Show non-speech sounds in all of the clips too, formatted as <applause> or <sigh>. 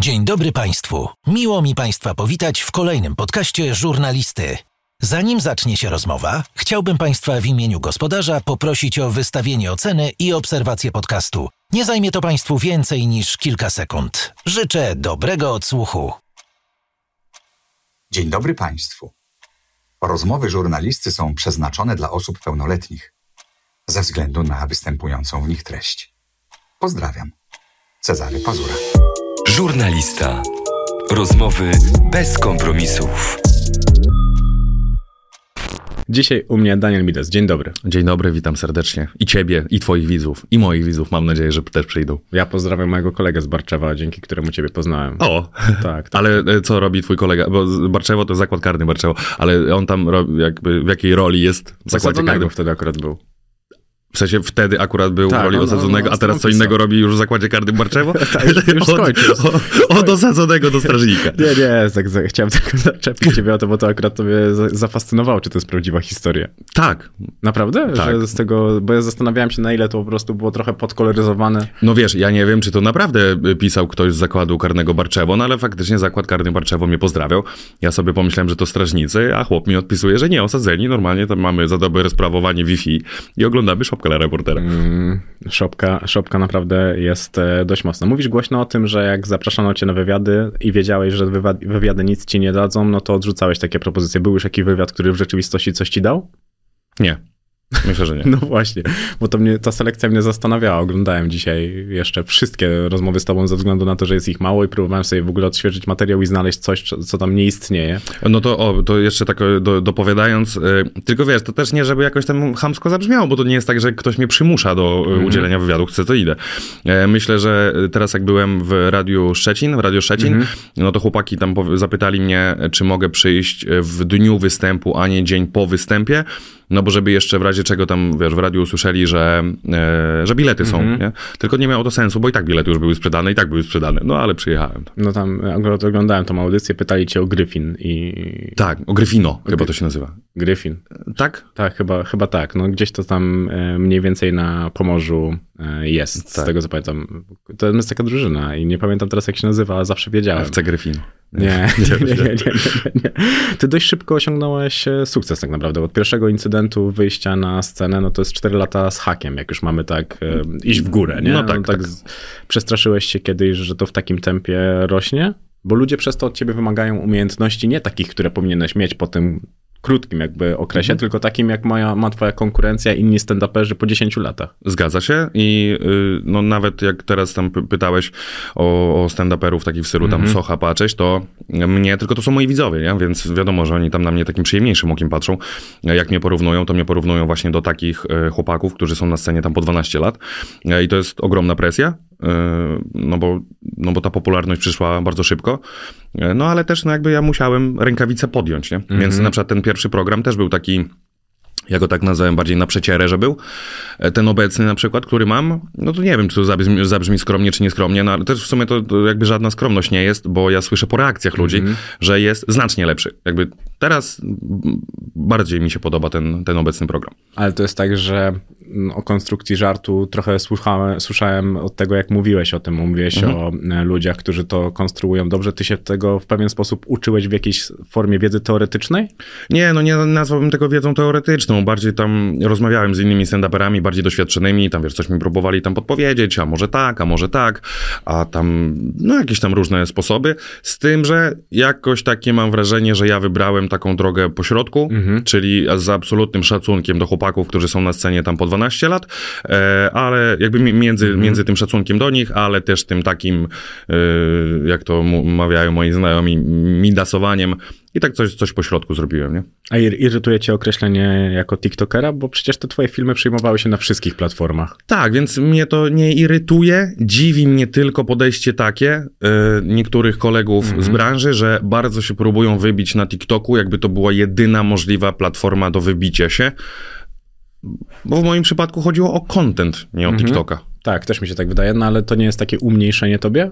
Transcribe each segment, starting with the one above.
Dzień dobry Państwu. Miło mi Państwa powitać w kolejnym podcaście żurnalisty. Zanim zacznie się rozmowa, chciałbym Państwa w imieniu gospodarza poprosić o wystawienie oceny i obserwację podcastu. Nie zajmie to Państwu więcej niż kilka sekund. Życzę dobrego odsłuchu. Dzień dobry Państwu. Rozmowy żurnalisty są przeznaczone dla osób pełnoletnich ze względu na występującą w nich treść. Pozdrawiam. Cezary Pazura. Żurnalista. Rozmowy bez kompromisów. Dzisiaj u mnie Daniel Mides. Dzień dobry. Dzień dobry, witam serdecznie. I ciebie, i twoich widzów, i moich widzów. Mam nadzieję, że też przyjdą. Ja pozdrawiam mojego kolegę z Barczewa, dzięki któremu ciebie poznałem. O, tak. tak. <laughs> Ale e, co robi twój kolega? Bo Barczewo to zakład karny Barczewo, ale on tam robi, jakby, w jakiej roli jest w zakładzie karnym? wtedy akurat był. W sensie wtedy akurat był Tak, w roli no, no, osadzonego, no, a teraz co stąd innego pisał. robi już w zakładzie karnym Barczewo? <laughs> Tak, już- <laughs> już. Od, od osadzonego do strażnika. <laughs> Nie, nie, tak, za- chciałem tylko zaczepić ciebie o to, bo to akurat tobie za- zafascynowało, czy to jest prawdziwa historia. Tak. Naprawdę? Tak. Że z tego, bo ja zastanawiałem się, na ile to po prostu było trochę podkoloryzowane. No wiesz, ja nie wiem, czy to naprawdę pisał ktoś z zakładu karnego Barczewo, no ale faktycznie zakład karny Barczewo mnie pozdrawiał. Ja sobie pomyślałem, że to strażnicy, a chłop mi odpisuje, że nie, osadzeni, normalnie tam mamy za dobre sprawowanie Wi-Fi i oglądamy szopkę dla reportera. Mm, Szopka, szopka naprawdę jest e, dość mocna. Mówisz głośno o tym, że jak zapraszano cię na wywiady i wiedziałeś, że wywiady nic ci nie dadzą, no to odrzucałeś takie propozycje. Był już jakiś wywiad, który w rzeczywistości coś ci dał? Nie, myślę, że nie. No właśnie, bo to mnie, ta selekcja mnie zastanawiała. Oglądałem dzisiaj jeszcze wszystkie rozmowy z tobą ze względu na to, że jest ich mało i próbowałem sobie w ogóle odświeżyć materiał i znaleźć coś, co- tam nie istnieje. No to o, to jeszcze tak e, do, dopowiadając, y, tylko wiesz, to też nie, żeby jakoś tam chamsko zabrzmiało, bo to nie jest tak, że ktoś mnie przymusza do y, udzielenia wywiadu, chcę to idę. E, myślę, że teraz jak byłem w Radiu Szczecin, w Radio Szczecin, no to chłopaki tam zapytali mnie, czy mogę przyjść w dniu występu, a nie dzień po występie, no bo żeby jeszcze w razie czego tam, wiesz, w radiu usłyszeli, że, e, że bilety są, nie? Tylko nie miało to sensu, bo i tak bilety już były sprzedane, i tak były sprzedane, no ale przyjechałem. No tam akurat oglądałem tą audycję, pytali cię o Gryfin i... Tak, o Gryfino chyba to się nazywa. Gryfin. Tak? Tak, chyba, chyba tak. No gdzieś to tam e, mniej więcej na Pomorzu e, jest, z Tak. tego co pamiętam. To jest taka drużyna i nie pamiętam teraz jak się nazywa, ale zawsze wiedziałem. FC Gryfino. <laughs> Nie, nie, nie, nie, nie. Ty dość szybko osiągnąłeś e, sukces tak naprawdę. Od pierwszego incydentu wyjścia na scenę, no to jest 4 lata z hakiem, jak już mamy tak e, iść w górę, nie? No tak, tak. z- Przestraszyłeś się kiedyś, że to w takim tempie rośnie? Bo ludzie przez to od ciebie wymagają umiejętności nie takich, które powinieneś mieć po tym krótkim jakby okresie, Mhm. tylko takim jak moja, ma twoja konkurencja, inni stand-uperzy po 10 latach. Zgadza się i y, no nawet jak teraz tam py- pytałeś o, o stand-uperów takich w stylu tam Socha patrzeć, to mnie, tylko to są moi widzowie, nie? więc wiadomo, że oni tam na mnie takim przyjemniejszym okiem patrzą. Jak mnie porównują, to mnie porównują właśnie do takich y, chłopaków, którzy są na scenie tam po 12 lat Y, i to jest ogromna presja, no bo, no bo ta popularność przyszła bardzo szybko, Y, no ale też no jakby ja musiałem rękawice podjąć, nie? Więc na przykład ten pierwszy program też był taki ja go tak nazwałem bardziej na przecierę, że był. E, Ten obecny na przykład, który mam, no to nie wiem, czy to zabrzmi, zabrzmi skromnie, czy nieskromnie, no ale też w sumie to, to jakby żadna skromność nie jest, bo ja słyszę po reakcjach ludzi, że jest znacznie lepszy. Jakby teraz mm, bardziej mi się podoba ten, ten obecny program. Ale to jest tak, że mm, o konstrukcji żartu trochę słuchałem, słyszałem od tego, jak mówiłeś o tym. Mówiłeś o e, ludziach, którzy to konstruują dobrze. Ty się tego w pewien sposób uczyłeś w jakiejś formie wiedzy teoretycznej? Nie, no nie nazwałbym tego wiedzą teoretyczną. Bardziej tam rozmawiałem z innymi stand-uperami, bardziej doświadczonymi, tam wiesz, coś mi próbowali tam podpowiedzieć, a może tak, a może tak, a tam, no jakieś tam różne sposoby. Z tym, że jakoś takie mam wrażenie, że ja wybrałem taką drogę pośrodku, czyli z absolutnym szacunkiem do chłopaków, którzy są na scenie tam po 12 lat, e, ale jakby mi- między, między tym szacunkiem do nich, ale też tym takim, e, jak to mawiają moi znajomi, midasowaniem i tak coś, coś pośrodku zrobiłem, nie? A ir- irytuje cię określenie jako TikTokera? Bo przecież te twoje filmy przyjmowały się na wszystkich platformach. Tak, więc mnie to nie irytuje. Dziwi mnie tylko podejście takie e, niektórych kolegów z branży, że bardzo się próbują wybić na TikToku, jakby to była jedyna możliwa platforma do wybicia się. Bo w moim przypadku chodziło o content, nie o TikToka. Tak, też mi się tak wydaje, no ale to nie jest takie umniejszenie tobie?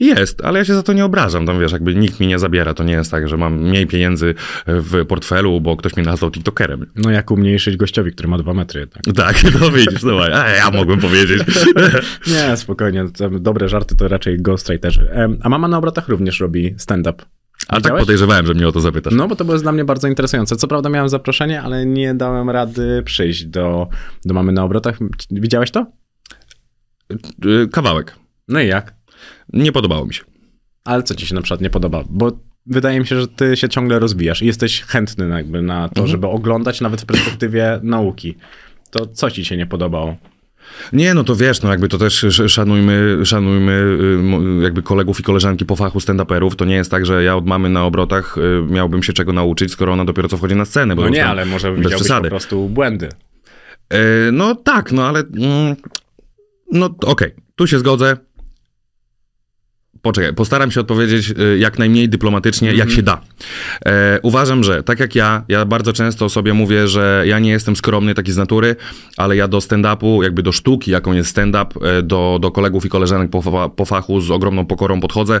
Jest, ale ja się za to nie obrażam. Tam wiesz, jakby nikt mi nie zabiera. To nie jest tak, że mam mniej pieniędzy w portfelu, bo ktoś mnie nazwał TikTokerem. No jak umniejszyć gościowi, który ma dwa metry jednak. <laughs> Tak, to widzisz, no a ja mogłem powiedzieć. <laughs> nie, spokojnie. Dobre żarty to raczej ghostwriterzy. A mama na obrotach również robi stand-up. A tak podejrzewałem, że mnie o to zapytasz. No, bo to było dla mnie bardzo interesujące. Co prawda miałem zaproszenie, ale nie dałem rady przyjść do, do mamy na obrotach. Widziałeś to? Y, kawałek. No i jak? Nie podobało mi się. Ale co ci się na przykład nie podoba? Bo wydaje mi się, że ty się ciągle rozwijasz i jesteś chętny jakby na to, mhm. żeby oglądać nawet w perspektywie <clears throat> nauki. To co ci się nie podobało? Nie, no to wiesz, no jakby to też szanujmy, szanujmy y, jakby kolegów i koleżanki po fachu stand-uperów. To nie jest tak, że ja od mamy na obrotach y, miałbym się czego nauczyć, skoro ona dopiero co wchodzi na scenę. no nie, ale może widziałbyś po prostu błędy. No tak, no ale... No okej, okay. tu się zgodzę. Poczekaj, postaram się odpowiedzieć y, jak najmniej dyplomatycznie, mm -hmm. jak mhm. się da. E, uważam, że tak jak ja, ja bardzo często sobie mówię, że ja nie jestem skromny taki z natury, ale ja do stand-upu, jakby do sztuki, jaką jest stand-up, e, do, do kolegów i koleżanek po, po fachu z ogromną pokorą podchodzę.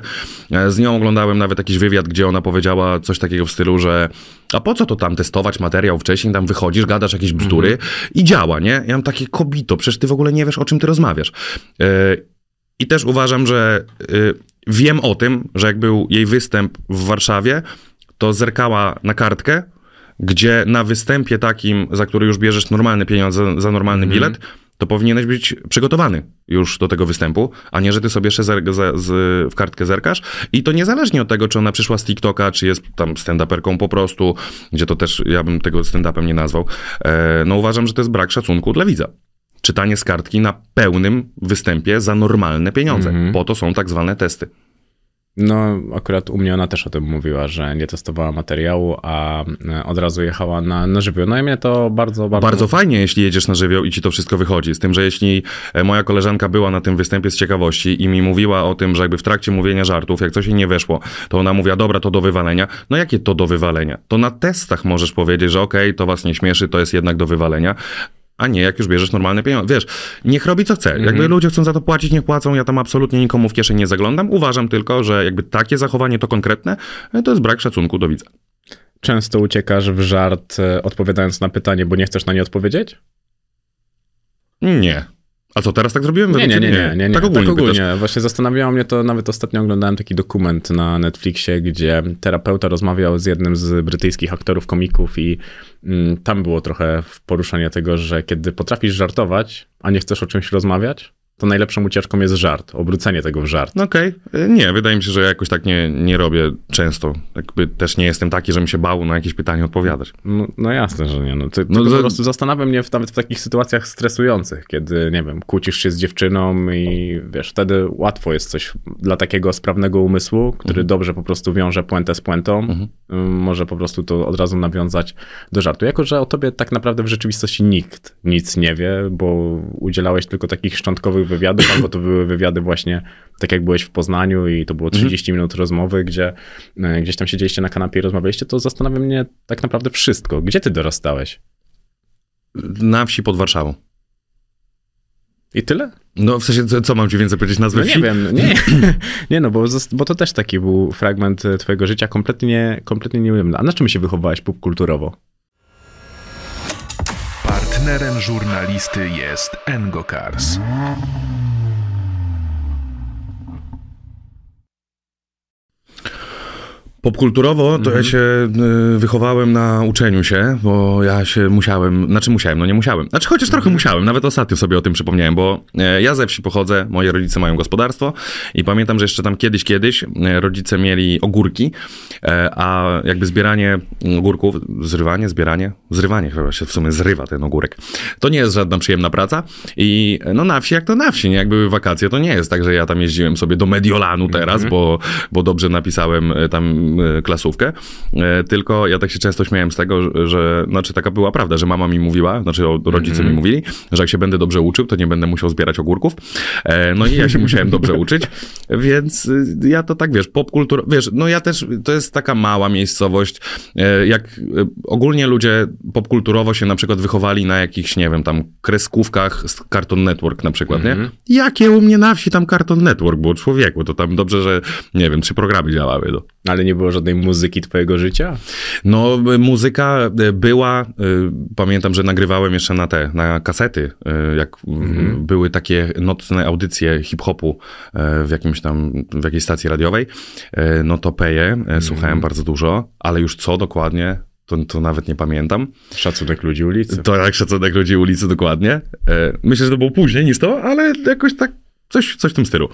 E, z nią oglądałem nawet jakiś wywiad, gdzie ona powiedziała coś takiego w stylu, że a po co to tam testować materiał wcześniej, tam wychodzisz, gadasz jakieś bzdury mm -hmm. i działa, nie? Ja mam takie kobito, przecież ty w ogóle nie wiesz, o czym ty rozmawiasz. E, I też uważam, że y, Wiem o tym, że jak był jej występ w Warszawie, to zerkała na kartkę, gdzie na występie takim, za który już bierzesz normalne pieniądze za normalny mm. bilet, to powinieneś być przygotowany już do tego występu, a nie, że ty sobie jeszcze z, z, w kartkę zerkasz. I to niezależnie od tego, czy ona przyszła z TikToka, czy jest tam stand-uperką po prostu, gdzie to też ja bym tego stand-upem nie nazwał. E, no uważam, że to jest brak szacunku dla widza czytanie z kartki na pełnym występie za normalne pieniądze. -hmm. Po to są tak zwane testy. No, akurat u mnie ona też o tym mówiła, że nie testowała materiału, a e, od razu jechała na, na żywioł. No i mnie to bardzo, bardzo... Bardzo fajnie, jeśli jedziesz na żywioł i ci to wszystko wychodzi. Z tym, że jeśli e, moja koleżanka była na tym występie z ciekawości i mi mówiła o tym, że jakby w trakcie mówienia żartów, jak coś jej nie weszło, to ona mówiła, dobra, to do wywalenia. No jakie to do wywalenia? To na testach możesz powiedzieć, że okej, okay, to was nie śmieszy, to jest jednak do wywalenia a nie jak już bierzesz normalne pieniądze. Wiesz, niech robi co chce. Jakby mhm. ludzie chcą za to płacić, niech płacą. Ja tam absolutnie nikomu w kieszeni nie zaglądam. Uważam tylko, że jakby takie zachowanie to konkretne, e, to jest brak szacunku do widza. Często uciekasz w żart e, odpowiadając na pytanie, bo nie chcesz na nie odpowiedzieć? Nie. A co, teraz tak zrobiłem? Nie, nie, nie, nie, nie, nie. Tak ogólnie, tak ogólnie. Właśnie zastanawiało mnie to, nawet ostatnio oglądałem taki dokument na Netflixie, gdzie terapeuta rozmawiał z jednym z brytyjskich aktorów komików i mm, tam było trochę poruszenie tego, że kiedy potrafisz żartować, a nie chcesz o czymś rozmawiać, to najlepszą ucieczką jest żart, obrócenie tego w żart. Okej, okay. nie, wydaje mi się, że jakoś tak nie, nie robię często. Jakby też nie jestem taki, żebym się bał na jakieś pytanie odpowiadać. No, no jasne, że nie. No, ty, no, po prostu zastanawia mnie w, nawet w takich sytuacjach stresujących, kiedy, nie wiem, kłócisz się z dziewczyną i wiesz, wtedy łatwo jest coś dla takiego sprawnego umysłu, który mhm. dobrze po prostu wiąże puentę z puentą, mhm. może po prostu to od razu nawiązać do żartu. Jako, że o tobie tak naprawdę w rzeczywistości nikt nic nie wie, bo udzielałeś tylko takich szczątkowych wywiadów, albo to były wywiady właśnie tak jak byłeś w Poznaniu i to było 30 mhm. minut rozmowy, gdzie e, gdzieś tam siedzieliście na kanapie i rozmawialiście, to zastanawia mnie tak naprawdę wszystko. Gdzie ty dorastałeś? Na wsi pod Warszawą. I tyle? No w sensie, co, co mam ci więcej powiedzieć nazwę no, wsi? Nie wiem, nie, <laughs> nie no, bo, bo to też taki był fragment e, twojego życia kompletnie, kompletnie nieujemny. A na czym się wychowałeś popkulturowo? Partnerem żurnalisty jest Engokars. Popkulturowo to ja mhm. się y, wychowałem na uczeniu się, bo ja się musiałem, znaczy musiałem, no nie musiałem. Znaczy chociaż trochę mhm. musiałem, nawet ostatnio sobie o tym przypomniałem, bo e, ja ze wsi pochodzę, moi rodzice mają gospodarstwo i pamiętam, że jeszcze tam kiedyś, kiedyś e, rodzice mieli ogórki, e, a jakby zbieranie ogórków, zrywanie, zbieranie, zrywanie chyba się w sumie zrywa ten ogórek. To nie jest żadna przyjemna praca i no na wsi jak to na wsi, nie? Jak były wakacje, to nie jest tak, że ja tam jeździłem sobie do Mediolanu teraz, mm -hmm. bo, bo dobrze napisałem tam klasówkę, e, tylko ja tak się często śmiałem z tego, że- znaczy taka była prawda, że mama mi mówiła, znaczy rodzice mi mówili, że jak się będę dobrze uczył, to nie będę musiał zbierać ogórków. E, No i ja się musiałem dobrze <laughs> uczyć, więc y, ja to tak, wiesz, popkultura, wiesz, no ja też, to jest taka mała miejscowość, e, jak e, ogólnie ludzie popkulturowo się na przykład wychowali na jakichś, nie wiem, tam kreskówkach z Cartoon Network na przykład, nie? Jakie u mnie na wsi tam Cartoon Network było, człowieku, to tam dobrze, że, nie wiem, trzy programy działały, no. Ale nie było żadnej muzyki twojego życia? No, muzyka y, była, y, pamiętam, że nagrywałem jeszcze na te, na kasety, y, jak y, były takie nocne audycje hip-hopu w jakimś tam, w jakiejś stacji radiowej, no to peje, y, słuchałem bardzo dużo, ale już co dokładnie, to, to nawet nie pamiętam. Szacunek ludzi ulicy. To jak szacunek ludzi ulicy dokładnie. E, Myślę, że to było później niż to, ale jakoś tak coś, coś w tym stylu.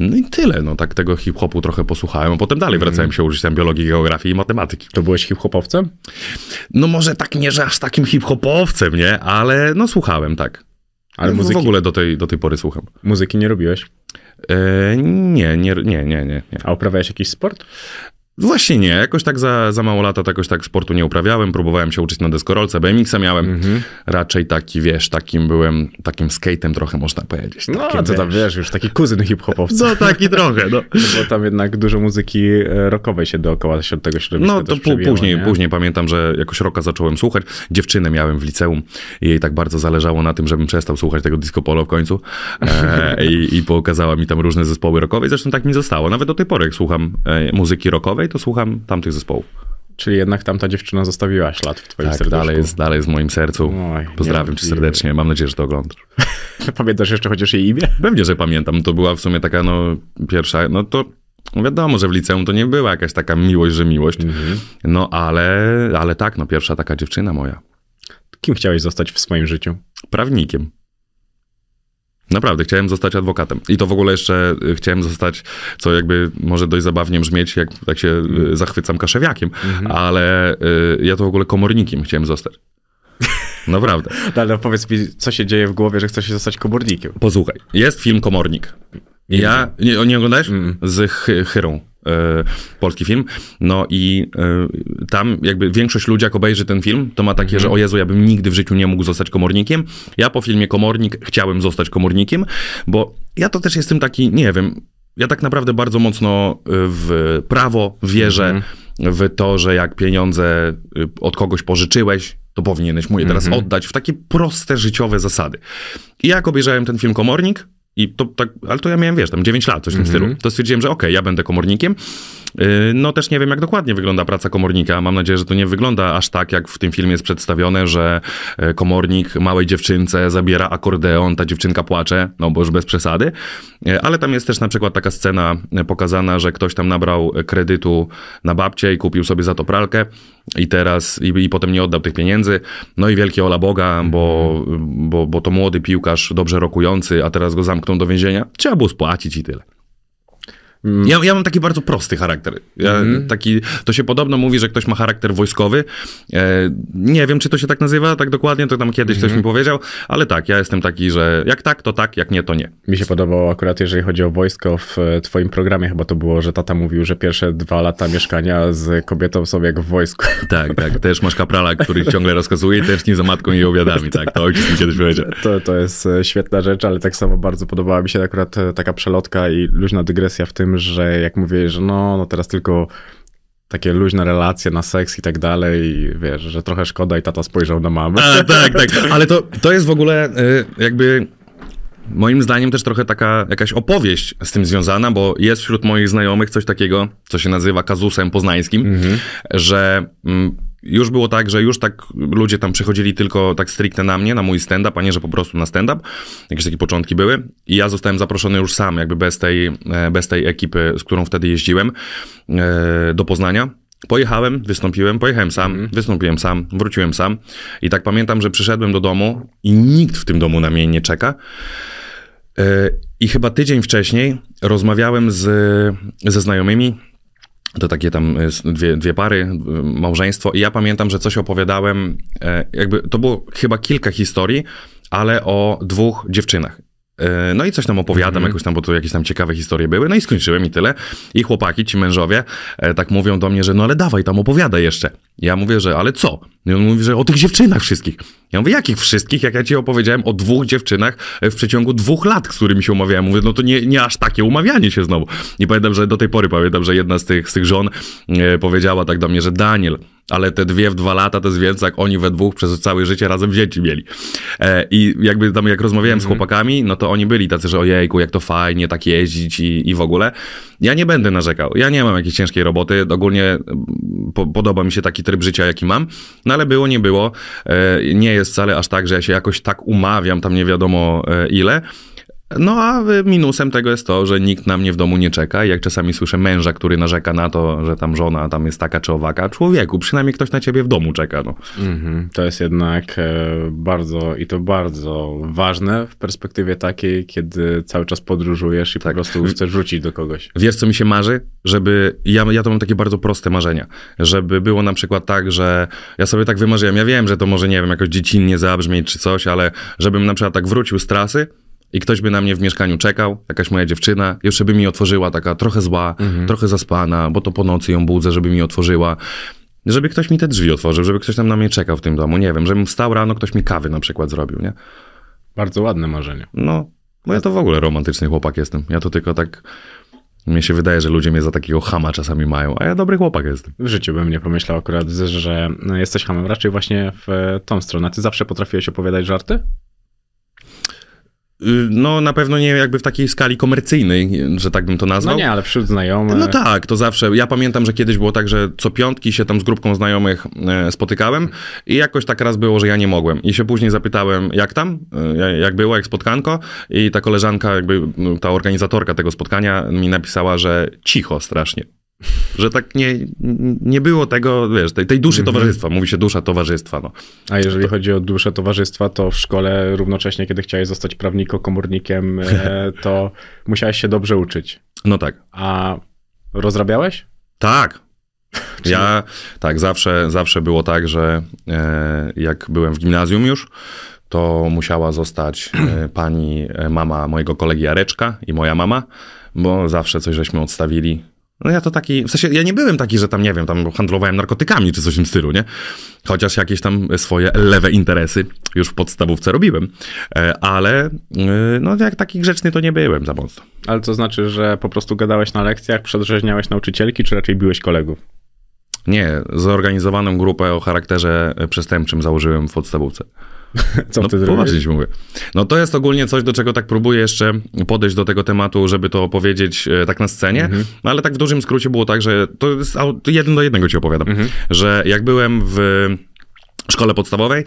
No i tyle, no tak tego hip-hopu trochę posłuchałem, a potem dalej wracałem się tam biologii, geografii i matematyki. To byłeś hip-hopowcem? No może tak nie, że aż takim hip-hopowcem, nie? Ale no słuchałem, tak. Ale No, muzyki, W ogóle do tej, do tej pory słucham. muzyki nie robiłeś? E, nie, nie, nie, nie, nie, nie. A uprawiałeś jakiś sport? Właśnie nie, jakoś tak za, za mało lata jakoś tak sportu nie uprawiałem, próbowałem się uczyć na deskorolce, BMX-a miałem, Mhm. raczej taki, wiesz, takim byłem, takim skatem trochę można powiedzieć. No, takim, to tam wiesz, już taki kuzyn hip-hopowca. No taki trochę, no. <laughs> Bo tam jednak dużo muzyki e, rockowej się dookoła się od tego środowiska No to później, nie? później pamiętam, że jakoś roka zacząłem słuchać. Dziewczynę miałem w liceum i jej tak bardzo zależało na tym, żebym przestał słuchać tego disco polo w końcu e, <laughs> i, i pokazała mi tam różne zespoły rockowe i zresztą tak mi zostało. Nawet do tej pory jak słucham e, muzyki rockowej, to słucham tamtych zespołów. Czyli jednak tamta dziewczyna zostawiła ślad w twoim Tak, serduszku. dalej jest, dalej jest w moim sercu. Oj, Pozdrawiam cię serdecznie, mam nadzieję, że to oglądasz. <laughs> Pamiętasz jeszcze chociaż jej imię? Pewnie, że pamiętam. To była w sumie taka, no, pierwsza, no to wiadomo, że w liceum to nie była jakaś taka miłość, że miłość. No, ale, ale tak, no, pierwsza taka dziewczyna moja. Kim chciałeś zostać w swoim życiu? Prawnikiem. Naprawdę, chciałem zostać adwokatem. I to w ogóle jeszcze y, chciałem zostać, co jakby może dość zabawnie brzmieć, jak tak się y, zachwycam kaszewiakiem, ale y, ja to w ogóle komornikiem chciałem zostać. Naprawdę. <laughs> No, ale powiedz mi, co się dzieje w głowie, że chcesz zostać komornikiem? Posłuchaj, jest film Komornik. Ja, nie, nie oglądałeś? Z Chy- Chyrą. E, polski film. No i e, tam jakby większość ludzi, jak obejrzy ten film, to ma takie, że o Jezu, ja bym nigdy w życiu nie mógł zostać komornikiem. Ja po filmie Komornik chciałem zostać komornikiem, bo ja to też jestem taki, nie wiem, ja tak naprawdę bardzo mocno y, w prawo wierzę, w to, że jak pieniądze od kogoś pożyczyłeś, to powinieneś mu je teraz oddać w takie proste życiowe zasady. I jak obejrzałem ten film Komornik, i to tak, ale to ja miałem, wiesz, tam 9 lat, coś w tym stylu. To stwierdziłem, że okej, ja będę komornikiem. Yy, No też nie wiem, jak dokładnie wygląda praca komornika. Mam nadzieję, że to nie wygląda aż tak, jak w tym filmie jest przedstawione, że e, komornik małej dziewczynce zabiera akordeon, ta dziewczynka płacze, no bo już bez przesady. E, Ale tam jest też na przykład taka scena pokazana, że ktoś tam nabrał kredytu na babcię i kupił sobie za to pralkę i teraz, i, i potem nie oddał tych pieniędzy. No i wielkie ola Boga, bo, bo, bo to młody piłkarz, dobrze rokujący, a teraz go zamkną do więzienia. Trzeba było spłacić i tyle. Ja, ja mam taki bardzo prosty charakter. Ja, taki, to się podobno mówi, że ktoś ma charakter wojskowy. E, nie wiem, czy to się tak nazywa tak dokładnie, to tam kiedyś ktoś mi powiedział, ale tak, ja jestem taki, że jak tak, to tak, jak nie, to nie. Mi się podobało akurat, jeżeli chodzi o wojsko, w e, twoim programie chyba to było, że tata mówił, że pierwsze dwa lata mieszkania z kobietą są jak w wojsku. Tak, tak. Też masz kaprala, który ciągle rozkazuje i tęskni za matką i obiadami, tak. To ojciec mi kiedyś powiedział. To, to jest e, świetna rzecz, ale tak samo bardzo podobała mi się akurat e, taka przelotka i luźna dygresja w tym, że jak mówię, że no, no teraz tylko takie luźne relacje na seks i tak dalej i wiesz, że trochę szkoda i tata spojrzał na mamę. A, tak, tak. <laughs> Ale to, to jest w ogóle y, jakby moim zdaniem też trochę taka jakaś opowieść z tym związana, bo jest wśród moich znajomych coś takiego, co się nazywa kazusem poznańskim, że mm, już było tak, że już tak ludzie tam przychodzili tylko tak stricte na mnie, na mój stand-up, a nie, że po prostu na stand-up. Jakieś takie początki były. I ja zostałem zaproszony już sam, jakby bez tej, e, bez tej ekipy, z którą wtedy jeździłem, e, do Poznania. Pojechałem, wystąpiłem, pojechałem sam, wystąpiłem sam, wróciłem sam. I tak pamiętam, że przyszedłem do domu i nikt w tym domu na mnie nie czeka. E, I chyba tydzień wcześniej rozmawiałem z, ze znajomymi. To takie tam e, dwie, dwie pary, e, małżeństwo. I ja pamiętam, że coś opowiadałem. e, Jakby to było chyba kilka historii, ale o dwóch dziewczynach. E, No i coś tam opowiadam, Mhm. jakoś tam, bo to jakieś tam ciekawe historie były. No i skończyłem i tyle. I chłopaki, ci mężowie, e, tak mówią do mnie, że no ale dawaj, tam opowiadaj jeszcze. Ja mówię, że ale co? I on mówi, że o tych dziewczynach wszystkich. Ja mówię, jakich wszystkich? Jak ja ci opowiedziałem o dwóch dziewczynach e, w przeciągu dwóch lat, z którymi się umawiałem. Mówię, no to nie, nie aż takie umawianie się znowu. I pamiętam, że do tej pory pamiętam, że jedna z tych, z tych żon powiedziała tak do mnie, że Daniel, ale te dwie w dwa lata to jest więcej, jak oni we dwóch przez całe życie razem dzieci mieli. E, I jakby tam, jak rozmawiałem z chłopakami, no to oni byli tacy, że ojejku, jak to fajnie tak jeździć i, i w ogóle. Ja nie będę narzekał. Ja nie mam jakiejś ciężkiej roboty. Ogólnie po, podoba mi się taki tryb życia, jaki mam. No ale było, nie było. E, nie jest wcale aż tak, że ja się jakoś tak umawiam, tam nie wiadomo e, ile. No a minusem tego jest to, że nikt na mnie w domu nie czeka. I Jak czasami słyszę męża, który narzeka na to, że tam żona tam jest taka czy owaka, człowieku, przynajmniej ktoś na ciebie w domu czeka. No. Mhm. To jest jednak e, bardzo i to bardzo ważne w perspektywie takiej, kiedy cały czas podróżujesz i po prostu chcesz wrócić do kogoś. Wiesz, co mi się marzy? Żeby, ja, ja to mam takie bardzo proste marzenia, żeby było na przykład tak, że ja sobie tak wymarzyłem, ja wiem, że to może, nie wiem, jakoś dziecinnie zabrzmieć czy coś, ale żebym na przykład tak wrócił z trasy i ktoś by na mnie w mieszkaniu czekał, jakaś moja dziewczyna, jeszcze by mi otworzyła taka trochę zła, trochę zaspana, bo to po nocy ją budzę, żeby mi otworzyła. Żeby ktoś mi te drzwi otworzył, żeby ktoś tam na mnie czekał w tym domu, nie wiem, żebym wstał rano, ktoś mi kawy na przykład zrobił, nie? Bardzo ładne marzenie. No, no ja to w ogóle romantyczny chłopak jestem. Ja to tylko tak. Mnie się wydaje, że ludzie mnie za takiego chama czasami mają, a ja dobry chłopak jestem. W życiu bym nie pomyślał akurat, że no, jesteś hamem. Raczej właśnie w e, tą stronę. Ty zawsze potrafiłeś opowiadać żarty? Y, No, na pewno nie jakby w takiej skali komercyjnej, że tak bym to No nazwał. nie, ale wśród znajomych. No tak, to zawsze. Ja pamiętam, że kiedyś było tak, że co piątki się tam z grupką znajomych e, spotykałem i jakoś tak raz było, że ja nie mogłem. I się później zapytałem, jak tam, e, jak było, jak spotkanko. I ta koleżanka, jakby no, ta organizatorka tego spotkania mi napisała, że cicho strasznie. Że tak nie, nie było tego, wiesz, tej, tej duszy towarzystwa. Mówi się dusza towarzystwa, no. A jeżeli chodzi o dłuższe towarzystwa, to w szkole równocześnie, kiedy chciałeś zostać prawniko-komornikiem, e, <laughs> to musiałeś się dobrze uczyć. No tak. A rozrabiałeś? Tak. <laughs> Ja tak, zawsze, zawsze było tak, że e, jak byłem w gimnazjum już, to musiała zostać e, <clears throat> pani e, mama mojego kolegi Jareczka i moja mama, bo zawsze coś żeśmy odstawili. No ja to taki, w sensie ja nie byłem taki, że tam, nie wiem, tam handlowałem narkotykami czy coś w tym stylu, nie? Chociaż jakieś tam swoje lewe interesy już w podstawówce robiłem, e, ale e, no jak taki grzeczny to nie byłem za mocno. Ale to znaczy, że po prostu gadałeś na lekcjach, przedrzeźniałeś nauczycielki, czy raczej biłeś kolegów? Nie, zorganizowaną grupę o charakterze przestępczym założyłem w podstawówce. <laughs> Co no, wtedy poważnie ci mówię. No to jest ogólnie coś, do czego tak próbuję jeszcze podejść do tego tematu, żeby to opowiedzieć e, tak na scenie, Mhm. no, ale tak w dużym skrócie było tak, że to jest jeden do jednego ci opowiadam, Mhm. że jak byłem w szkole podstawowej,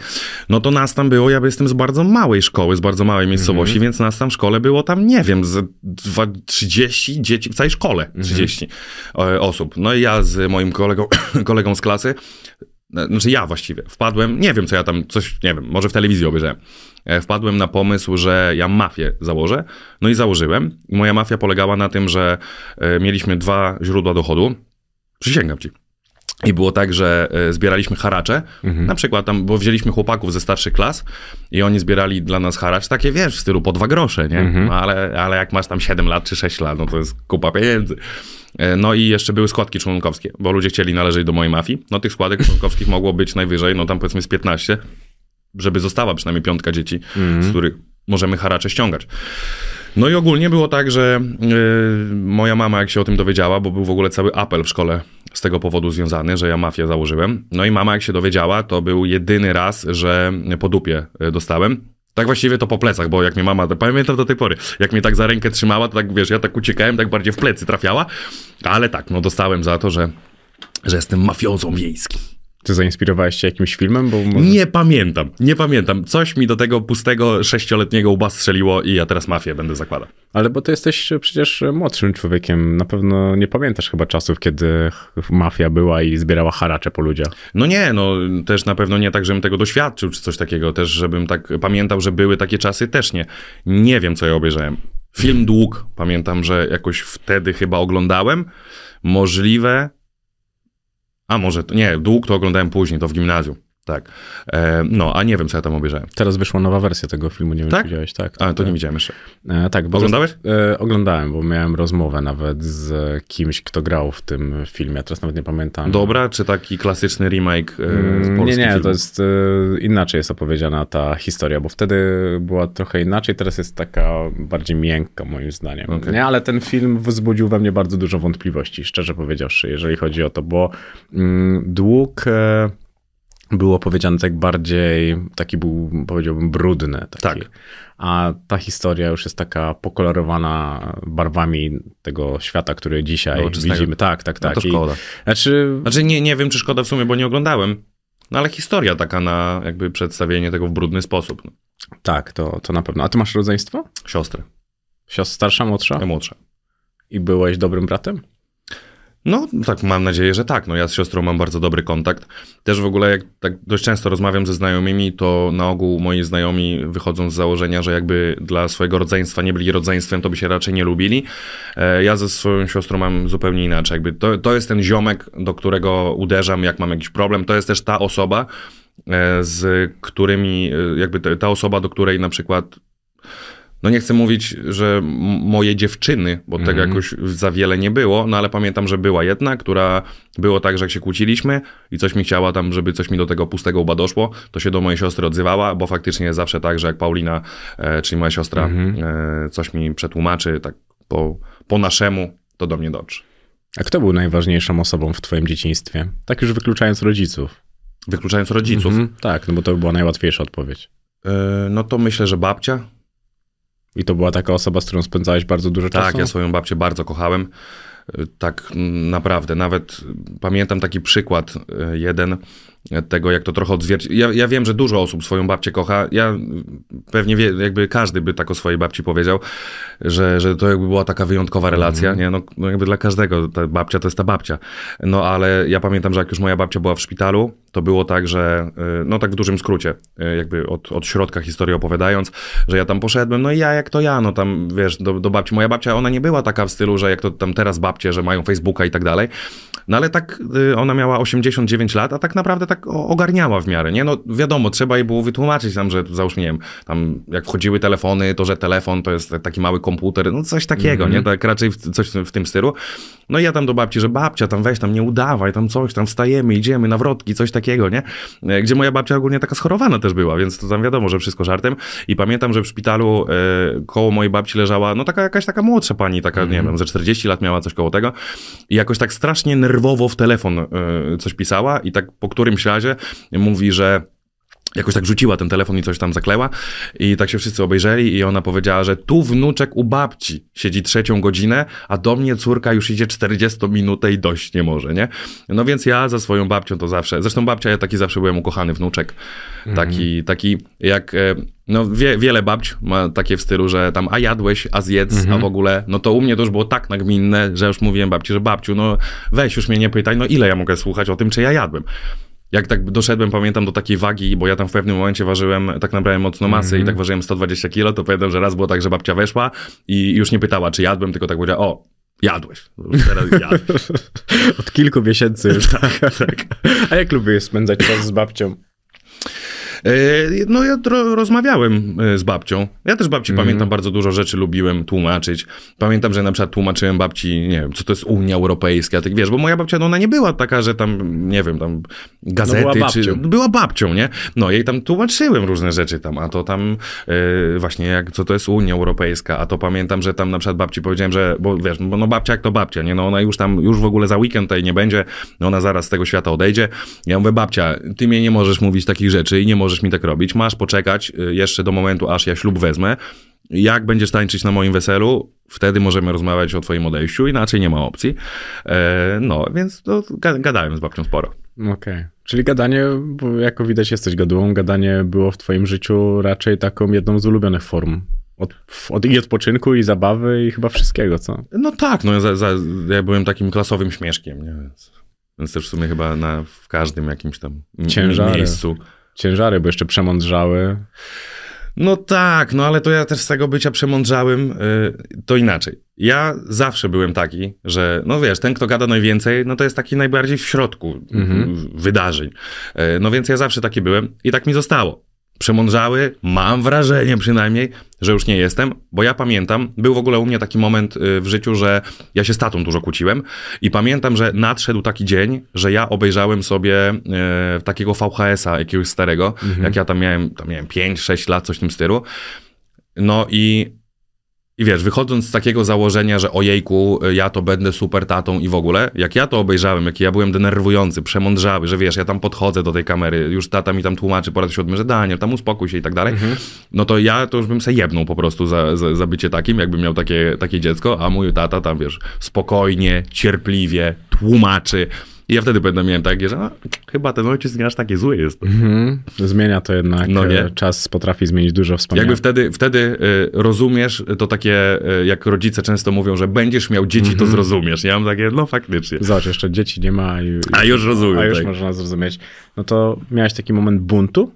no to nas tam było, ja jestem z bardzo małej szkoły, z bardzo małej miejscowości, Mhm. więc nas tam w szkole było tam, nie wiem, z dwa, 30 dzieci, w całej szkole Mhm. 30 e, osób. No i ja z moim kolegą, <coughs> kolegą z klasy, znaczy ja właściwie, wpadłem, nie wiem co ja tam, coś, nie wiem, może w telewizji obejrzałem, E, wpadłem na pomysł, że ja mafię założę, no i założyłem. Moja mafia polegała na tym, że e, mieliśmy dwa źródła dochodu, przysięgam ci. I było tak, że e, zbieraliśmy haracze, na przykład tam, bo wzięliśmy chłopaków ze starszych klas i oni zbierali dla nas haracz, takie wiesz, w stylu po dwa grosze, nie? No, ale, ale jak masz tam 7 lat czy 6 lat, no to jest kupa pieniędzy. E, No i jeszcze były składki członkowskie, bo ludzie chcieli należeć do mojej mafii. No tych składek członkowskich mogło być najwyżej, no tam powiedzmy z 15, żeby została przynajmniej piątka dzieci, z których możemy haracze ściągać. No i ogólnie było tak, że yy, moja mama, jak się o tym dowiedziała, bo był w ogóle cały apel w szkole z tego powodu związany, że ja mafię założyłem. No i mama, jak się dowiedziała, to był jedyny raz, że po dupie y, dostałem. Tak właściwie to po plecach, bo jak mnie mama, pamiętam do tej pory, jak mnie tak za rękę trzymała, to tak wiesz, ja tak uciekałem, tak bardziej w plecy trafiała, ale tak, no dostałem za to, że, że jestem mafiozą wiejskim. Ty zainspirowałeś się jakimś filmem? Bo może... Nie pamiętam, nie pamiętam. Coś mi do tego pustego sześcioletniego łba strzeliło i ja teraz mafię będę zakładał. Ale bo ty jesteś przecież młodszym człowiekiem. Na pewno nie pamiętasz chyba czasów, kiedy mafia była i zbierała haracze po ludziach. No nie, no też na pewno nie tak, żebym tego doświadczył, czy coś takiego, też żebym tak pamiętał, że były takie czasy, też nie. Nie wiem, co ja obejrzałem. Film Dług, pamiętam, że jakoś wtedy chyba oglądałem. Możliwe, a może, to- nie, Dług to oglądałem później, to w gimnazjum. Tak. E, no, a nie wiem, co ja tam obejrzałem. Teraz wyszła nowa wersja tego filmu, nie wiem, Tak? czy widziałeś. Tak. A, to tak. nie widziałem jeszcze. E, tak, bo Oglądałeś? E, oglądałem, bo miałem rozmowę nawet z kimś, kto grał w tym filmie. Teraz nawet nie pamiętam. Dobra, czy taki klasyczny remake e, Mm, Nie, nie, filmów? to jest e, inaczej jest opowiedziana ta historia, bo wtedy była trochę inaczej, teraz jest taka bardziej miękka moim zdaniem. Okej. Nie, ale ten film wzbudził we mnie bardzo dużo wątpliwości, szczerze powiedziawszy, jeżeli chodzi o to, bo mm, dług e, był opowiedziany tak bardziej, taki był, powiedziałbym, brudny. Taki. Tak. A ta historia już jest taka pokolorowana barwami tego świata, który dzisiaj widzimy. Tak, tak, No tak. to I- szkoda. Znaczy, Znaczy, nie, nie wiem, czy szkoda w sumie, bo nie oglądałem. No ale historia taka na jakby przedstawienie tego w brudny sposób. No. tak, to, to na pewno. A ty masz rodzeństwo? Siostrę, Siostra starsza, młodsza? ja młodsza. I byłeś dobrym bratem? No, tak, mam nadzieję, że tak. No, ja z siostrą mam bardzo dobry kontakt. Też w ogóle, jak tak dość często rozmawiam ze znajomymi, to na ogół moi znajomi wychodzą z założenia, że jakby dla swojego rodzeństwa nie byli rodzeństwem, to by się raczej nie lubili. E, Ja ze swoją siostrą mam zupełnie inaczej. Jakby to, to jest ten ziomek, do którego uderzam, jak mam jakiś problem. To jest też ta osoba, e, z którymi, e, jakby ta osoba, do której na przykład no nie chcę mówić, że moje dziewczyny, bo tego jakoś za wiele nie było, no ale pamiętam, że była jedna, która było tak, że jak się kłóciliśmy i coś mi chciała tam, żeby coś mi do tego pustego łba doszło, to się do mojej siostry odzywała, bo faktycznie jest zawsze tak, że jak Paulina, e, czyli moja siostra, e, coś mi przetłumaczy tak po, po naszemu, to do mnie dotrze. A kto był najważniejszą osobą w twoim dzieciństwie? Tak już wykluczając rodziców. Wykluczając rodziców, Mhm, tak, no bo to by była najłatwiejsza odpowiedź. e, no to myślę, że babcia, I to była taka osoba, z którą spędzałeś bardzo dużo czasu? Tak, ja swoją babcię bardzo kochałem. Tak naprawdę. Nawet pamiętam taki przykład y, jeden tego, jak to trochę odzwierciedla. Ja, ja wiem, że dużo osób swoją babcię kocha. Ja pewnie wie, jakby każdy by tak o swojej babci powiedział, że, że to jakby była taka wyjątkowa relacja, nie? No, no jakby dla każdego ta babcia to jest ta babcia. No ale ja pamiętam, że jak już moja babcia była w szpitalu, to było tak, że y, no tak w dużym skrócie, y, jakby od, od środka historii opowiadając, że ja tam poszedłem, no i ja jak to ja, no tam wiesz, do, do babci. Moja babcia, ona nie była taka w stylu, że jak to tam teraz babcie, że mają Facebooka i tak dalej, no ale tak y, ona miała 89 lat, a tak naprawdę tak ogarniała w miarę, nie? No wiadomo, trzeba jej było wytłumaczyć tam, że załóżmy, nie wiem, tam jak wchodziły telefony, to że telefon to jest taki mały komputer, no coś takiego, nie? Tak raczej w, coś w tym stylu. No i ja tam do babci, że babcia, tam weź, tam nie udawaj, tam coś, tam wstajemy, idziemy na wrotki, coś takiego, nie? E, Gdzie moja babcia ogólnie taka schorowana też była, więc to tam wiadomo, że wszystko żartem. I pamiętam, że w szpitalu e, koło mojej babci leżała, no taka jakaś taka młodsza pani, taka, nie wiem, ze 40 lat miała coś koło tego i jakoś tak strasznie nerwowo w telefon e, coś pisała i tak po którymś razie mówi, że jakoś tak rzuciła ten telefon i coś tam zakleła. I tak się wszyscy obejrzeli i ona powiedziała, że tu wnuczek u babci siedzi trzecią godzinę, a do mnie córka już idzie 40 minutę i dość nie może, nie? No więc ja za swoją babcią to zawsze, zresztą babcia, ja taki zawsze byłem ukochany wnuczek, taki, taki jak... e, No wie, wiele babć ma takie w stylu, że tam a jadłeś, a zjedz, a w ogóle, no to u mnie to już było tak nagminne, że już mówiłem babci, że babciu, no weź już mnie nie pytaj, no ile ja mogę słuchać o tym, czy ja jadłem. Jak tak doszedłem, pamiętam, do takiej wagi, bo ja tam w pewnym momencie ważyłem, tak nabrałem mocno masy i tak ważyłem 120 kilo, to pamiętam, że raz było tak, że babcia weszła i już nie pytała, czy jadłem, tylko tak powiedziała, o, jadłeś. Teraz jadłeś. <laughs> Od kilku miesięcy już. <laughs> tak, tak. A jak lubisz spędzać czas z babcią? E, No ja rozmawiałem e, z babcią. Ja też babci pamiętam, bardzo dużo rzeczy lubiłem tłumaczyć. Pamiętam, że na przykład tłumaczyłem babci, nie wiem, co to jest Unia Europejska, tak wiesz, bo moja babcia, no ona nie była taka, że tam, nie wiem, tam gazety, była czy... babcią. Była babcią, nie? No jej tam tłumaczyłem różne rzeczy tam, a to tam e, właśnie jak, co to jest Unia Europejska, a to pamiętam, że tam na przykład babci powiedziałem, że, bo wiesz, bo no babcia jak to babcia, nie? No ona już tam, już w ogóle za weekend tutaj nie będzie, no ona zaraz z tego świata odejdzie. Ja mówię, babcia, ty mnie nie możesz mówić takich rzeczy i nie możesz mi tak robić, masz poczekać y, jeszcze do momentu, aż ja ślub wezmę. Jak będziesz tańczyć na moim weselu, wtedy możemy rozmawiać o twoim odejściu, inaczej nie ma opcji. E, no, więc ga- gadałem z babcią sporo. Okej. Czyli gadanie, bo jako widać jesteś gadułą, gadanie było w twoim życiu raczej taką jedną z ulubionych form. Od, od, I odpoczynku, i zabawy, i chyba wszystkiego, co? No tak, no ja, za, za, ja byłem takim klasowym śmieszkiem, nie? Więc, więc też w sumie chyba na, w każdym jakimś tam Ciężary. miejscu. Ciężary, bo jeszcze przemądrzały. No tak, no ale to ja też z tego bycia przemądrzałym, y, to inaczej. Ja zawsze byłem taki, że no wiesz, ten kto gada najwięcej, no to jest taki najbardziej w środku w- wydarzeń. Y, No więc ja zawsze taki byłem i tak mi zostało. Przemądrzały, mam wrażenie przynajmniej, że już nie jestem, bo ja pamiętam, był w ogóle u mnie taki moment y, w życiu, że ja się z tatą dużo kłóciłem i pamiętam, że nadszedł taki dzień, że ja obejrzałem sobie e, takiego VHS-a jakiegoś starego, jak ja tam miałem, tam miałem 5-6 lat, coś w tym stylu. No i, i wiesz, wychodząc z takiego założenia, że ojejku, ja to będę super tatą i w ogóle, jak ja to obejrzałem, jaki ja byłem denerwujący, przemądrzały, że wiesz, ja tam podchodzę do tej kamery, już tata mi tam tłumaczy po raz siódmy, że Daniel, tam uspokój się i tak dalej, no to ja to już bym se jebnął po prostu za, za, za bycie takim, jakbym miał takie, takie dziecko, a mój tata tam, wiesz, spokojnie, cierpliwie, tłumaczy. I ja wtedy będę miałem takie, że a, chyba ten ojciec nie aż taki zły jest. Mhm. Zmienia to jednak. No nie? e, Czas potrafi zmienić dużo wspomnień. Jakby wtedy, wtedy y, rozumiesz to takie, jak rodzice często mówią, że będziesz miał dzieci, to zrozumiesz. Ja mam takie, no faktycznie. Zobacz, jeszcze dzieci nie ma. I, A już rozumiem, A już tak. można zrozumieć. No to miałeś taki moment buntu?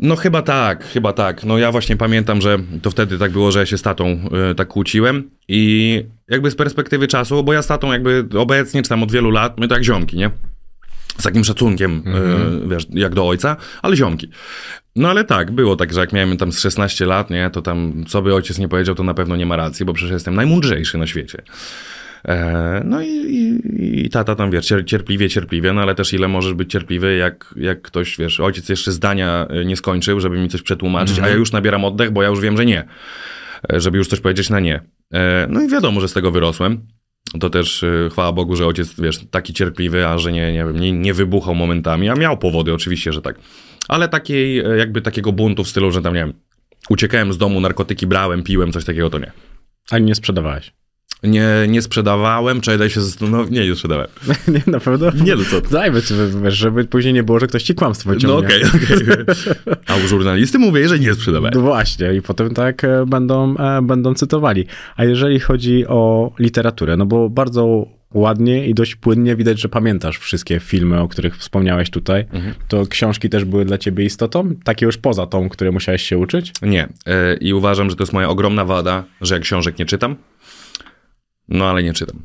No chyba tak, chyba tak. No ja właśnie pamiętam, że to wtedy tak było, że ja się z tatą y, tak kłóciłem i jakby z perspektywy czasu, bo ja z tatą jakby obecnie, czy tam od wielu lat, my to jak ziomki, nie? Z takim szacunkiem, y, wiesz, jak do ojca, ale ziomki. No ale tak, było tak, że jak miałem tam z 16 lat, nie, to tam co by ojciec nie powiedział, to na pewno nie ma racji, bo przecież jestem najmądrzejszy na świecie. E, no i, i, i tata tam, wiesz, cier- cierpliwie, cierpliwie, no ale też ile możesz być cierpliwy, jak, jak ktoś, wiesz, ojciec jeszcze zdania e, nie skończył, żeby mi coś przetłumaczyć, a ja już nabieram oddech, bo ja już wiem, że nie. E, Żeby już coś powiedzieć na nie. No i wiadomo, że z tego wyrosłem. To też chwała Bogu, że ojciec, wiesz, taki cierpliwy, a że nie, nie wiem, nie, nie wybuchał momentami, a miał powody, oczywiście, że tak. Ale takiej, jakby takiego buntu w stylu, że tam, nie wiem, uciekałem z domu, narkotyki brałem, piłem, coś takiego, to nie. Ani nie sprzedawałeś. Nie, nie sprzedawałem, czekaj, daj się zastanowić, nie, nie sprzedałem. <laughs> nie, na pewno? Nie, no co? Dajmy, wiesz, żeby później nie było, że ktoś ci kłamstwo No wyciągnie. okej, okej. <laughs> A u żurnalisty mówię, że nie sprzedawałem. No właśnie, i potem tak e, będą, e, będą cytowali. A jeżeli chodzi o literaturę, no bo bardzo ładnie i dość płynnie widać, że pamiętasz wszystkie filmy, o których wspomniałeś tutaj, Mhm. to książki też były dla ciebie istotą? Takie już poza tą, które musiałeś się uczyć? Nie. E, I uważam, że to jest moja ogromna wada, że ja książek nie czytam. No ale nie czytam.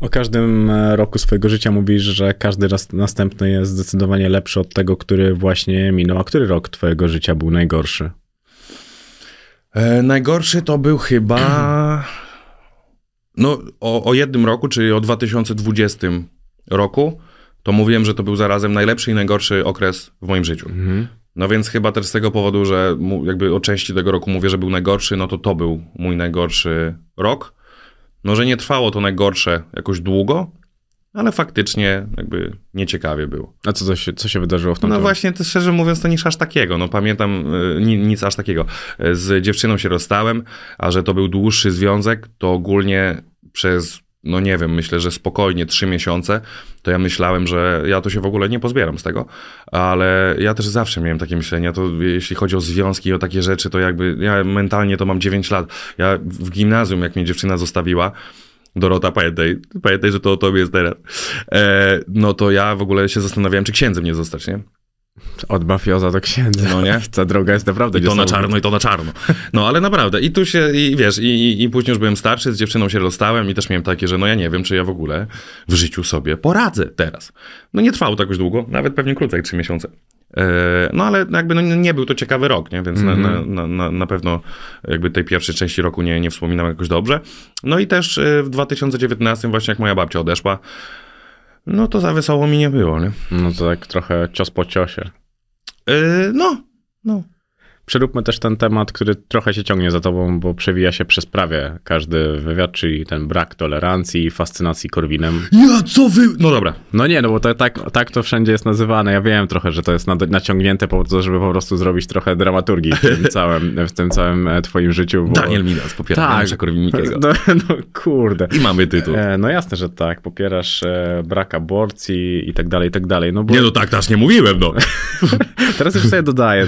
O każdym e, roku swojego życia mówisz, że każdy raz następny jest zdecydowanie lepszy od tego, który właśnie minął. A który rok twojego życia był najgorszy? E, najgorszy to był chyba. No, o, o jednym roku, czyli o 2020 roku, to mówiłem, że to był zarazem najlepszy i najgorszy okres w moim życiu. No więc chyba też z tego powodu, że jakby o części tego roku mówię, że był najgorszy, no to to był mój najgorszy rok. No, że nie trwało to najgorsze jakoś długo, ale faktycznie jakby nieciekawie było. A co, to się, co się wydarzyło w tamtym No właśnie, to szczerze mówiąc, to nic aż takiego. No pamiętam, y, ni- nic aż takiego. Z dziewczyną się rozstałem, a że to był dłuższy związek, to ogólnie przez, no nie wiem, myślę, że spokojnie trzy miesiące, to ja myślałem, że ja to się w ogóle nie pozbieram z tego, ale ja też zawsze miałem takie myślenia, to jeśli chodzi o związki i o takie rzeczy, to jakby, ja mentalnie to mam 9 lat. Ja w gimnazjum, jak mnie dziewczyna zostawiła, Dorota, pamiętaj, pamiętaj, że to o tobie jest teraz. E, no to ja w ogóle się zastanawiałem, czy księdzem nie zostać, nie? Od mafioza do księdza. No nie? Ta droga jest naprawdę I to na czarno, i to na czarno. No ale naprawdę. I tu się, i wiesz, i, i, później już byłem starszy, z dziewczyną się rozstałem i też miałem takie, że no ja nie wiem, czy ja w ogóle w życiu sobie poradzę teraz. No nie trwało to jakoś długo, nawet pewnie krócej jak trzy miesiące. E, No ale jakby no, nie był to ciekawy rok, nie? więc na, na, na, na, na pewno jakby tej pierwszej części roku nie, nie wspominam jakoś dobrze. No i też e, w 2019 właśnie jak moja babcia odeszła, no to za wesoło mi nie było, nie? No to tak trochę cios po ciosie. E, No, no. Przeróbmy też ten temat, który trochę się ciągnie za tobą, bo przewija się przez prawie każdy wywiad, czyli ten brak tolerancji i fascynacji Korwinem. Ja co wy... No dobra, No nie, no bo to, tak, tak to wszędzie jest nazywane. Ja wiem trochę, że to jest naciągnięte po to, żeby po prostu zrobić trochę dramaturgii w tym <laughs> całym, w tym całym e, twoim życiu. Bo... Daniel Midas popiera Tak. Janusza Korwin-Mikkego. <laughs> No, no kurde. I mamy tytuł. E, no jasne, że tak. Popierasz e, brak aborcji i tak dalej, i tak dalej. No bo Nie no, tak też nie mówiłem, no. <laughs> teraz już sobie dodaję.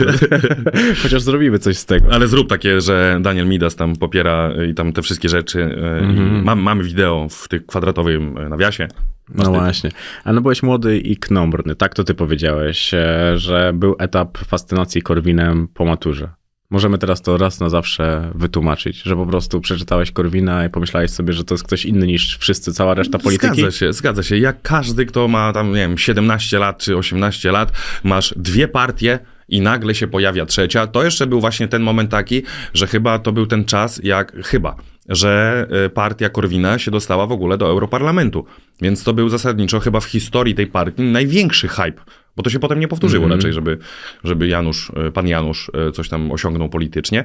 Chociaż zrobimy coś z tego. Ale zrób takie, że Daniel Midas tam popiera i tam te wszystkie rzeczy. e, I mam, mamy wideo w tych kwadratowym e, nawiasie. No właśnie. A no byłeś młody i knombrny, tak to ty powiedziałeś, e, że był etap fascynacji Korwinem po maturze. Możemy teraz to raz na zawsze wytłumaczyć, że po prostu przeczytałeś Korwina i pomyślałeś sobie, że to jest ktoś inny niż wszyscy, cała reszta polityki. Zgadza się, zgadza się. Jak każdy, kto ma tam, nie wiem, 17 lat czy 18 lat, masz dwie partie i nagle się pojawia trzecia, to jeszcze był właśnie ten moment taki, że chyba to był ten czas, jak chyba, że y, partia Korwina się dostała w ogóle do Europarlamentu. Więc to był zasadniczo chyba w historii tej partii największy hype. Bo to się potem nie powtórzyło Mhm. raczej, żeby, żeby Janusz, y, pan Janusz y, coś tam osiągnął politycznie.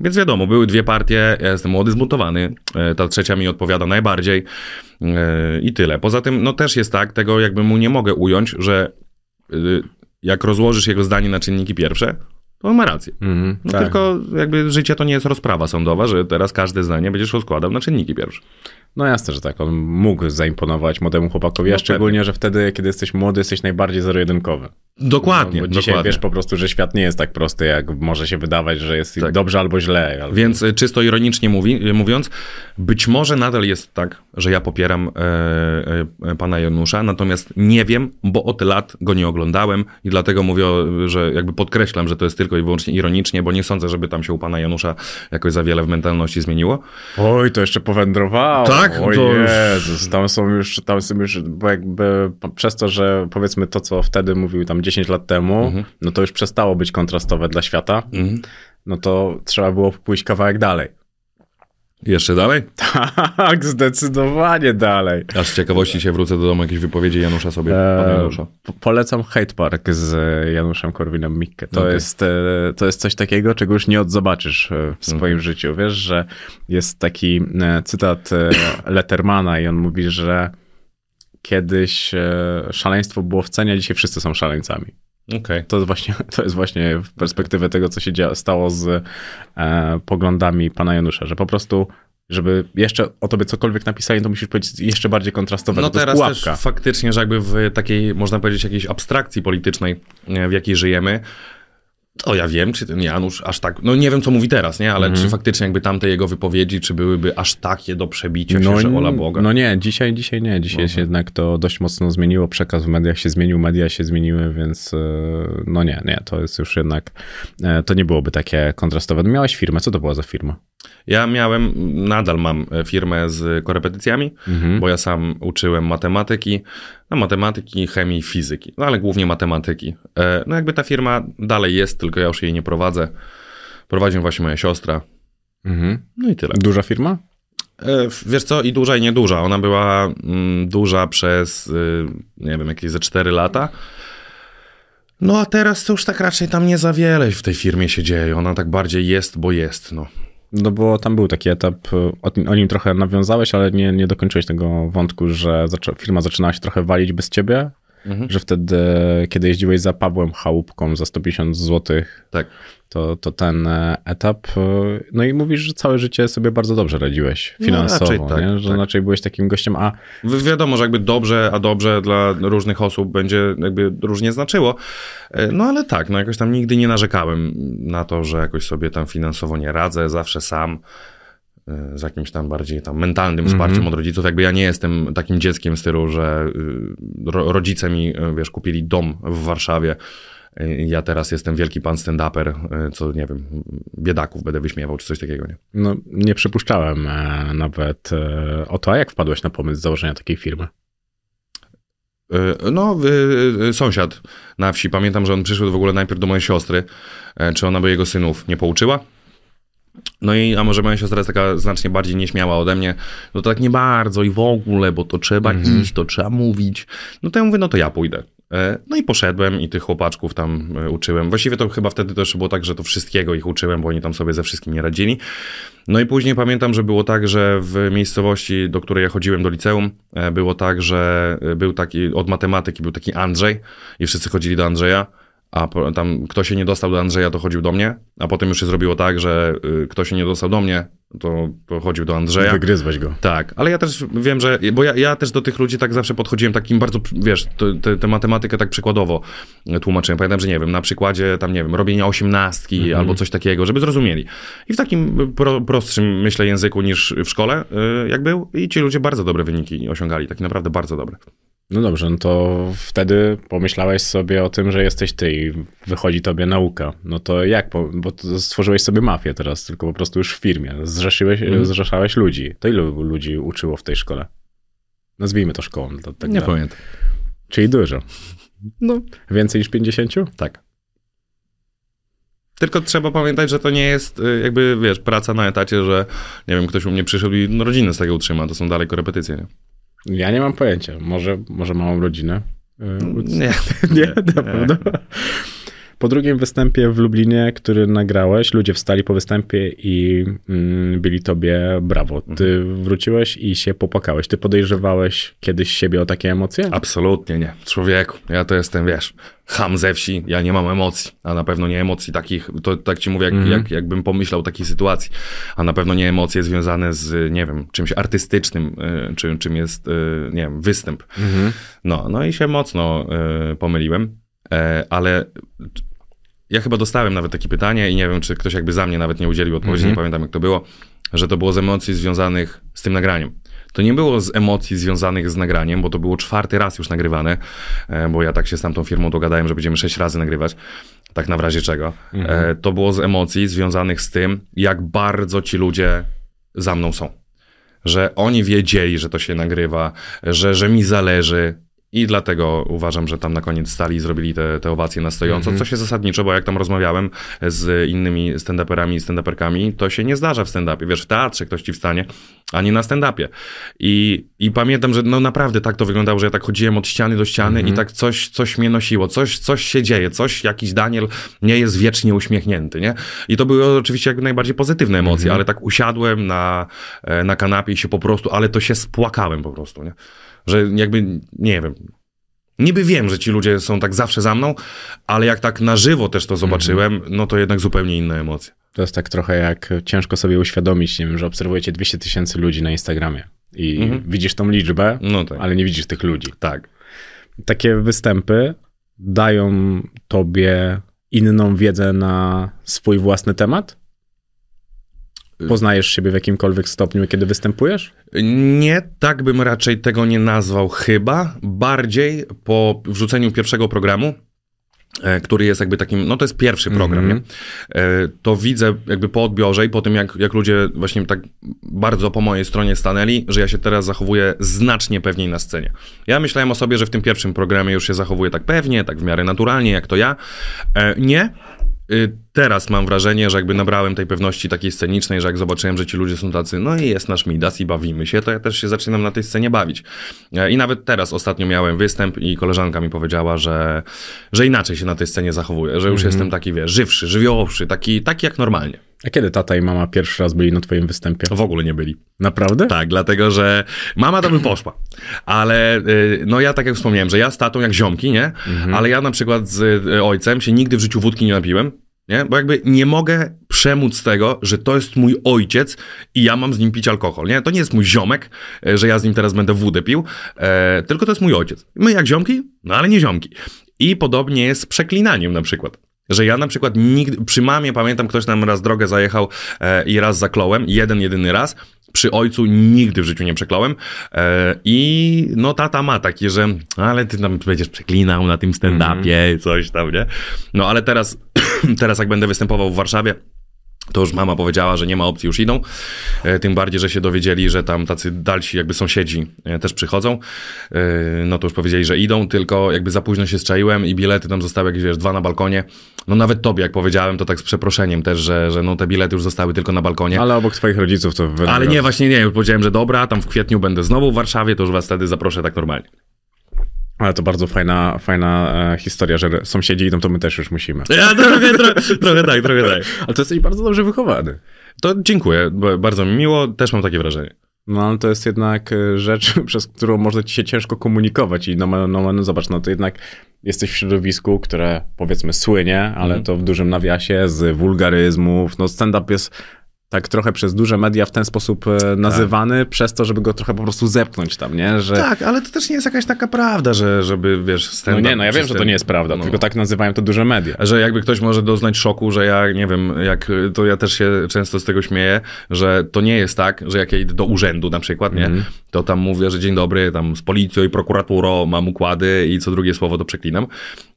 Więc wiadomo, były dwie partie, ja jestem młody, zmontowany, y, ta trzecia mi odpowiada najbardziej i tyle. Poza tym, no też jest tak, tego jakby mu nie mogę ująć, że jak rozłożysz jego zdanie na czynniki pierwsze, to on ma rację. Mhm, No tak. tylko jakby życie to nie jest rozprawa sądowa, że teraz każde zdanie będziesz rozkładał na czynniki pierwsze. No jasne, że tak. On mógł zaimponować młodemu chłopakowi, a No szczególnie, że wtedy, kiedy jesteś młody, jesteś najbardziej zero-jedynkowy. Dokładnie, No, bo dzisiaj dokładnie. wiesz po prostu, że świat nie jest tak prosty, jak może się wydawać, że jest Tak. dobrze albo źle. Albo... Więc y, czysto ironicznie mówi, y, mówiąc, być może nadal jest tak, że ja popieram e, e, pana Janusza, natomiast nie wiem, bo od lat go nie oglądałem i dlatego mówię, że jakby podkreślam, że to jest tylko i wyłącznie ironicznie, bo nie sądzę, żeby tam się u pana Janusza jakoś za wiele w mentalności zmieniło. Oj, to jeszcze powędrowało. Tak? Oj To już- Jezus, tam są już, tam są już, bo jakby przez to, że powiedzmy to, co wtedy mówił tam 10 lat temu, Mhm. no to już przestało być kontrastowe dla świata, no to trzeba było pójść kawałek dalej. Jeszcze dalej? <laughs> Tak, zdecydowanie dalej. Aż z ciekawości się wrócę do domu jakieś wypowiedzi Janusza sobie, pana E, Janusza. po- Polecam Hate Park z Januszem Korwinem Mikke. To, Okej. jest, e, to jest coś takiego, czego już nie odzobaczysz e, w swoim Mhm. życiu. Wiesz, że jest taki e, cytat e, Lettermana i on mówi, że kiedyś e, szaleństwo było w cenie, a dzisiaj wszyscy są szaleńcami. Okej. To jest właśnie, <laughs> to jest właśnie w perspektywie tego, co się dzia- stało z e, poglądami pana Janusza, że po prostu, żeby jeszcze o tobie cokolwiek napisali, to musisz powiedzieć jeszcze bardziej kontrastowe. No to teraz też faktycznie, że jakby w takiej, można powiedzieć, jakiejś abstrakcji politycznej, e, w jakiej żyjemy, to ja wiem, czy ten Janusz aż tak, no nie wiem, co mówi teraz, nie, ale Mhm. czy faktycznie jakby tamte jego wypowiedzi, czy byłyby aż takie do przebicia się, że ola Boga. No nie, dzisiaj, dzisiaj nie. Dzisiaj się jednak to dość mocno zmieniło. Przekaz w mediach się zmienił, media się zmieniły, więc e, no nie, nie, to jest już jednak, e, to nie byłoby takie kontrastowe. No Miałeś firmę, co to była za firma? Ja miałem, nadal mam e, firmę z korepetycjami, Mhm. bo ja sam uczyłem matematyki, no matematyki, chemii, fizyki, no ale głównie matematyki. E, No jakby ta firma dalej jest, tylko ja już jej nie prowadzę. Prowadzi ją właśnie moja siostra. Mhm. No i tyle. Duża firma? E, Wiesz co, i duża i nieduża. Ona była mm, duża przez, y, nie wiem, jakieś ze 4 lata. No a teraz to już tak raczej tam nie za wiele w tej firmie się dzieje. Ona tak bardziej jest, bo jest, no. No bo tam był taki etap, o, tym- o nim trochę nawiązałeś, ale nie, nie dokończyłeś tego wątku, że zaczę, firma zaczynała się trochę walić bez ciebie, Mhm. że wtedy, kiedy jeździłeś za Pawłem Chałupką za 150 zł, Tak. to, to ten e, etap. e, No i mówisz, że całe życie sobie bardzo dobrze radziłeś No, finansowo, raczej tak, że tak. raczej byłeś takim gościem, a Wi- Wiadomo, że jakby dobrze, a dobrze dla różnych osób będzie jakby różnie znaczyło. E, No ale tak, no jakoś tam nigdy nie narzekałem na to, że jakoś sobie tam finansowo nie radzę, zawsze sam. E, Z jakimś tam bardziej tam mentalnym wsparciem od rodziców. Jakby ja nie jestem takim dzieckiem w stylu, że ro, rodzice mi, y, wiesz, kupili dom w Warszawie. Ja teraz jestem wielki pan stand-uper, co nie wiem, biedaków będę wyśmiewał, czy coś takiego, nie? no, nie przypuszczałem e, nawet e, o to, a jak wpadłeś na pomysł założenia takiej firmy? No, sąsiad na wsi. Pamiętam, że on przyszedł w ogóle najpierw do mojej siostry, e, czy ona by jego synów nie pouczyła. No i, a może moja siostra jest taka znacznie bardziej nieśmiała ode mnie, no to tak nie bardzo i w ogóle, bo to trzeba iść, to trzeba mówić. No to ja mówię, no to ja pójdę. E, No i poszedłem i tych chłopaczków tam e, uczyłem. Właściwie to chyba wtedy też było tak, że to wszystkiego ich uczyłem, bo oni tam sobie ze wszystkim nie radzili. No i później pamiętam, że było tak, że w miejscowości, do której ja chodziłem do liceum, e, było tak, że był taki, od matematyki był taki Andrzej i wszyscy chodzili do Andrzeja, a tam kto się nie dostał do Andrzeja, to chodził do mnie, a potem już się zrobiło tak, że y, kto się nie dostał do mnie, to, to chodził do Andrzeja. Wygryzłeś go. Tak, ale ja też wiem, że, bo ja, ja też do tych ludzi tak zawsze podchodziłem takim bardzo, wiesz, tę matematykę tak przykładowo tłumaczyłem. Pamiętam, że nie wiem, na przykładzie tam, nie wiem, robienia osiemnastki Mhm. albo coś takiego, żeby zrozumieli. I w takim pro, prostszym, myślę, języku niż w szkole, y, jak był. I ci ludzie bardzo dobre wyniki osiągali, takie naprawdę bardzo dobre. No dobrze, no to wtedy pomyślałeś sobie o tym, że jesteś ty i wychodzi tobie nauka. No to jak? Bo stworzyłeś sobie mafię teraz, tylko po prostu już w firmie. Zrzeszyłeś, Mhm. zrzeszałeś ludzi. To ilu ludzi uczyło w tej szkole? Nazwijmy to szkołą. To, tak dalej. pamiętam. Czyli dużo. No, Więcej niż 50? tak. Tylko trzeba pamiętać, że to nie jest y, jakby, wiesz, praca na etacie, że nie wiem, ktoś u mnie przyszedł i no, rodzinę z tego utrzyma. To są dalej korepetycje, nie? Ja nie mam pojęcia. Może, może małą rodzinę. Yy, Nie. <laughs> Nie, na pewno. Po drugim występie w Lublinie, który nagrałeś, ludzie wstali po występie i mm, byli tobie brawo. Ty wróciłeś i się popłakałeś. Ty podejrzewałeś kiedyś siebie o takie emocje? Absolutnie nie. Człowieku, ja to jestem, wiesz, ham ze wsi, ja nie mam emocji, a na pewno nie emocji takich, to tak ci mówię, jak, jak, jakbym pomyślał takiej sytuacji, a na pewno nie emocje związane z, nie wiem, czymś artystycznym, y, czy, czym jest, y, nie wiem, występ. No, no i się mocno y, pomyliłem, e, ale ja chyba dostałem nawet takie pytanie i nie wiem, czy ktoś jakby za mnie nawet nie udzielił odpowiedzi, nie pamiętam jak to było, że to było z emocji związanych z tym nagraniem. To nie było z emocji związanych z nagraniem, bo to było czwarty raz już nagrywane, e, bo ja tak się z tamtą firmą dogadałem, że będziemy sześć razy nagrywać, tak na razie czego. E, To było z emocji związanych z tym, jak bardzo ci ludzie za mną są. Że oni wiedzieli, że to się nagrywa, że, że mi zależy, i dlatego uważam, że tam na koniec stali i zrobili te, te owacje na stojąco, co się zasadniczo, bo jak tam rozmawiałem z innymi stand-uperami i stand-uperkami, to się nie zdarza w stand-upie. Wiesz, w teatrze ktoś ci wstanie, a nie na stand-upie. I, I pamiętam, że no naprawdę tak to wyglądało, że ja tak chodziłem od ściany do ściany i tak coś, coś mnie nosiło, coś, coś się dzieje, coś, jakiś Daniel nie jest wiecznie uśmiechnięty, nie? I to były oczywiście jak najbardziej pozytywne emocje, ale tak usiadłem na, e, na kanapie i się po prostu, ale to się spłakałem po prostu, nie? Że jakby, nie wiem, niby wiem, że ci ludzie są tak zawsze za mną, ale jak tak na żywo też to zobaczyłem, no to jednak zupełnie inne emocje. To jest tak trochę jak ciężko sobie uświadomić, nie wiem, że obserwujecie 200 tysięcy ludzi na Instagramie i widzisz tą liczbę, No tak. ale nie widzisz tych ludzi. Tak. Takie występy dają tobie inną wiedzę na swój własny temat? Poznajesz siebie w jakimkolwiek stopniu, kiedy występujesz? Nie, tak bym raczej tego nie nazwał chyba. Bardziej po wrzuceniu pierwszego programu, e, który jest jakby takim, no to jest pierwszy program, nie? E, to widzę jakby po odbiorze i po tym, jak, jak ludzie właśnie tak bardzo po mojej stronie stanęli, że ja się teraz zachowuję znacznie pewniej na scenie. Ja myślałem o sobie, że w tym pierwszym programie już się zachowuję tak pewnie, tak w miarę naturalnie, jak to ja. E, Nie. Y, Teraz mam wrażenie, że jakby nabrałem tej pewności takiej scenicznej, że jak zobaczyłem, że ci ludzie są tacy, no i jest nasz Midas i bawimy się, to ja też się zaczynam na tej scenie bawić. E, I nawet teraz ostatnio miałem występ i koleżanka mi powiedziała, że, że inaczej się na tej scenie zachowuję, że już jestem taki, wiesz, żywszy, żywiołowszy, taki, taki jak normalnie. A kiedy tata i mama pierwszy raz byli na twoim występie? W ogóle nie byli. Naprawdę? Tak, dlatego że mama to by <clears throat> poszła. Ale y, no ja tak jak wspomniałem, że ja z tatą jak ziomki, nie? Ale ja na przykład z y, ojcem się nigdy w życiu wódki nie napiłem. Nie? Bo jakby nie mogę przemóc tego, że to jest mój ojciec i ja mam z nim pić alkohol. Nie? To nie jest mój ziomek, e, że ja z nim teraz będę wódę pił, e, tylko to jest mój ojciec. My jak ziomki, no ale nie ziomki. I podobnie jest z przeklinaniem na przykład. Że ja na przykład nigdy, przy mamie pamiętam, ktoś nam raz drogę zajechał e, i raz zakląłem, jeden, jedyny raz. Przy ojcu nigdy w życiu nie przekląłem. E, I no tata ma taki, że ale ty tam będziesz przeklinał na tym stand-upie, coś tam, nie? No ale teraz, <clears throat> teraz jak będę występował w Warszawie, to już mama powiedziała, że nie ma opcji, już idą. E, Tym bardziej, że się dowiedzieli, że tam tacy dalsi jakby sąsiedzi e, też przychodzą. E, No to już powiedzieli, że idą, tylko jakby za późno się strzaiłem i bilety tam zostały jakieś, wiesz, dwa na balkonie. No nawet tobie, jak powiedziałem, to tak z przeproszeniem też, że, że no te bilety już zostały tylko na balkonie. Ale obok twoich rodziców to wygląda. Ale nie, właśnie nie, już powiedziałem, że dobra, tam w kwietniu będę znowu w Warszawie, to już was wtedy zaproszę tak normalnie. Ale to bardzo fajna, fajna e, historia, że sąsiedzi idą, to my też już musimy. Ja trochę, trochę, trochę tak, trochę tak. Ale to jesteś bardzo dobrze wychowany. To dziękuję, bardzo mi miło, też mam takie wrażenie. No ale to jest jednak e, rzecz, <laughs> przez którą można ci się ciężko komunikować i no, no, no, no zobacz, no to jednak jesteś w środowisku, które powiedzmy słynie, ale to w dużym nawiasie z wulgaryzmów, no stand-up jest tak trochę przez duże media w ten sposób e, nazywany, przez to, żeby go trochę po prostu zepchnąć tam, nie? Że... Tak, ale to też nie jest jakaś taka prawda, że żeby, wiesz, No nie, no ja wiem, że to nie jest prawda, tylko tak nazywają to duże media. Że jakby ktoś może doznać szoku, że ja nie wiem, jak to ja też się często z tego śmieję, że to nie jest tak, że jak ja idę do urzędu na przykład, nie, Mhm. to tam mówię, że dzień dobry, tam z policją i prokuraturą mam układy i co drugie słowo to przeklinam.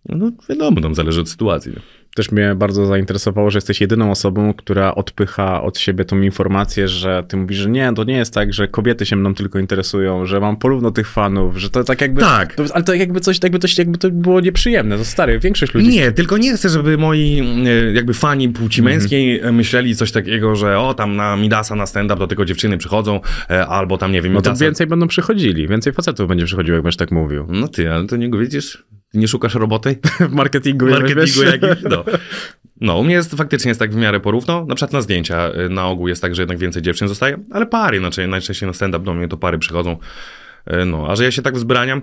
No wiadomo, tam zależy od sytuacji. Nie? Też mnie bardzo zainteresowało, że jesteś jedyną osobą, która odpycha od siebie tą informację, że ty mówisz, że nie, to nie jest tak, że kobiety się mną tylko interesują, że mam porówno tych fanów, że to tak jakby... Tak. To, ale to jakby coś, jakby coś, jakby to było nieprzyjemne. To stary, większość ludzi... Nie, tylko nie chcę, żeby moi e, jakby fani płci Mhm. męskiej e, myśleli coś takiego, że o, tam na Midasa na stand-up do tego dziewczyny przychodzą, e, albo tam, nie wiem, No to więcej będą przychodzili, więcej facetów będzie przychodziło, jak będziesz tak mówił. No ty, ale to nie widzisz? Nie szukasz roboty? W marketingu, marketingu wiesz? jakiś, no. <laughs> No, u mnie jest, faktycznie jest tak w miarę porówno. Na przykład na zdjęcia y, na ogół jest tak, że jednak więcej dziewczyn zostaje, ale pary, znaczy najczęściej na stand-up do mnie to pary przychodzą. Y, No, a że ja się tak wzbraniam,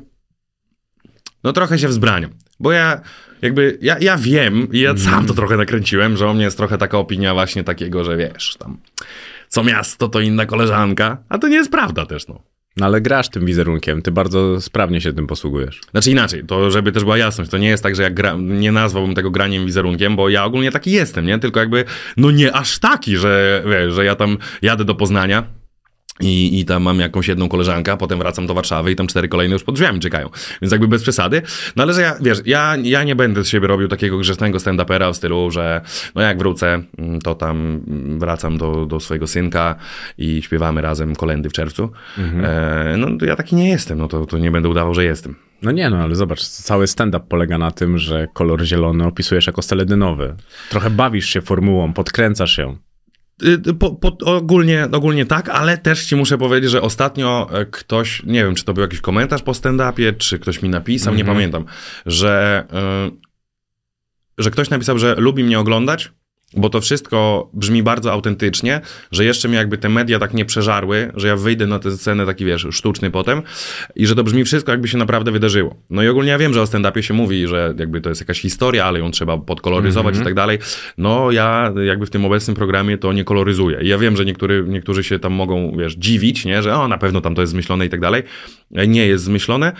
no trochę się wzbraniam, bo ja jakby, ja, ja wiem i ja sam to trochę nakręciłem, że u mnie jest trochę taka opinia właśnie takiego, że wiesz, tam co miasto to inna koleżanka, a to nie jest prawda też, no. No ale grasz tym wizerunkiem, ty bardzo sprawnie się tym posługujesz. Znaczy inaczej, to żeby też była jasność, to nie jest tak, że ja gra, nie nazwałbym tego graniem wizerunkiem, bo ja ogólnie taki jestem, nie? Tylko jakby, no nie aż taki, że wiesz, że ja tam jadę do Poznania i, i tam mam jakąś jedną koleżankę, a potem wracam do Warszawy i tam cztery kolejne już pod drzwiami czekają. Więc jakby bez przesady. No ale że ja, wiesz, ja, ja nie będę z siebie robił takiego grzecznego stand-upera w stylu, że no jak wrócę, mm, to tam wracam do, do swojego synka i śpiewamy razem kolendy w czerwcu. E, no ja taki nie jestem, no to, to nie będę udawał, że jestem. No nie, no ale zobacz, cały stand-up polega na tym, że kolor zielony opisujesz jako steledynowy. Trochę bawisz się formułą, podkręcasz ją. Y, Po, po, ogólnie, ogólnie tak, ale też ci muszę powiedzieć, że ostatnio e, ktoś, nie wiem, czy to był jakiś komentarz po stand-upie, czy ktoś mi napisał, nie pamiętam, że, y, że ktoś napisał, że lubi mnie oglądać, bo to wszystko brzmi bardzo autentycznie, że jeszcze mnie jakby te media tak nie przeżarły, że ja wyjdę na tę scenę taki, wiesz, sztuczny potem i że to brzmi wszystko jakby się naprawdę wydarzyło. No i ogólnie ja wiem, że o stand-upie się mówi, że jakby to jest jakaś historia, ale ją trzeba podkoloryzować i tak dalej. No ja jakby w tym obecnym programie to nie koloryzuję. I ja wiem, że niektóry, niektórzy się tam mogą, wiesz, dziwić, nie, że o, na pewno tam to jest zmyślone i tak dalej. Nie jest zmyślone,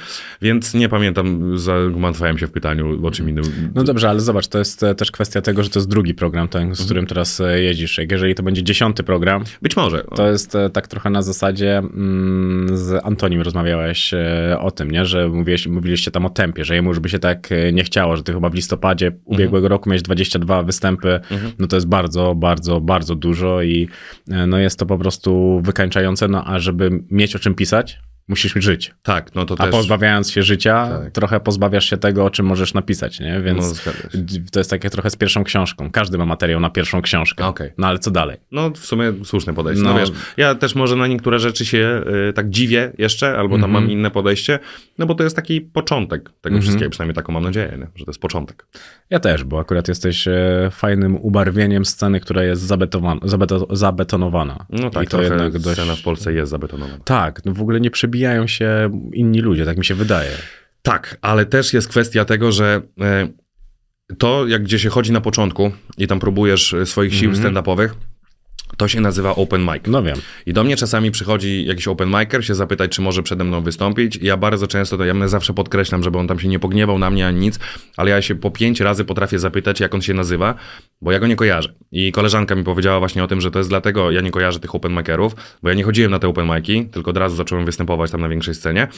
więc nie pamiętam, zagmatwałem się w pytaniu o czym innym. No dobrze, ale zobacz, to jest e, też kwestia tego, że to jest drugi program, ten, Mhm. z którym teraz e, jeździsz. Jak jeżeli to będzie dziesiąty program, Być może. to jest e, tak trochę na zasadzie mm, z Antonim rozmawiałeś o tym, nie? że mówiłeś, mówiliście tam o tempie, że jemu już by się tak nie chciało, że ty chyba w listopadzie ubiegłego roku miałeś 22 występy, no to jest bardzo, bardzo, bardzo dużo i no jest to po prostu wykańczające, no a żeby mieć o czym pisać, musisz żyć. Tak, no to A też... pozbawiając się życia, trochę pozbawiasz się tego, o czym możesz napisać, nie? No, Więc się. to jest takie trochę z pierwszą książką. Każdy ma materiał na pierwszą książkę. Okej. No ale co dalej? No, w sumie słuszne podejście. No, No. wiesz, ja też może na niektóre rzeczy się y, tak dziwię jeszcze, albo tam mam inne podejście, no bo to jest taki początek tego wszystkiego, przynajmniej taką mam nadzieję, nie? że to jest początek. Ja też, bo akurat jesteś e, fajnym ubarwieniem sceny, która jest zabetowana, zabeto, zabetonowana. No tak, I to jednak dość... scena w Polsce jest zabetonowana. Tak, no w ogóle nie przebijają się inni ludzie, tak mi się wydaje. Tak, ale też jest kwestia tego, że e, to, jak gdzie się chodzi na początku i tam próbujesz e, swoich sił stand-upowych, to się nazywa open mic. No wiem. I do mnie czasami przychodzi jakiś open micer, się zapytać, czy może przede mną wystąpić. I ja bardzo często, to ja mnie zawsze podkreślam, żeby on tam się nie pogniewał na mnie ani nic, ale ja się po pięć razy potrafię zapytać, jak on się nazywa, bo ja go nie kojarzę. I koleżanka mi powiedziała właśnie o tym, że to jest dlatego, ja nie kojarzę tych open micerów, bo ja nie chodziłem na te open mic'i, tylko od razu zacząłem występować tam na większej scenie.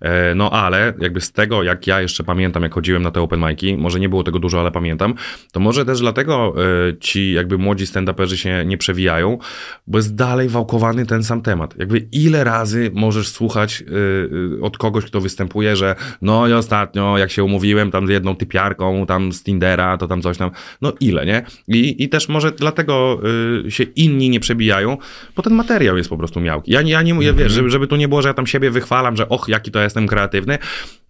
E, No ale jakby z tego, jak ja jeszcze pamiętam, jak chodziłem na te open mic'i, może nie było tego dużo, ale pamiętam, to może też dlatego e, ci jakby młodzi stand-uperzy się nie przewijają, bo jest dalej wałkowany ten sam temat. Jakby ile razy możesz słuchać y, y, od kogoś, kto występuje, że no i ostatnio, jak się umówiłem tam z jedną typiarką, tam z Tindera, to tam coś tam, no ile, nie? I, i też może dlatego y, się inni nie przebijają, bo ten materiał jest po prostu miałki. Ja, nie- ja nie mówię, wiesz, żeby, żeby tu nie było, że ja tam siebie wychwalam, że och, jaki to jestem kreatywny,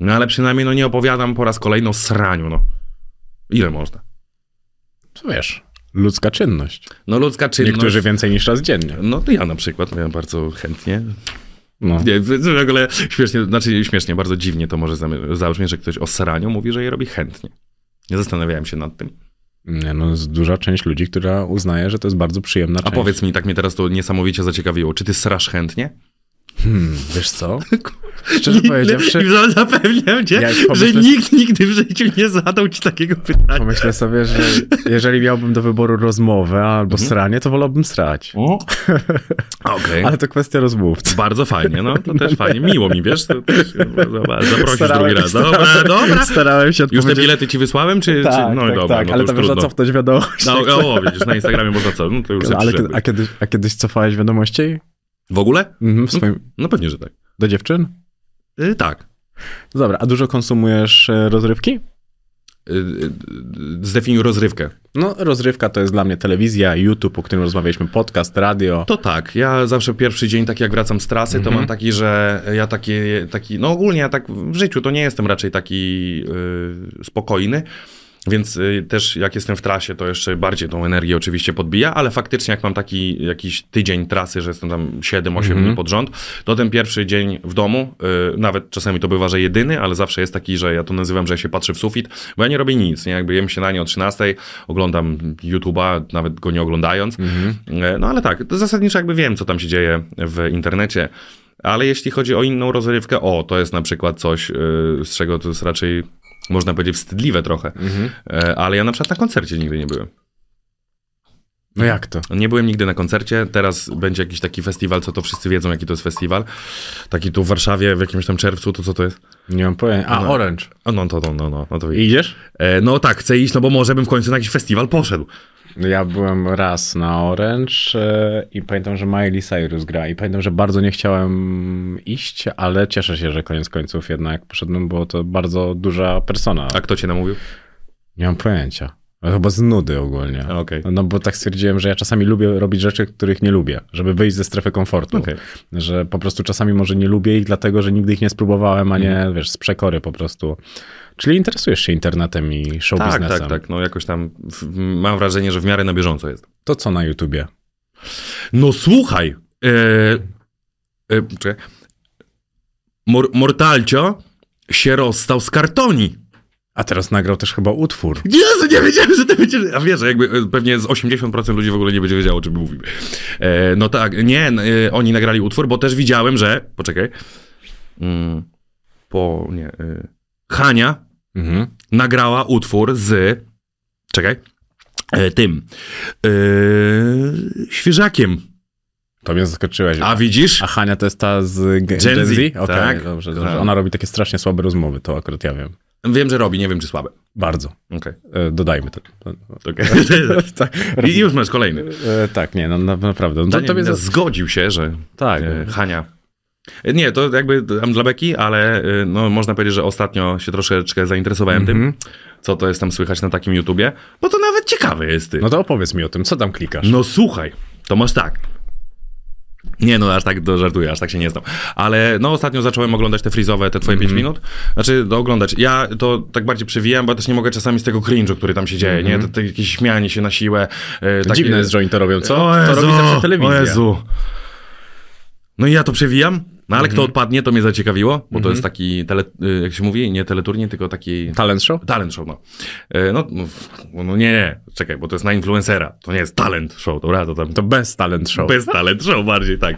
no ale przynajmniej no nie opowiadam po raz kolejny o sraniu, no. Ile można? Co wiesz, ludzka czynność. No ludzka czynność... Niektórzy więcej niż raz dziennie. No to ja na przykład, ja bardzo chętnie. No. Nie, w ogóle śmiesznie, znaczy śmiesznie, bardzo dziwnie to może zabrzmieć, że ktoś o sraniu mówi, że je robi chętnie. Nie zastanawiałem się nad tym. Nie, no, jest duża część ludzi, która uznaje, że to jest bardzo przyjemna A część. powiedz mi, tak mnie teraz to niesamowicie zaciekawiło, czy ty srasz chętnie? Hmm, wiesz co? <laughs> Szczerze powiedziawszy, I zapewniam cię, Jak że pomyślę- nikt nigdy w życiu nie zadał ci takiego pytania. pomyślę sobie, że jeżeli miałbym do wyboru rozmowę albo sranie, to wolałbym srać. <laughs> Okej. Ale to kwestia rozmówcy. Bardzo fajnie, no to też fajnie. Miło mi, wiesz, to też, zobacz, zaprosisz Starałem- drugi raz. Dobra, starałem- dobra. Starałem się Już te odpowiedzieć. bilety ci wysłałem, czy, Tak, czy... No tak, dobra, tak, no ale to można trudno. cofnąć wiadomość. No, o, widzisz, na Instagramie można co, no to już sobie ale a, kiedyś, a kiedyś cofałeś wiadomości? W ogóle? Mhm, w swoim, No pewnie, że tak. do dziewczyn? Y, tak. Dobra, a dużo konsumujesz e, rozrywki? Y, y, Zdefiniuj rozrywkę. No, rozrywka to jest dla mnie telewizja, YouTube, o którym rozmawialiśmy, podcast, radio. To tak, ja zawsze pierwszy dzień, tak jak wracam z trasy, Mhm. to mam taki, że ja taki, taki, no ogólnie ja tak w życiu to nie jestem raczej taki y, spokojny, więc y, też jak jestem w trasie, to jeszcze bardziej tą energię oczywiście podbija, ale faktycznie jak mam taki jakiś tydzień trasy, że jestem tam 7-8 Mhm. dni pod rząd, to ten pierwszy dzień w domu, y, nawet czasami to bywa, że jedyny, ale zawsze jest taki, że ja to nazywam, że ja się patrzę w sufit, bo ja nie robię nic, nie? Jakby jem śniadanie o 13, oglądam YouTube'a, nawet go nie oglądając, E, No ale tak, to zasadniczo jakby wiem, co tam się dzieje w internecie. Ale jeśli chodzi o inną rozrywkę, o, to jest na przykład coś, y, z czego to jest raczej, można powiedzieć, wstydliwe trochę. E, Ale ja na przykład na koncercie nigdy nie byłem. No jak to? Nie byłem nigdy na koncercie, teraz będzie jakiś taki festiwal, co to wszyscy wiedzą, jaki to jest festiwal. Taki tu w Warszawie w jakimś tam czerwcu, to co to jest? Nie mam pojęcia. A, No. Orange. A no to, no, no, no, no to I Idziesz? e, No tak, chcę iść, no bo może bym w końcu na jakiś festiwal poszedł. Ja byłem raz na Orange e, i pamiętam, że Miley Cyrus gra i pamiętam, że bardzo nie chciałem iść, ale cieszę się, że koniec końców jednak poszedłem, bo to bardzo duża persona. A kto cię namówił? Nie mam pojęcia. Chyba z nudy ogólnie. Okej. No bo tak stwierdziłem, że ja czasami lubię robić rzeczy, których nie lubię, żeby wyjść ze strefy komfortu. Okej. Że po prostu czasami może nie lubię ich, dlatego że nigdy ich nie spróbowałem, a nie, Mhm. wiesz, z przekory po prostu. Czyli interesujesz się internetem i show Tak, biznesem. tak, tak, no jakoś tam w, mam wrażenie, że w miarę na bieżąco jest. To co na YouTubie? No słuchaj. E, e, czekaj. Mor, Mortalcio się rozstał z kartoni. A teraz nagrał też chyba utwór. Jezu, nie wiedziałem, że to będzie... A wiesz, jakby e, pewnie z 80% ludzi w ogóle nie będzie wiedziało, o czym mówimy. E, no tak, nie, e, oni nagrali utwór, bo też widziałem, że... Poczekaj. Mm, po... nie... E, Hania Mhm. nagrała utwór z... Czekaj. E, tym. E, świeżakiem. To mnie zaskoczyłeś. A widzisz? A Hania to jest ta z Gen Gen Z, Z? Okej, tak. dobrze, Tak. dobrze. Ona robi takie strasznie słabe rozmowy, to akurat ja wiem. Wiem, że robi, nie wiem, czy słabe. Bardzo. Okej. E, dodajmy to. Okay. <laughs> tak, I już masz kolejny. e, tak, nie, no na, naprawdę. No, to, Daniel to mnie zgodził się, że Tak. e, Hania... Nie, to jakby tam dla beki, ale e, no, można powiedzieć, że ostatnio się troszeczkę zainteresowałem Mhm. tym, co to jest tam słychać na takim YouTubie, bo to nawet ciekawe jest, ty. No to opowiedz mi o tym, co tam klikasz? No słuchaj, to masz tak. Nie, no aż tak to żartuję, aż tak się nie znam. Ale no ostatnio zacząłem oglądać te frizowe, te twoje Mhm. 5 minut. Znaczy, no, oglądać. Ja to tak bardziej przewijam, bo ja też nie mogę czasami z tego cringe'u, który tam się dzieje, nie? To, to jakieś śmianie się na siłę. E, takie- Mhm. Dziwne jest, że oni to robią, co? O to Jezu, robi zawsze telewizja. O Jezu. No i ja to przewijam, no ale Mhm. kto odpadnie, to mnie zaciekawiło, bo to jest taki, tele, y, jak się mówi, nie teleturniej, tylko taki... Talent show? Talent show, no. E, No, no, no nie, nie, czekaj, bo to jest na influencera. To nie jest talent show, dobra, to tam... To bez talent show. Bez talent show bardziej, tak.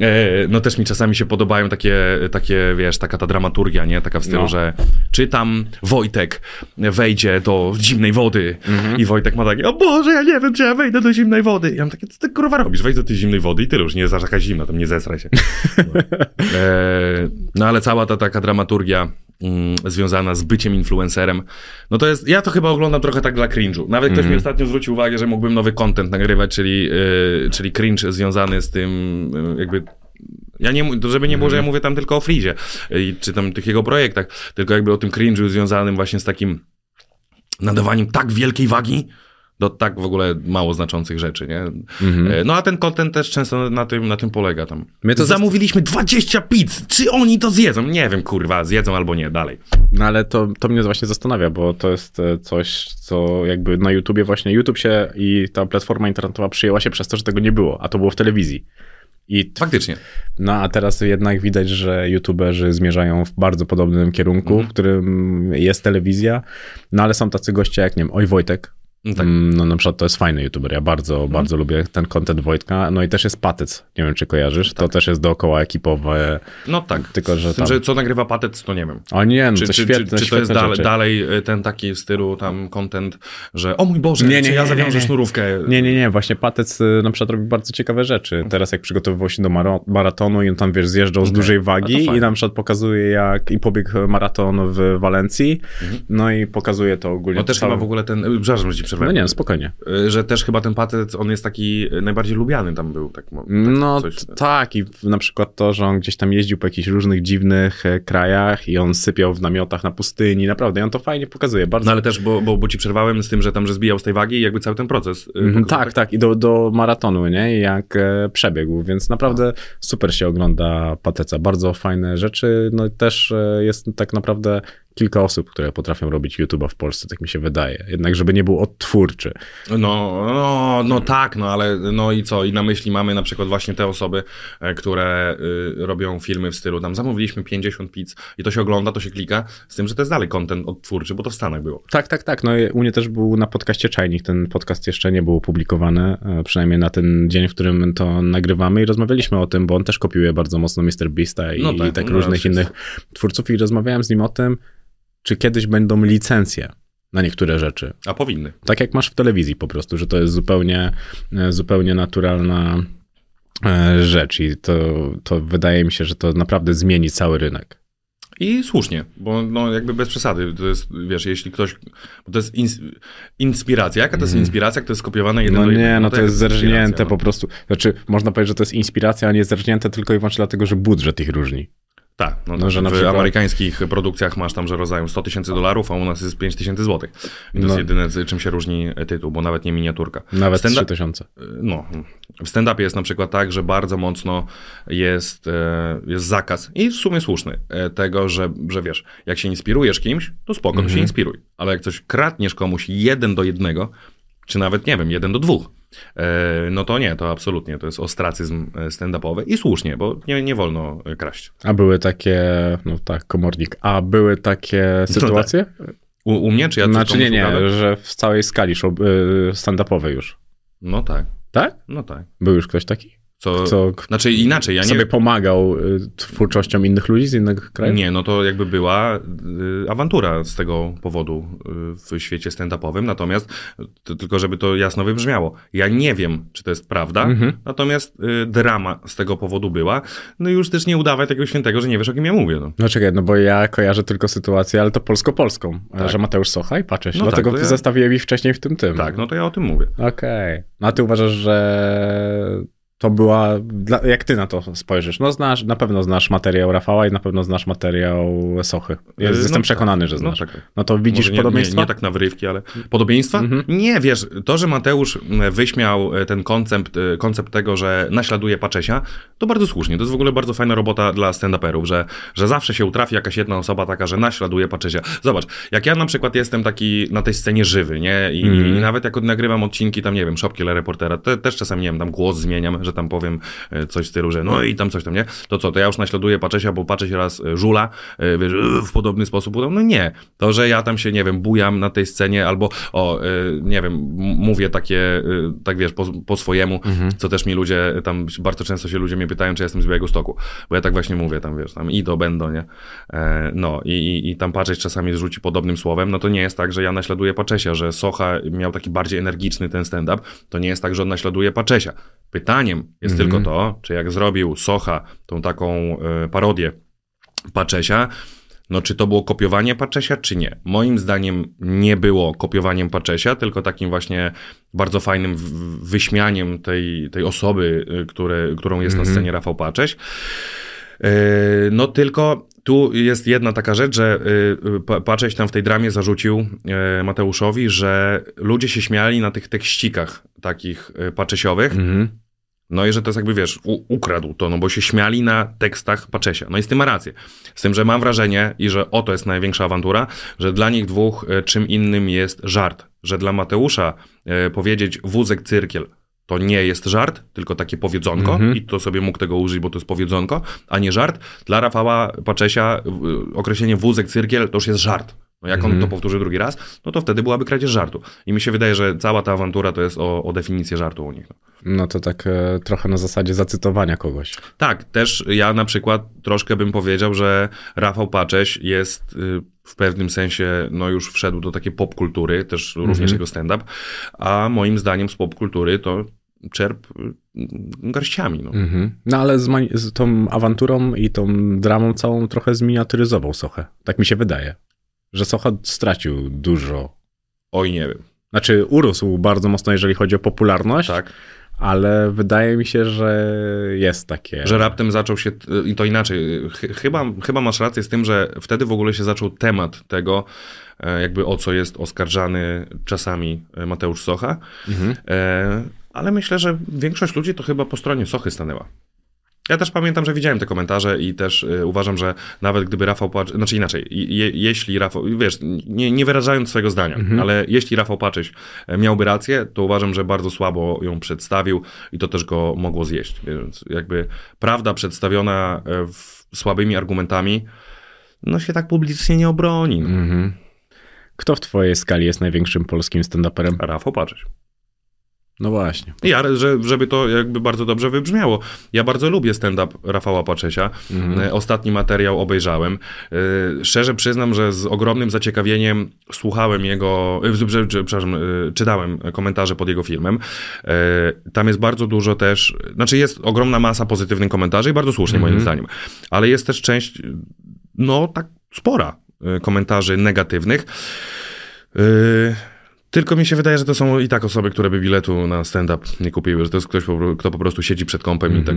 E, no też mi czasami się podobają takie, takie, wiesz, taka ta dramaturgia, nie? Taka w stylu, No. że czy tam Wojtek wejdzie do zimnej wody Mhm. i Wojtek ma takie, o Boże, ja nie wiem, czy ja wejdę do zimnej wody. I ja mam takie, co ty kurwa robisz? Wejdź do tej zimnej wody i tyle, już nie jest aż jakaś zimna, tam nie zesraj się. No, <laughs> no ale cała ta taka dramaturgia mm, związana z byciem influencerem, no to jest, ja to chyba oglądam trochę tak dla cringe'u. Nawet ktoś mi ostatnio zwrócił uwagę, że mógłbym nowy content nagrywać, czyli, y, czyli cringe związany z tym y, jakby ja nie, żeby nie było, że ja mówię tam tylko o Frizie y, czy tam tych jego projektach, tylko jakby o tym cringe'u związanym właśnie z takim nadawaniem tak wielkiej wagi do tak w ogóle mało znaczących rzeczy, nie? E, No a ten content też często na tym, na tym polega tam. Mnie to Zamówiliśmy 20 pizz, czy oni to zjedzą? Nie wiem, kurwa, zjedzą albo nie, dalej. No ale to, to mnie właśnie zastanawia, bo to jest e, coś, co jakby na YouTubie właśnie, YouTube się i ta platforma internetowa przyjęła się przez to, że tego nie było, a to było w telewizji. I Faktycznie. No a teraz jednak widać, że youtuberzy zmierzają w bardzo podobnym kierunku, Mhm. w którym jest telewizja, no ale są tacy goście jak, nie wiem, Oj Wojtek, tak. Mm, No na przykład to jest fajny youtuber, ja bardzo, bardzo lubię ten content Wojtka, no i też jest Patec, nie wiem czy kojarzysz, to też jest dookoła ekipowe, No tak. Tylko, że Z tym, tam- że co nagrywa Patec, to nie wiem. o nie, no Czy, to czy, świetne, czy, czy to jest dalej, dalej y, ten taki w stylu tam content, że o mój Boże, Nie, nie, ja zawiążę sznurówkę. Nie, nie, nie, właśnie Patec y, na przykład robi bardzo ciekawe rzeczy. Teraz jak przygotowywał się do maratonu i on tam, wiesz, zjeżdżał z Okej, dużej wagi i na przykład pokazuje jak i pobiegł maraton w Walencji, no i pokazuje to ogólnie. No też całe- chyba w ogóle ten, przepraszam, że ci No nie, no spokojnie. Y, Że też chyba ten Patec, on jest taki y, najbardziej lubiany tam był. Tak, tak No coś. tak i na przykład to, że on gdzieś tam jeździł po jakichś różnych dziwnych e, krajach i on sypiał w namiotach na pustyni, naprawdę, i on to fajnie pokazuje, bardzo No ale też, bo, bo, bo ci przerwałem z tym, że tam, że zbijał z tej wagi i jakby cały ten proces. y, Mhm, tak, tak, i do, do maratonu, nie? I Jak e, przebiegł, więc naprawdę super się ogląda Pateca. Bardzo fajne rzeczy. No i też e, jest tak naprawdę kilka osób, które potrafią robić YouTube'a w Polsce, tak mi się wydaje. Jednak, żeby nie był odtwórczy. No, no, no tak, no ale no i co? I na myśli mamy na przykład właśnie te osoby, e, które y, robią filmy w stylu tam zamówiliśmy 50 pizz i to się ogląda, to się klika, z tym, że to jest dalej content odtwórczy, bo to w Stanach było. Tak, tak, tak. No i u mnie też był na podcaście Czajnik. Ten podcast jeszcze nie był opublikowany, e, przynajmniej na ten dzień, w którym to nagrywamy i rozmawialiśmy o tym, bo on też kopiuje bardzo mocno Mr. Beasta i No tak, i tak no, różnych wszyscy. innych twórców i rozmawiałem z nim o tym, czy kiedyś będą licencje na niektóre rzeczy. A powinny. Tak jak masz w telewizji po prostu, że to jest zupełnie, e, zupełnie naturalna e, rzecz i to, to wydaje mi się, że to naprawdę zmieni cały rynek. I słusznie, bo no jakby bez przesady, to jest, wiesz, jeśli ktoś, bo to jest ins, inspiracja, jaka to jest inspiracja, jak to jest skopiowane jeden Mhm. No nie, no to jest inspiracja, zerżnięte no. po prostu. Znaczy, można powiedzieć, że to jest inspiracja, a nie zerżnięte tylko i wyłącznie dlatego, że budżet ich różni. Tak, no, No, to że na w przykład- amerykańskich produkcjach masz tam, że rozdają 100 tysięcy dolarów, a u nas jest 5 tysięcy złotych. I to No. jest jedyne, z czym się różni tytuł, bo nawet nie miniaturka. Nawet Stand-up- 3000. No, w stand-upie jest na przykład tak, że bardzo mocno jest, e, jest zakaz i w sumie słuszny e, tego, że, że wiesz, jak się inspirujesz kimś, to spoko, to się inspiruj. Ale jak coś kradniesz komuś jeden do jednego, czy nawet, nie wiem, jeden do dwóch, no to nie, to absolutnie, to jest ostracyzm e, stand-upowy i słusznie, bo nie, nie wolno e, kraść. A były takie, no tak, komornik, a były takie sytuacje? U, u mnie, czy ja coś znaczy nie, nie, że w całej skali stand-upowej już. No tak, Tak? no tak. Był już ktoś taki? Co, Co znaczy inaczej, ja nie... sobie pomagał y, twórczością innych ludzi z innych krajów? Nie, no to jakby była y, awantura z tego powodu y, w świecie stand-upowym, natomiast to, tylko żeby to jasno wybrzmiało, ja nie wiem, czy to jest prawda, Mhm. natomiast drama z tego powodu była, no i już też nie udawaj takiego świętego, że nie wiesz, o kim ja mówię. No. No czekaj, no bo ja kojarzę tylko sytuację, ale to polsko-polską, Tak. że Mateusz Socha i patrzę się, No dlatego tak, ja- zestawiłem ich wcześniej w tym tym. Tak, no to ja o tym mówię. Okej. No a ty uważasz, że to była. Jak ty na to spojrzysz? No znasz, na pewno znasz materiał Rafała i na pewno znasz materiał Sochy. Ja Yy, jestem no przekonany, tak. że znasz. No No, tak. to widzisz Może nie, podobieństwa? Nie, nie tak na wyrywki, ale podobieństwa? Mhm. Nie, wiesz, to, że Mateusz m, wyśmiał e, ten koncept, e, koncept tego, że naśladuje Paczesia, to bardzo słusznie. To jest w ogóle bardzo fajna robota dla stand-uperów, że, że zawsze się utrafi jakaś jedna osoba taka, że naśladuje Paczesia. Zobacz, jak ja na przykład jestem taki na tej scenie żywy, nie? I, Mhm. i nawet jak nagrywam odcinki tam, nie wiem, Shopkiller Reportera, też czasami, nie wiem, tam głos zmieniam, że tam powiem e, coś w stylu, że no i tam coś tam, nie? To co, to ja już naśladuję Paczesia, bo Pacześ raz e, żula, e, wiesz, w podobny sposób. No nie. To, że ja tam się, nie wiem, bujam na tej scenie albo, o, nie wiem, mówię takie, tak wiesz, po, po swojemu, co też mi ludzie, tam bardzo często się ludzie mnie pytają, czy jestem z Białego Stoku, bo ja tak właśnie mówię, tam wiesz, tam i do będą, nie? No i, i, i tam Pacześ czasami rzuci podobnym słowem, no to nie jest tak, że ja naśladuję Paczesia, że Socha miał taki bardziej energiczny ten stand-up, to nie jest tak, że on naśladuje Paczesia. Pytaniem jest tylko to, czy jak zrobił Socha tą taką e, parodię Paczesia, no czy to było kopiowanie Paczesia, czy nie? Moim zdaniem nie było kopiowaniem Paczesia, tylko takim właśnie bardzo fajnym wyśmianiem tej, tej osoby, y, które, którą jest na scenie Rafał Pacześ. Yy, No tylko tu jest jedna taka rzecz, że yy, Pa- Pacześ tam w tej dramie zarzucił yy, Mateuszowi, że ludzie się śmiali na tych tekścikach takich paczesiowych, Mhm. No i że to jest jakby, wiesz, ukradł to, no bo się śmiali na tekstach Paczesia. No i z tym ma rację. Z tym, że mam wrażenie i że oto jest największa awantura, że dla nich dwóch e, czym innym jest żart. Że dla Mateusza e, powiedzieć wózek cyrkiel to nie jest żart, tylko takie powiedzonko Mhm. i to sobie mógł tego użyć, bo to jest powiedzonko, a nie żart. Dla Rafała Paczesia w- określenie wózek cyrkiel to już jest żart. No jak on to powtórzy drugi raz, no to wtedy byłaby kradzież żartu. I mi się wydaje, że cała ta awantura to jest o, o definicję żartu u nich. No. No to tak e, trochę na zasadzie zacytowania kogoś. Tak, też ja na przykład troszkę bym powiedział, że Rafał Pacześ jest y, w pewnym sensie, no już wszedł do takiej popkultury, też również jego stand-up, a moim zdaniem z popkultury to czerp y, garściami. No. Mhm. No ale z, z tą awanturą i tą dramą całą trochę zminiaturyzował Sochę. Tak mi się wydaje. Że Socha stracił dużo. Oj, nie wiem. Znaczy urósł bardzo mocno, jeżeli chodzi o popularność, Tak. ale wydaje mi się, że jest takie... Że raptem zaczął się, i to inaczej, Ch- chyba, chyba masz rację z tym, że wtedy w ogóle się zaczął temat tego, e, jakby o co jest oskarżany czasami Mateusz Socha, e, ale myślę, że większość ludzi to chyba po stronie Sochy stanęła. Ja też pamiętam, że widziałem te komentarze i też e, uważam, że nawet gdyby Rafał Paczyś, znaczy inaczej, je, jeśli Rafał, wiesz, nie, nie wyrażając swojego zdania, ale jeśli Rafał Paczyś e, miałby rację, to uważam, że bardzo słabo ją przedstawił i to też go mogło zjeść. Więc jakby prawda przedstawiona e, słabymi argumentami, no się tak publicznie nie obroni. No. Mhm. Kto w twojej skali jest największym polskim stand-uperem? Rafał Paczyś. No właśnie. Ja, że, żeby to jakby bardzo dobrze wybrzmiało. Ja bardzo lubię stand-up Rafała Paczesia. E, Ostatni materiał obejrzałem. E, Szczerze przyznam, że z ogromnym zaciekawieniem słuchałem jego, e, przepraszam, czytałem komentarze pod jego filmem. Tam jest bardzo dużo też, znaczy jest ogromna masa pozytywnych komentarzy i bardzo słusznie moim zdaniem, ale jest też część, no tak spora komentarzy negatywnych. Tylko mi się wydaje, że to są i tak osoby, które by biletu na stand-up nie kupiły, że to jest ktoś, kto po prostu siedzi przed kąpem i tak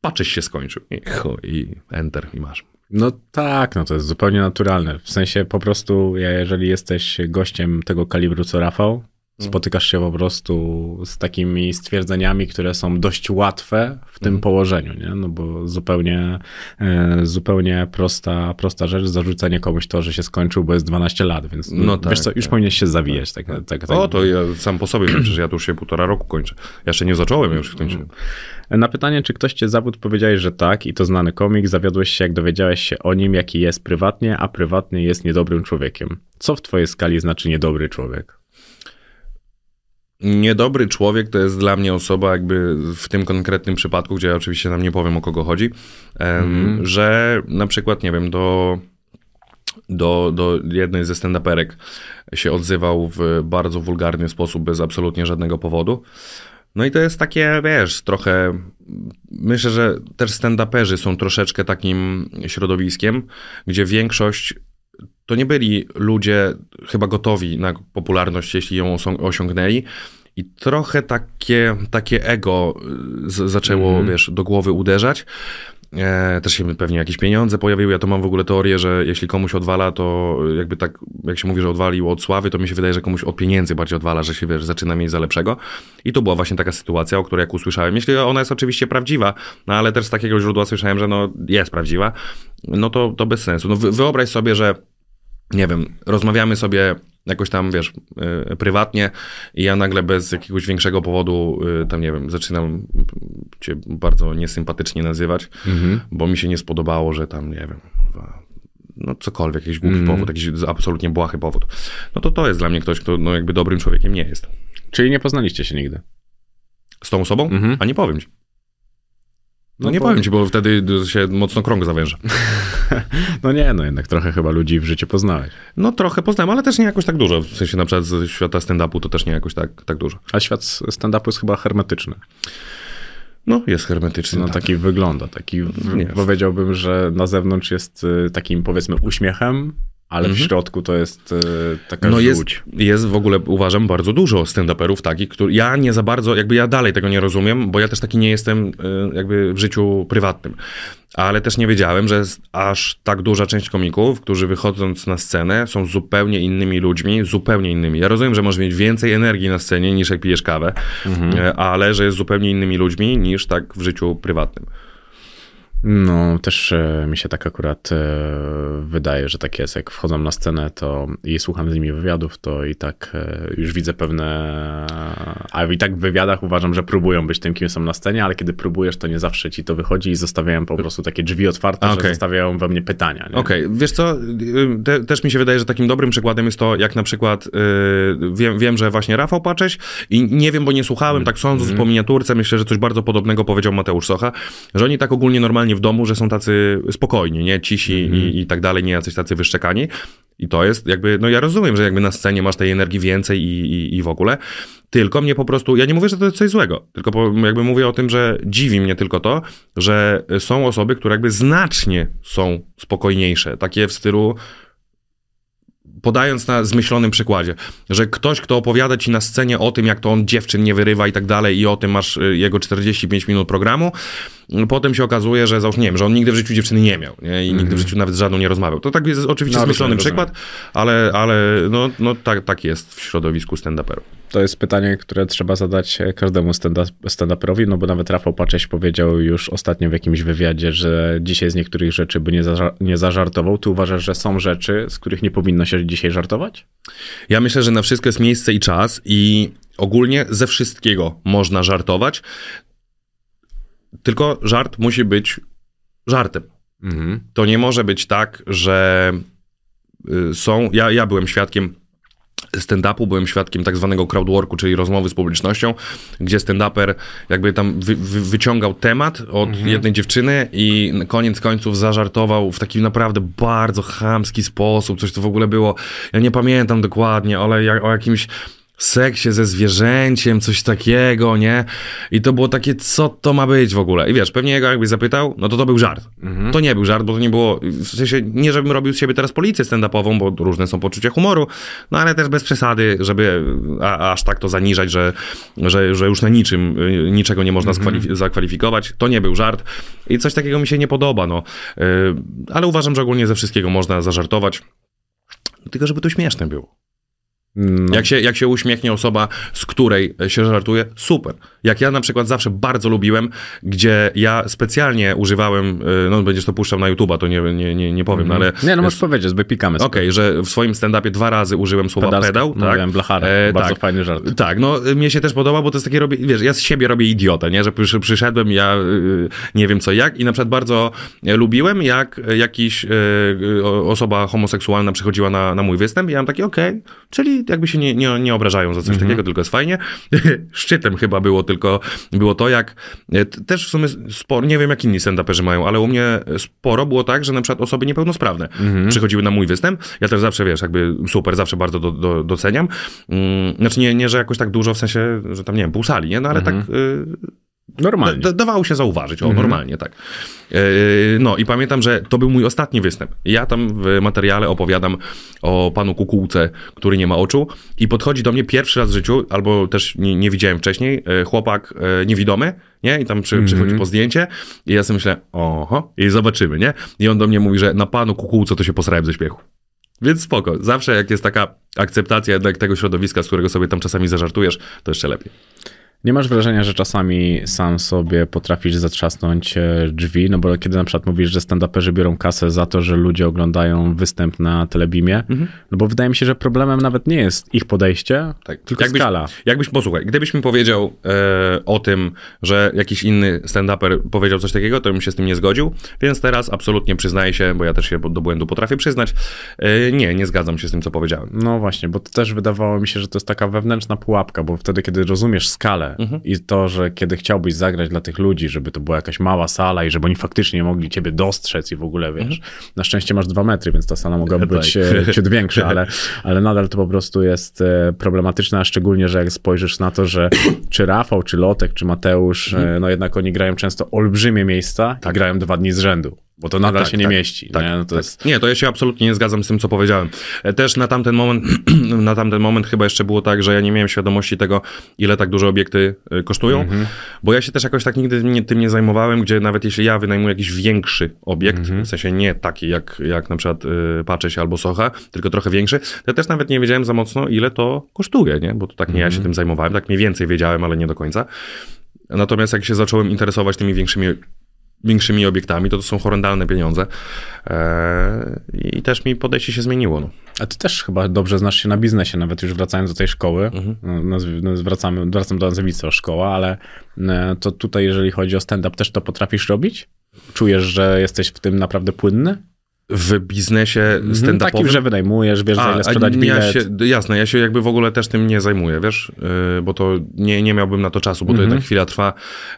patrzysz się skończył. I, chuj, i enter i masz. No tak, no to jest zupełnie naturalne. W sensie po prostu, jeżeli jesteś gościem tego kalibru co Rafał, spotykasz się po prostu z takimi stwierdzeniami, które są dość łatwe w tym położeniu, nie? No bo zupełnie, e, zupełnie prosta, prosta rzecz, zarzucenie komuś to, że się skończył, bo jest 12 lat, więc No tak, wiesz co, już tak. powinieneś się zawijać. Tak, tak, tak, O, to ja sam po sobie <clears throat> przecież ja tu już się półtora roku kończę. Ja jeszcze nie zacząłem, ja już skończyłem. Na pytanie, czy ktoś cię zawód powiedziałeś, że tak i to znany komik, zawiodłeś się, jak dowiedziałeś się o nim, jaki jest prywatnie, a prywatnie jest niedobrym człowiekiem. Co w twojej skali znaczy niedobry człowiek? Niedobry człowiek to jest dla mnie osoba, jakby w tym konkretnym przypadku, gdzie ja oczywiście nam nie powiem o kogo chodzi, em, że na przykład, nie wiem, do, do, do jednej ze stand-uperek się odzywał w bardzo wulgarny sposób, bez absolutnie żadnego powodu. No i to jest takie, wiesz, trochę. Myślę, że też stand-uperzy są troszeczkę takim środowiskiem, gdzie większość to nie byli ludzie chyba gotowi na popularność, jeśli ją osiągnęli. I trochę takie, takie ego y, z, zaczęło, wiesz, do głowy uderzać. E, też się pewnie jakieś pieniądze pojawiły. Ja to mam w ogóle teorię, że jeśli komuś odwala, to jakby tak, jak się mówi, że odwalił od sławy, to mi się wydaje, że komuś od pieniędzy bardziej odwala, że się wiesz, zaczyna mieć za lepszego. I to była właśnie taka sytuacja, o której jak usłyszałem. Jeśli ona jest oczywiście prawdziwa, no ale też z takiego źródła słyszałem, że no jest prawdziwa, no to, to bez sensu. No wy- wyobraź sobie, że nie wiem, rozmawiamy sobie jakoś tam, wiesz, yy, prywatnie i ja nagle bez jakiegoś większego powodu, yy, tam nie wiem, zaczynam cię bardzo niesympatycznie nazywać, bo mi się nie spodobało, że tam, nie wiem, no cokolwiek, jakiś głupi powód, jakiś absolutnie błahy powód. No to to jest dla mnie ktoś, kto no jakby dobrym człowiekiem nie jest. Czyli nie poznaliście się nigdy? Z tą osobą? Mhm. A nie powiem ci. No, No nie bo- powiem ci, bo wtedy się mocno krąg zawęża. <laughs> No nie, no jednak trochę chyba ludzi w życiu poznałeś. No trochę poznałem, ale też nie jakoś tak dużo. W sensie na przykład świata stand-upu to też nie jakoś tak, tak dużo. A świat stand-upu jest chyba hermetyczny. No, jest hermetyczny. No tak. taki wygląda, taki w, Jest. powiedziałbym, że na zewnątrz jest y, takim powiedzmy uśmiechem, ale w środku to jest y, taka No jest, żółć. jest w ogóle, uważam, bardzo dużo stand-uperów takich, który ja nie za bardzo, jakby ja dalej tego nie rozumiem, bo ja też taki nie jestem y, jakby w życiu prywatnym. Ale też nie wiedziałem, że jest aż tak duża część komików, którzy wychodząc na scenę są zupełnie innymi ludźmi, zupełnie innymi. Ja rozumiem, że możesz mieć więcej energii na scenie niż jak pijesz kawę, y, ale że jest zupełnie innymi ludźmi niż tak w życiu prywatnym. No, też e, mi się tak akurat e, wydaje, że tak jest. Jak wchodzą na scenę to i słucham z nimi wywiadów, to i tak e, już widzę pewne. A i tak w wywiadach uważam, że próbują być tym, kim są na scenie, ale kiedy próbujesz, to nie zawsze ci to wychodzi i zostawiają po prostu takie drzwi otwarte, Okej. że zostawiają we mnie pytania. Okej, wiesz co, te, też mi się wydaje, że takim dobrym przykładem jest to, jak na przykład, y, wiem, wiem, że właśnie Rafał Pacześ i nie wiem, bo nie słuchałem, tak sądząc po miniaturce, myślę, że coś bardzo podobnego powiedział Mateusz Socha, że oni tak ogólnie normalnie w domu, że są tacy spokojni, nie, cisi i, i tak dalej, nie jacyś tacy wyszczekani. I to jest jakby, no ja rozumiem, że jakby na scenie masz tej energii więcej i, i, i w ogóle, tylko mnie po prostu, ja nie mówię, że to jest coś złego, tylko po, jakby mówię o tym, że dziwi mnie tylko to, że są osoby, które jakby znacznie są spokojniejsze, takie w stylu podając na zmyślonym przykładzie, że ktoś, kto opowiada ci na scenie o tym, jak to on dziewczyn nie wyrywa i tak dalej i o tym masz y, jego 45 minut programu, potem się okazuje, że załóżmy, nie wiem, że on nigdy w życiu dziewczyny nie miał nie? i nigdy w życiu nawet z żadną nie rozmawiał. To tak jest oczywiście No, zmyślony przykład, ale, ale no, no tak, tak jest w środowisku stand-uperów. To jest pytanie, które trzeba zadać każdemu stand- stand-uperowi, no bo nawet Rafał Pacześ powiedział już ostatnio w jakimś wywiadzie, że dzisiaj z niektórych rzeczy by nie, nie zażartował. Ty uważasz, że są rzeczy, z których nie powinno się dzisiaj żartować? Ja myślę, że na wszystko jest miejsce i czas i ogólnie ze wszystkiego można żartować, tylko żart musi być żartem. Mhm. To nie może być tak, że y, są. Ja, ja byłem świadkiem stand-upu, byłem świadkiem tak zwanego crowdworku, czyli rozmowy z publicznością, gdzie stand-uper jakby tam wy, wy, wyciągał temat od jednej dziewczyny i koniec końców zażartował w taki naprawdę bardzo chamski sposób, coś to w ogóle było, ja nie pamiętam dokładnie, ale jak, o jakimś seksie ze zwierzęciem, coś takiego, nie? I to było takie, co to ma być w ogóle? I wiesz, pewnie jego jakbyś zapytał, no to to był żart. To nie był żart, bo to nie było, w sensie, nie żebym robił z siebie teraz policję stand-upową, bo różne są poczucia humoru, no ale też bez przesady, żeby a, aż tak to zaniżać, że, że, że już na niczym, y, niczego nie można skwalif- zakwalifikować. To nie był żart i coś takiego mi się nie podoba, no. Y, ale uważam, że ogólnie ze wszystkiego można zażartować, tylko żeby to śmieszne było. No. Jak się, jak się uśmiechnie osoba, z której się żartuje, super. Jak ja na przykład zawsze bardzo lubiłem, gdzie ja specjalnie używałem, y, no będziesz to puszczał na YouTube'a, to nie, nie, nie, nie powiem, no, ale... Nie, no możesz powiedzieć, wypikamy sobie. Okej, że w swoim stand-upie dwa razy użyłem słowa pedał. No tak. wiem, blachara. Bardzo fajny żart. Tak, no y, mnie się też podoba, bo to jest takie, robię, wiesz, ja z siebie robię idiotę, nie, że przy, przyszedłem, ja y, nie wiem co jak i na przykład bardzo e, lubiłem, jak jakiś y, y, o- osoba homoseksualna przychodziła na, na mój występ i ja mam takie, okej, czyli jakby się nie, nie, nie obrażają za coś Mhm. takiego, tylko jest fajnie. <laughs> Szczytem chyba było tylko, było to jak, e, też w sumie sporo, nie wiem jak inni stand-uperzy mają, ale u mnie sporo było tak, że na przykład osoby niepełnosprawne Mhm. przychodziły na mój występ. Ja też zawsze, wiesz, jakby super, zawsze bardzo do, do, doceniam. Mm, Znaczy nie, nie, że jakoś tak dużo, w sensie, że tam, nie wiem, pół sali, nie? No ale Mhm. tak y, Normalnie. da, dawało się zauważyć, o, Mhm. normalnie, tak. Yy, no i pamiętam, że to był mój ostatni występ. Ja tam w materiale opowiadam o panu kukułce, który nie ma oczu i podchodzi do mnie pierwszy raz w życiu, albo też nie, nie widziałem wcześniej, yy, chłopak yy, niewidomy, nie? I tam przy, Mhm. przychodzi po zdjęcie i ja sobie myślę, oho, i zobaczymy, nie? I on do mnie mówi, że na panu kukułce to się posrałem ze śmiechu. Więc spoko. Zawsze jak jest taka akceptacja jednak tego środowiska, z którego sobie tam czasami zażartujesz, to jeszcze lepiej. Nie masz wrażenia, że czasami sam sobie potrafisz zatrzasnąć e, drzwi? No bo kiedy na przykład mówisz, że stand-uperzy biorą kasę za to, że ludzie oglądają występ na Telebimie, Mhm. no bo wydaje mi się, że problemem nawet nie jest ich podejście, tylko Jakbyś- skala. Jakbyś, posłuchaj, gdybyś mi powiedział e, o tym, że jakiś inny stand-uper powiedział coś takiego, to bym się z tym nie zgodził, więc teraz absolutnie przyznaję się, bo ja też się do błędu potrafię przyznać, e, nie, nie zgadzam się z tym, co powiedziałem. No właśnie, bo to też wydawało mi się, że to jest taka wewnętrzna pułapka, bo wtedy, kiedy rozumiesz skalę Mhm. i to, że kiedy chciałbyś zagrać dla tych ludzi, żeby to była jakaś mała sala i żeby oni faktycznie mogli ciebie dostrzec i w ogóle, wiesz, na szczęście masz dwa metry, więc ta sala mogłaby <laughs> Tak. być e, ciut większa, ale, ale nadal to po prostu jest e, problematyczne, a szczególnie, że jak spojrzysz na to, że <coughs> czy Rafał, czy Lotek, czy Mateusz, Mhm. e, no jednak oni grają często olbrzymie miejsca i grają dwa dni z rzędu, bo to nadal Tak, się nie tak, mieści. tak, nie? No to tak. jest... Nie, to ja się absolutnie nie zgadzam z tym, co powiedziałem. E, Też na tamten moment, <clears throat> na tamten moment chyba jeszcze było tak, że ja nie miałem świadomości tego, ile tak duże obiekty e, kosztują, Mhm. bo ja się też jakoś tak nigdy nie, tym nie zajmowałem, gdzie nawet jeśli ja wynajmuję jakiś większy obiekt, Mhm. w sensie nie taki jak, jak na przykład y, albo Socha, tylko trochę większy, to ja też nawet nie wiedziałem za mocno, ile to kosztuje, nie? Bo to tak nie ja się tym zajmowałem, tak mniej więcej wiedziałem, ale nie do końca. Natomiast jak się zacząłem interesować tymi większymi większymi obiektami, to to są horrendalne pieniądze. E, I też mi podejście się zmieniło. No. A ty też chyba dobrze znasz się na biznesie, nawet już wracając do tej szkoły. Mhm. No, wracamy, wracam do nazwiska szkoła, ale e, to tutaj, jeżeli chodzi o stand-up, też to potrafisz robić? Czujesz, że jesteś w tym naprawdę płynny? W biznesie Mhm, stand-upowym... Takim, że wynajmujesz, wiesz, za ile sprzedać ja bilet. się, jasne, ja się jakby w ogóle też tym nie zajmuję, wiesz, yy, bo to nie, nie miałbym na to czasu, bo to Mhm. jednak chwila trwa,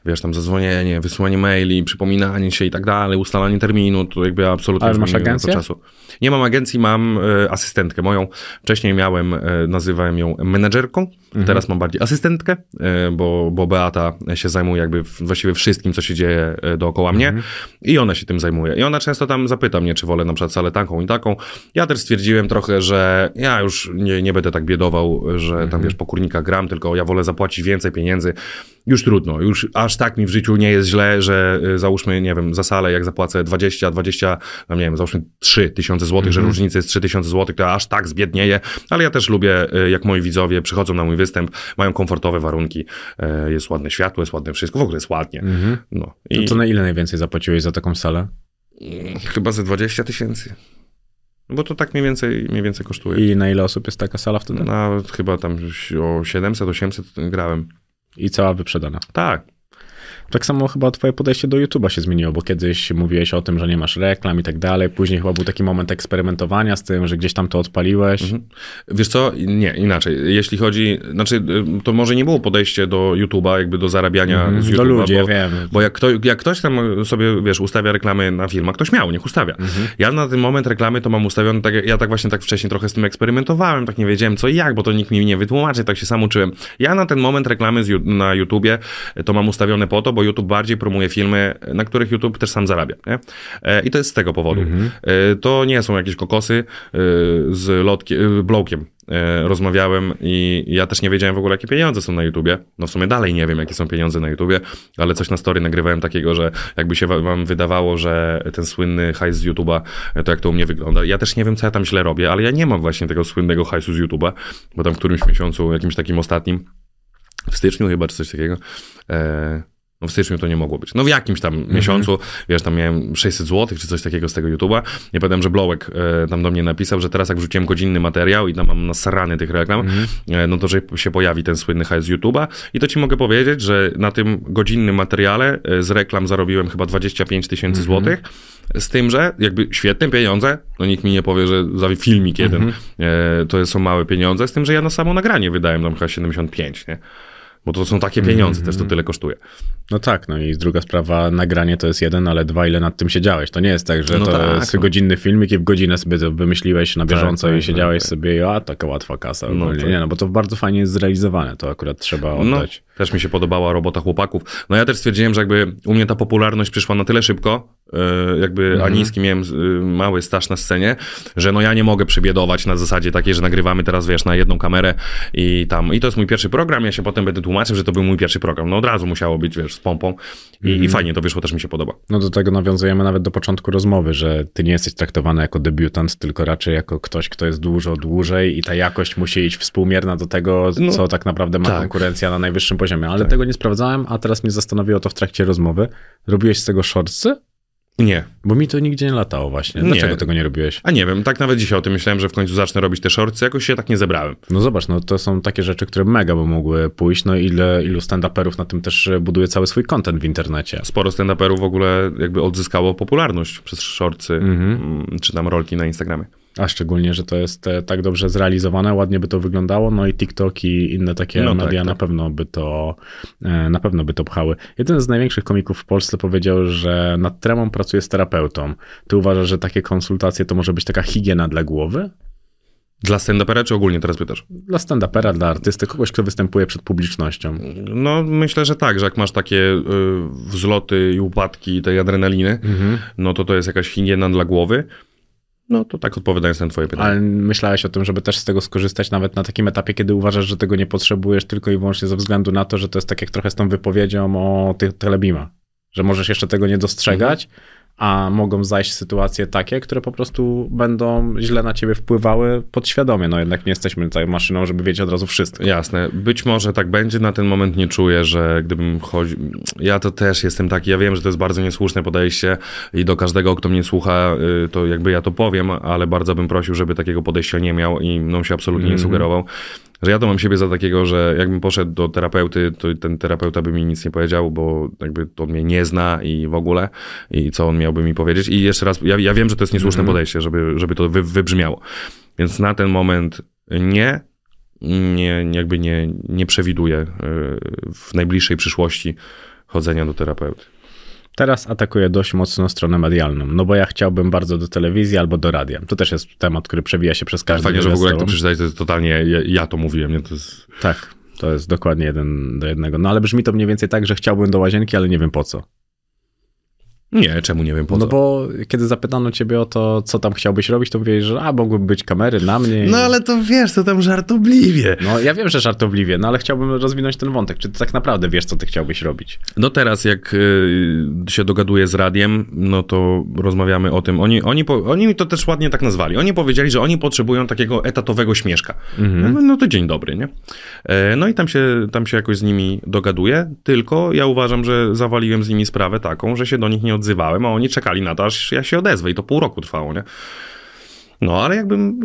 wiesz, tam zadzwonienie, wysłanie maili, przypominanie się i tak dalej, ustalanie terminu, to jakby ja absolutnie Ale masz nie mam na agencję? to czasu. Nie mam agencji, mam y, asystentkę moją. Wcześniej miałem, y, nazywałem ją menedżerką, Mhm. teraz mam bardziej asystentkę, y, bo, bo Beata się zajmuje jakby właściwie wszystkim, co się dzieje y, dookoła mnie Mhm. i ona się tym zajmuje. I ona często tam zapyta mnie, czy wolę na przykład salę taką i taką. Ja też stwierdziłem trochę, że ja już nie, nie będę tak biedował, że Mhm. tam wiesz, po kurnika gram, tylko ja wolę zapłacić więcej pieniędzy. Już trudno, już aż tak mi w życiu nie jest źle, że y, załóżmy, nie wiem, za salę jak zapłacę 20, 20, no nie wiem, załóżmy 3 tysiące złotych, że różnica jest 3 tysiące złotych, to ja aż tak zbiednieję, ale ja też lubię, y, jak moi widzowie przychodzą na mój występ, mają komfortowe warunki, y, jest ładne światło, jest ładne wszystko, w ogóle jest ładnie. No. To, to na ile najwięcej zapłaciłeś za taką salę? Chyba ze 20 tysięcy. No Bo to tak mniej więcej, mniej więcej kosztuje. I na ile osób jest taka sala wtedy? Nawet chyba tam o 700, 800 grałem. I cała wyprzedana. Tak. Tak samo chyba twoje podejście do YouTube'a się zmieniło, bo kiedyś mówiłeś o tym, że nie masz reklam i tak dalej. Później chyba był taki moment eksperymentowania z tym, że gdzieś tam to odpaliłeś. Mhm. Wiesz co? Nie, inaczej. Jeśli chodzi, znaczy y, to może nie było podejście do YouTube'a, jakby do zarabiania Mhm. z Do YouTube'a. ludzi, bo, ja wiem. Bo jak, kto, jak ktoś tam sobie, wiesz, ustawia reklamy na filmach, ktoś miał, niech ustawia. Mhm. Ja na ten moment reklamy to mam ustawione, tak, ja tak właśnie tak wcześniej trochę z tym eksperymentowałem, tak nie wiedziałem co i jak, bo to nikt mi nie wytłumaczy, tak się sam uczyłem. Ja na ten moment reklamy z, na YouTubie to mam ustawione po to, bo YouTube bardziej promuje filmy, na których YouTube też sam zarabia. Nie? E, I to jest z tego powodu. E, To nie są jakieś kokosy e, z lotki, blowkiem. E, Rozmawiałem i ja też nie wiedziałem w ogóle, jakie pieniądze są na YouTubie. No w sumie dalej nie wiem, jakie są pieniądze na YouTubie, ale coś na story nagrywałem takiego, że jakby się wa- wam wydawało, że ten słynny hajs z YouTuba, to jak to u mnie wygląda. Ja też nie wiem, co ja tam źle robię, ale ja nie mam właśnie tego słynnego hajsu z YouTuba, bo tam w którymś miesiącu, jakimś takim ostatnim, w styczniu chyba, czy coś takiego, e, no w styczniu to nie mogło być. No w jakimś tam miesiącu, wiesz, tam miałem 600 zł czy coś takiego z tego YouTube'a. Nie pamiętam, że Blowek e, tam do mnie napisał, że teraz jak wrzuciłem godzinny materiał i tam mam nasrany tych reklam, e, no to że się pojawi ten słynny hajs z YouTube'a. I to ci mogę powiedzieć, że na tym godzinnym materiale e, z reklam zarobiłem chyba 25 tysięcy złotych. Z tym, że jakby świetne pieniądze, no nikt mi nie powie, że za filmik jeden e, to są małe pieniądze, z tym, że ja na samo nagranie wydałem tam chyba 75, nie? Bo to są takie pieniądze, też to tyle kosztuje. No tak, no i druga sprawa, nagranie to jest jeden, ale dwa, ile nad tym siedziałeś. To nie jest tak, że No to tak, jest no. godzinny filmik i w godzinę sobie to wymyśliłeś na bieżąco tak, i siedziałeś tak. sobie i a, taka łatwa kasa. No tak. Nie, no bo to bardzo fajnie jest zrealizowane, to akurat trzeba No, oddać. Też mi się podobała robota chłopaków. No ja też stwierdziłem, że jakby u mnie ta popularność przyszła na tyle szybko, e, jakby Mhm. a niski miałem e, mały staż na scenie, że no ja nie mogę przebiedować na zasadzie takiej, że nagrywamy teraz, wiesz, na jedną kamerę i tam, i to jest mój pierwszy program, ja się potem będę tłumaczył, że to był mój pierwszy program. No od razu musiało być, wiesz, z pompą i, Mhm. i fajnie to wyszło, też mi się podoba. No do tego nawiązujemy nawet do początku rozmowy, że ty nie jesteś traktowany jako debiutant, tylko raczej jako ktoś, kto jest dużo dłużej i ta jakość musi iść współmierna do tego, No, co tak naprawdę ma tak. konkurencja na najwyższym poziomie. Ale tego nie sprawdzałem, a teraz mnie zastanowiło to w trakcie rozmowy. Robiłeś z tego shortsy? Nie, Bo mi to nigdzie nie latało właśnie. Nie. Dlaczego tego nie robiłeś? a nie wiem, tak nawet dzisiaj o tym myślałem, że w końcu zacznę robić te shortsy, jakoś się tak nie zebrałem. No zobacz, no to są takie rzeczy, które mega by mogły pójść, no ile, ilu stand-uperów na tym też buduje cały swój content w internecie. Sporo stand-uperów w ogóle jakby odzyskało popularność przez shortsy, mm, czy tam rolki na Instagramie. A szczególnie, że to jest e, tak dobrze zrealizowane, ładnie by to wyglądało, no i TikTok i inne takie No tak, media tak. na pewno by to e, na pewno by to pchały. Jeden z największych komików w Polsce powiedział, że nad tremą pracuje z terapeutą. Ty uważasz, że takie konsultacje to może być taka higiena dla głowy? Dla stand-upera czy ogólnie teraz pytasz? Dla stand-upera, dla artysty, kogoś, kto występuje przed publicznością. No, myślę, że tak, że jak masz takie y, wzloty i upadki tej adrenaliny, no to to jest jakaś higiena dla głowy. No to tak odpowiadając na twoje pytanie. Ale myślałeś o tym, żeby też z tego skorzystać nawet na takim etapie, kiedy uważasz, że tego nie potrzebujesz tylko i wyłącznie ze względu na to, że to jest tak jak trochę z tą wypowiedzią o tych telebima. Że możesz jeszcze tego nie dostrzegać, a mogą zajść sytuacje takie, które po prostu będą źle na ciebie wpływały podświadomie. No jednak nie jesteśmy tutaj maszyną, żeby wiedzieć od razu wszystko. Jasne. Być może tak będzie. Na ten moment nie czuję, że gdybym chodził... Ja to też jestem taki, ja wiem, że to jest bardzo niesłuszne podejście i do każdego, kto mnie słucha, y, to jakby ja to powiem, ale bardzo bym prosił, żeby takiego podejścia nie miał i mną się absolutnie mm -hmm. nie mhm. sugerował że ja to mam siebie za takiego, że jakbym poszedł do terapeuty, to ten terapeuta by mi nic nie powiedział, bo jakby to on mnie nie zna i w ogóle i co on miałby mi powiedzieć. I jeszcze raz, ja, ja wiem, że to jest niesłuszne mm -hmm. podejście, żeby, żeby to wy, wybrzmiało. Więc na ten moment nie, nie jakby nie, nie przewiduję y, w najbliższej przyszłości chodzenia do terapeuty. Teraz atakuję dość mocno stronę medialną, no bo ja chciałbym bardzo do telewizji albo do radia. To też jest temat, który przewija się przez każdy Fajnie, że w ogóle jak to przeczytać, to jest totalnie, ja, ja to mówiłem, nie? To jest... Tak, to jest dokładnie jeden do jednego. No ale brzmi to mniej więcej tak, że chciałbym do łazienki, ale nie wiem po co. Nie, czemu nie wiem po no co? No bo kiedy zapytano ciebie o to, co tam chciałbyś robić, to mówiłeś, że a, mogłyby być kamery na mnie. No ale to wiesz, to tam żartobliwie. No ja wiem, że żartobliwie, no ale chciałbym rozwinąć ten wątek. Czy ty tak naprawdę wiesz, co ty chciałbyś robić? No teraz, jak y, się dogaduję z radiem, no to rozmawiamy o tym. Oni, oni, po, oni mi to też ładnie tak nazwali. Oni powiedzieli, że oni potrzebują takiego etatowego śmieszka. Mhm. No, no to dzień dobry, nie? E, no i tam się, tam się jakoś z nimi dogaduję, tylko ja uważam, że zawaliłem z nimi sprawę taką, że się do nich nie odzywałem, a oni czekali na to, aż ja się odezwę i to pół roku trwało, nie? No, ale jakbym,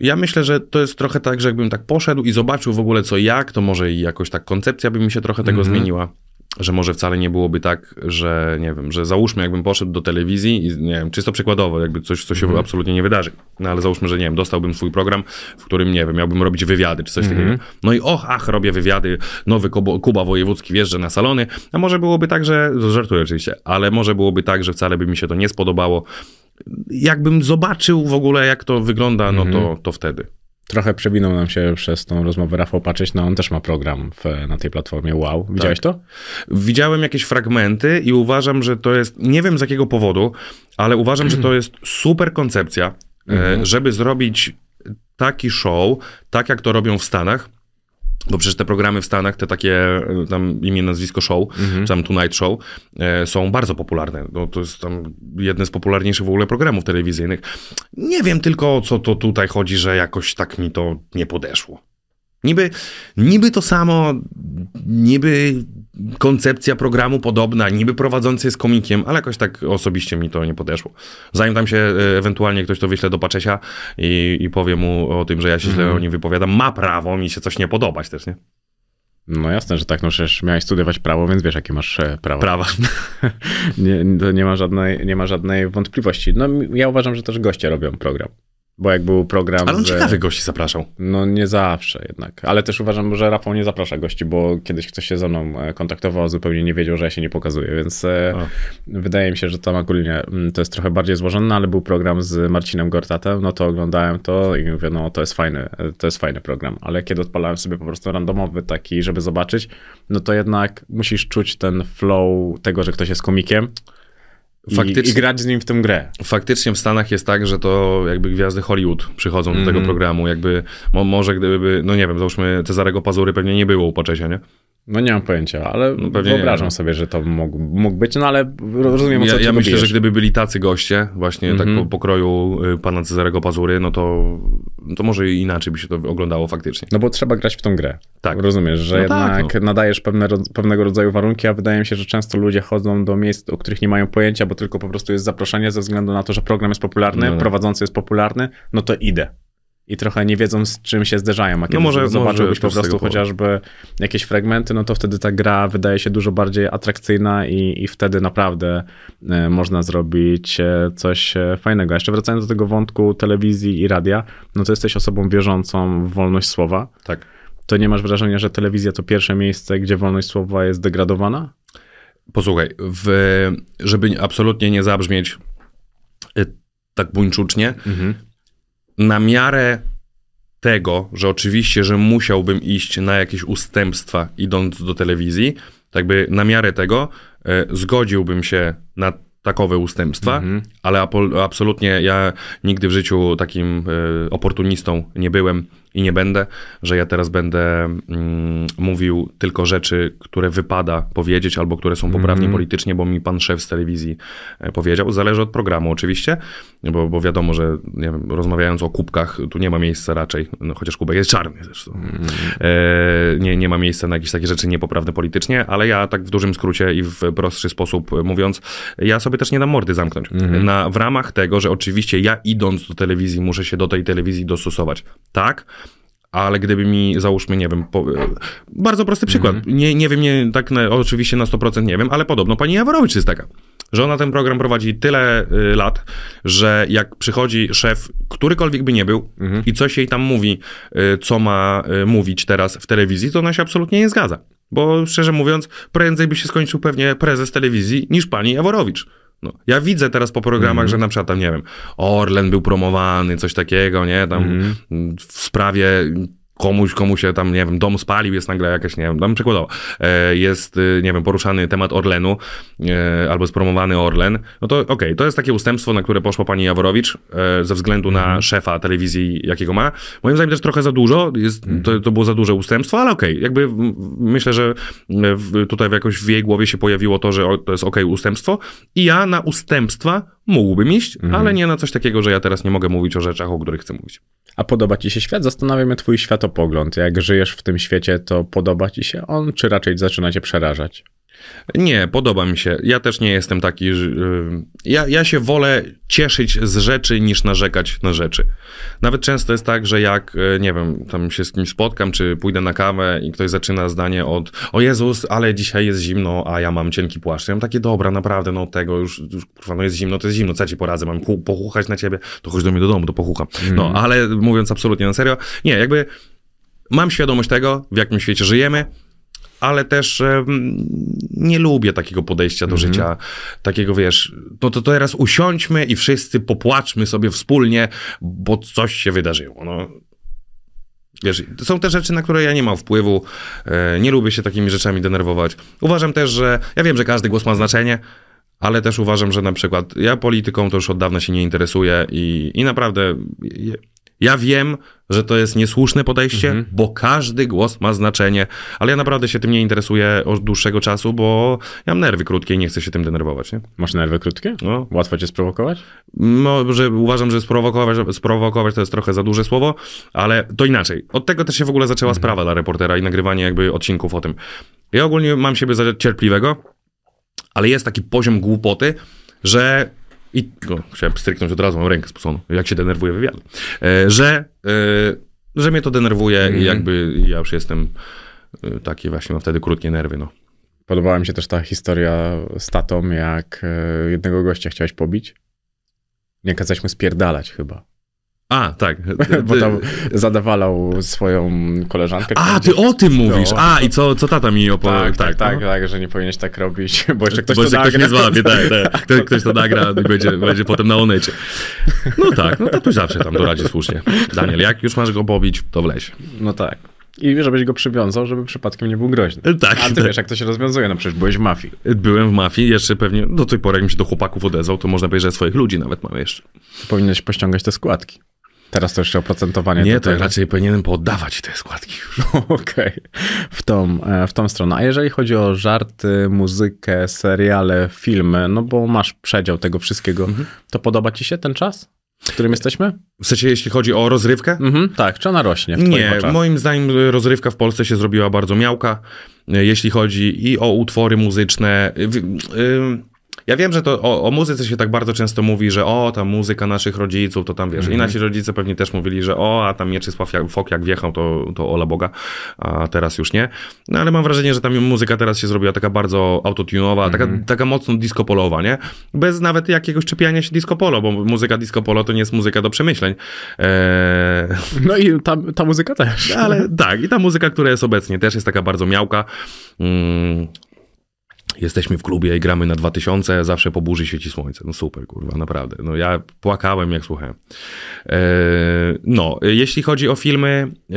ja myślę, że to jest trochę tak, że jakbym tak poszedł i zobaczył w ogóle co jak, to może i jakoś tak koncepcja by mi się trochę tego mm -hmm. zmieniła że może wcale nie byłoby tak, że nie wiem, że załóżmy, jakbym poszedł do telewizji i nie wiem, czysto przykładowo, jakby coś, co się mm. absolutnie nie wydarzy. No ale załóżmy, że nie wiem, dostałbym swój program, w którym nie wiem, miałbym robić wywiady czy coś mm. takiego. No i och, ach, robię wywiady, nowy Kuba, Kuba Wojewódzki wjeżdża na salony, a może byłoby tak, że, żartuję oczywiście, ale może byłoby tak, że wcale by mi się to nie spodobało. Jakbym zobaczył w ogóle, jak to wygląda, no mm. to, to wtedy. Trochę przewinął nam się przez tą rozmowę Rafał Patrzeć, no on też ma program w, na tej platformie Wow. Widziałeś tak. to? Widziałem jakieś fragmenty i uważam, że to jest, nie wiem z jakiego powodu, ale uważam, że to jest super koncepcja, mhm. żeby zrobić taki show, tak jak to robią w Stanach, bo przecież te programy w Stanach, te takie e, tam imię, nazwisko show, mhm. czy tam Tonight Show, e, są bardzo popularne. No, to jest tam jeden z popularniejszych w ogóle programów telewizyjnych. Nie wiem tylko o co to tutaj chodzi, że jakoś tak mi to nie podeszło. Niby, niby to samo, niby koncepcja programu podobna, niby prowadzący jest komikiem, ale jakoś tak osobiście mi to nie podeszło. Zanim tam się e, ewentualnie ktoś to wyśle do Paczesia i, i powie mu o tym, że ja się źle mm. o nim wypowiadam, ma prawo mi się coś nie podobać też, nie? No jasne, że tak, no przecież miałeś studiować prawo, więc wiesz, jakie masz e, prawo. Prawa. <laughs> nie, to nie ma, żadnej, nie ma żadnej wątpliwości. No ja uważam, że też goście robią program. Bo jak był program. Ale on z... ciekawych gości zapraszał. No nie zawsze jednak. Ale też uważam, że Rafał nie zaprasza gości, bo kiedyś ktoś się ze mną e, kontaktował, zupełnie nie wiedział, że ja się nie pokazuję, więc e, wydaje mi się, że tam ogólnie mm, to jest trochę bardziej złożone, ale był program z Marcinem Gortatem, no to oglądałem to i mówię, no to jest fajny, to jest fajny program. Ale kiedy odpalałem sobie po prostu randomowy taki, żeby zobaczyć, no to jednak musisz czuć ten flow tego, że ktoś jest komikiem Faktycznie, I, grać z nim w tę grę. Faktycznie w Stanach jest tak, że to jakby gwiazdy Hollywood przychodzą mm -hmm. do tego mhm. programu. Jakby mo, może gdyby, no nie wiem, załóżmy Cezarego Pazury pewnie nie było u Poczesia, nie? No nie mam pojęcia, ale no wyobrażam nie. sobie, że to mógł, mógł być, no ale rozumiem, o co Ja, ja myślę, że gdyby byli tacy goście, właśnie mm -hmm. tak mhm. po pokroju y, pana Cezarego Pazury, no to, to może inaczej by się to oglądało faktycznie. No bo trzeba grać w tą grę. Tak. Rozumiesz, że no tak, jednak tak, no. nadajesz pewne, pewnego rodzaju warunki, a wydaje mi się, że często ludzie chodzą do miejsc, o których nie mają pojęcia, bo tylko po prostu jest zaproszenie ze względu na to, że program jest popularny, no, no. prowadzący jest popularny, no to idę i trochę nie wiedzą, z czym się zderzają. A no kiedy no może, zobaczyłbyś może po prostu chociażby jakieś fragmenty, no to wtedy ta gra wydaje się dużo bardziej atrakcyjna i, i wtedy naprawdę e, można zrobić e, coś e, fajnego. Jeszcze wracając do tego wątku telewizji i radia, no to jesteś osobą wierzącą w wolność słowa. Tak. To nie masz wrażenia, że telewizja to pierwsze miejsce, gdzie wolność słowa jest degradowana? Posłuchaj, w, żeby absolutnie nie zabrzmieć tak buńczucznie, mhm na miarę tego, że oczywiście, że musiałbym iść na jakieś ustępstwa idąc do telewizji, tak by na miarę tego e, zgodziłbym się na takowe ustępstwa, -hmm. ale absolutnie ja nigdy w życiu takim e, oportunistą nie byłem i nie będę, że ja teraz będę mm, mówił tylko rzeczy, które wypada powiedzieć albo które są poprawnie Mhm. politycznie, bo mi pan szef z telewizji e, powiedział. Zależy od programu oczywiście, bo, bo wiadomo, że wiem, rozmawiając o kubkach, tu nie ma miejsca raczej, no, chociaż kubek jest czarny zresztą. Mhm. E, nie, nie ma miejsca na jakieś takie rzeczy niepoprawne politycznie, ale ja tak w dużym skrócie i w prostszy sposób mówiąc, ja sobie też nie dam mordy zamknąć. Na, w ramach tego, że oczywiście ja idąc do telewizji muszę się do tej telewizji dostosować. Tak, ale gdyby mi, załóżmy, nie wiem, po, bardzo prosty przykład, nie, nie wiem, nie, tak na, oczywiście na 100% nie wiem, ale podobno pani Jaworowicz jest taka, że ona ten program prowadzi tyle y, lat, że jak przychodzi szef, którykolwiek by nie był i coś jej tam mówi, y, co ma y, mówić teraz w telewizji, to ona się absolutnie nie zgadza. Bo szczerze mówiąc, prędzej by się skończył pewnie prezes telewizji niż pani Jaworowicz. No, ja widzę teraz po programach, że na przykład tam, nie wiem, Orlen był promowany, coś takiego, nie, tam mm, w sprawie komuś, komu się tam, nie wiem, dom spalił, jest nagle jakaś, nie wiem, dam przykładowo, e, jest, y, nie wiem, poruszany temat Orlenu, e, albo spromowany Orlen, no to okej, to jest takie ustępstwo, na które poszła pani Jaworowicz, e, ze względu na szefa telewizji, jakiego ma. Moim zdaniem też trochę za dużo, jest, to, to było za duże ustępstwo, ale okej, jakby m, myślę, że tutaj jakoś w jej głowie się pojawiło to, że to jest okej ustępstwo. I ja na ustępstwa mógłbym iść, ale nie na coś takiego, że ja teraz nie mogę mówić o rzeczach, o których chcę mówić. A podoba ci się świat? Zastanawia mnie twój światopogląd. Jak żyjesz w tym świecie, to podoba ci się on, czy raczej zaczyna cię przerażać? Nie, podoba mi się. Ja też nie jestem taki. że, y, Ja, ja się wolę cieszyć z rzeczy niż narzekać na rzeczy. Nawet często jest tak, że jak, y, nie wiem, tam się z kimś spotkam, czy pójdę na kawę i ktoś zaczyna zdanie od o Jezus, ale dzisiaj jest zimno, a ja mam cienki płaszcz. Ja mam takie, dobra, naprawdę, no tego już, już kurwa, no jest zimno, to jest zimno, co ja ci poradzę, mam pochuchać na ciebie, to chodź do mnie do domu, to pochucham. No, ale mówiąc absolutnie na serio, nie, jakby mam świadomość tego, w jakim świecie żyjemy, ale też em, nie lubię takiego podejścia do życia, takiego wiesz, no to teraz usiądźmy i wszyscy popłaczmy sobie wspólnie, bo coś się wydarzyło. No. Wiesz, to są te rzeczy, na które ja nie mam wpływu, e, nie lubię się takimi rzeczami denerwować. Uważam też, że ja wiem, że każdy głos ma znaczenie, ale też uważam, że na przykład ja polityką to już od dawna się nie interesuję i, i naprawdę ja, wiem, że to jest niesłuszne podejście, bo każdy głos ma znaczenie, ale ja naprawdę się tym nie interesuję od dłuższego czasu, bo ja mam nerwy krótkie i nie chcę się tym denerwować, nie? Masz nerwy krótkie? No. Łatwo cię sprowokować? No, że uważam, że sprowokować, sprowokować to jest trochę za duże słowo, ale to inaczej. Od tego też się w ogóle zaczęła sprawa dla reportera i nagrywanie jakby odcinków o tym. Ja ogólnie mam siebie za cierpliwego, ale jest taki poziom głupoty, że i o, chciałem stryknąć od razu, mam rękę spoconą, jak się denerwuje wywiad, e, że, e, że mnie to denerwuje i jakby ja już jestem e, taki właśnie, mam wtedy krótkie nerwy, no. Podobała mi się też ta historia z tatą, jak jednego gościa chciałeś pobić. Nie kazaliśmy spierdalać chyba. A, tak. <laughs> Bo tam zadawalał swoją koleżankę. A, ty o tym mówisz. No. A, i co, co tata mi opowiadał. Tak, tak, tak, no. tak, że nie powinieneś tak robić, <laughs> bo jeszcze ktoś Bo to jeszcze ktoś nagra. nie złapie, tak, tak. <laughs> Ktoś, ktoś to nagra i będzie, będzie potem na onecie. No tak, no to tu zawsze tam doradzi słusznie. Daniel, jak już masz go pobić, to wleź. No tak. I żebyś go przywiązał, żeby przypadkiem nie był groźny. Tak, A ty tak. wiesz, jak to się rozwiązuje, no przecież byłeś w mafii. Byłem w mafii, jeszcze pewnie do tej pory, jak mi się do chłopaków odezwał, to można powiedzieć, że swoich ludzi nawet mamy jeszcze. Powinieneś pościągać te składki. Teraz to jeszcze oprocentowanie. Nie, to tego. raczej powinienem pooddawać te składki już. <laughs> Okej, w, tą, e, w tą stronę. A jeżeli chodzi o żarty, muzykę, seriale, filmy, no bo masz przedział tego wszystkiego, Mhm. to podoba ci się ten czas, w którym jesteśmy? W sensie, jeśli chodzi o rozrywkę? Mhm, tak, czy ona rośnie Nie, oczach? moim zdaniem rozrywka w Polsce się zrobiła bardzo miałka, e, jeśli chodzi i o utwory muzyczne. Ja wiem, że to o, o muzyce się tak bardzo często mówi, że o, ta muzyka naszych rodziców, to tam wiesz. I nasi rodzice pewnie też mówili, że o, a tam Mieczysław jak- Fok jak wjechał, to, to ola Boga, a teraz już nie. No ale mam wrażenie, że tam muzyka teraz się zrobiła taka bardzo autotunowa, taka, taka mocno disco polowa, nie? Bez nawet jakiegoś czepiania się disco polo, bo muzyka disco polo to nie jest muzyka do przemyśleń. Eee, No i ta, ta muzyka też. ale tak, i ta muzyka, która jest obecnie, też jest taka bardzo miałka. Mm. Jesteśmy w klubie i gramy na 2000, zawsze po burzy świeci słońce. No super, kurwa, naprawdę. No ja płakałem, jak słuchałem. E, no, jeśli chodzi o filmy, e,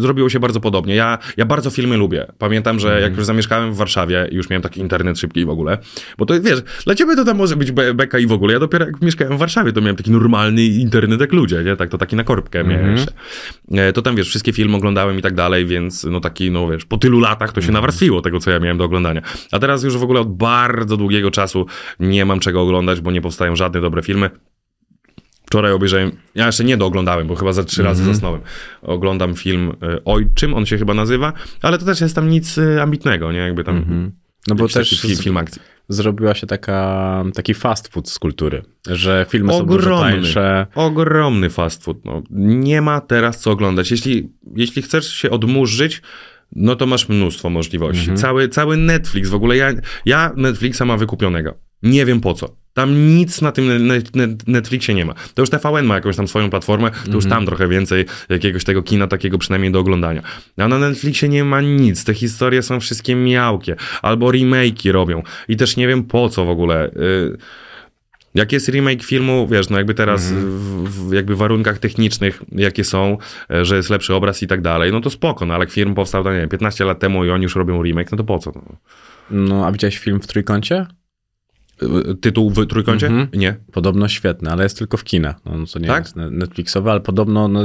zrobiło się bardzo podobnie. Ja, ja bardzo filmy lubię. Pamiętam, że jak już zamieszkałem w Warszawie, już miałem taki internet szybki w ogóle, bo to wiesz, dla ciebie to tam może być be- beka i w ogóle. Ja dopiero jak mieszkałem w Warszawie, to miałem taki normalny internet jak ludzie, nie? Tak, to taki na korbkę miałem jeszcze. E, to tam, wiesz, wszystkie filmy oglądałem i tak dalej, więc no taki, no wiesz, po tylu latach to się nawarstwiło tego, co ja miałem do oglądania. A teraz już w ogóle od bardzo długiego czasu nie mam czego oglądać, bo nie powstają żadne dobre filmy. Wczoraj obejrzałem, ja jeszcze nie dooglądałem, bo chyba za trzy razy zasnąłem. Oglądam film y, Ojczym, on się chyba nazywa, ale to też jest tam nic y, ambitnego, nie? Jakby tam No bo też film, film akcji. zrobiła się taka, taki fast food z kultury, że filmy są dużo Ogromny, tańsze. ogromny fast food. No. Nie ma teraz co oglądać. Jeśli, jeśli chcesz się odmurzyć, no to masz mnóstwo możliwości. Cały, cały Netflix, w ogóle ja, ja Netflixa mam wykupionego. Nie wiem po co. Tam nic na tym net, net, Netflixie nie ma. To już TVN ma jakąś tam swoją platformę, to już tam trochę więcej jakiegoś tego kina takiego przynajmniej do oglądania. A na Netflixie nie ma nic. Te historie są wszystkie miałkie. Albo remake'i robią. I też nie wiem po co w ogóle. Y, jak jest remake filmu, wiesz, no jakby teraz w, w jakby warunkach technicznych, jakie są, e, że jest lepszy obraz i tak dalej, no to spoko, no ale jak film powstał, no nie wiem, 15 lat temu i oni już robią remake, no to po co? No. No, a widziałeś film w trójkącie? Y, Tytuł w trójkącie? Mhm. Nie. Podobno świetny, ale jest tylko w kinach. No, co nie Tak? jest ne- Netflixowe, ale podobno no,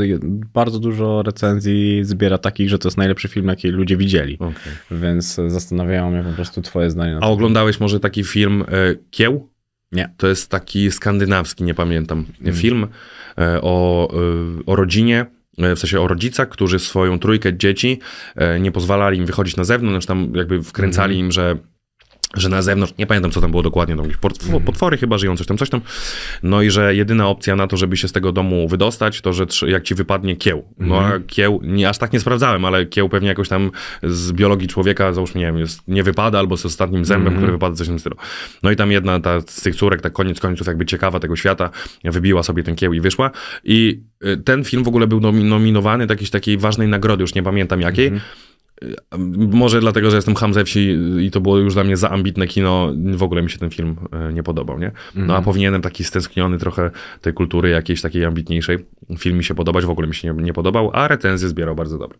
bardzo dużo recenzji zbiera takich, że to jest najlepszy film, jaki ludzie widzieli. Okej. Więc e, zastanawiają mnie po prostu twoje zdanie A oglądałeś może taki film e, Kieł? Nie. To jest taki skandynawski, nie pamiętam, Mm. film e, o, e, o rodzinie, e, w sensie o rodzicach, którzy swoją trójkę dzieci nie pozwalali im wychodzić na zewnątrz, tam jakby wkręcali Mm. im, że że na zewnątrz, nie pamiętam co tam było dokładnie, tam jakieś Mm. potwory chyba żyją, coś tam, coś tam. No i że jedyna opcja na to, żeby się z tego domu wydostać, to że jak ci wypadnie kieł. No a Mhm. kieł, nie, aż tak nie sprawdzałem, ale kieł pewnie jakoś tam z biologii człowieka, załóżmy, nie wiem, jest, nie wypada albo z ostatnim zębem, Mhm. który wypada, coś w tym stylu. No i tam jedna ta, z tych córek, tak koniec końców jakby ciekawa tego świata, wybiła sobie ten kieł i wyszła. I y, ten film w ogóle był nomi- nominowany do jakiejś takiej ważnej nagrody, już nie pamiętam jakiej. Mhm. Może dlatego, że jestem ham ze wsi i to było już dla mnie za ambitne kino, w ogóle mi się ten film e, nie podobał, nie? No a powinienem taki stęskniony trochę tej kultury jakiejś takiej ambitniejszej film mi się podobać, w ogóle mi się nie, nie podobał, a recenzję zbierał bardzo dobre.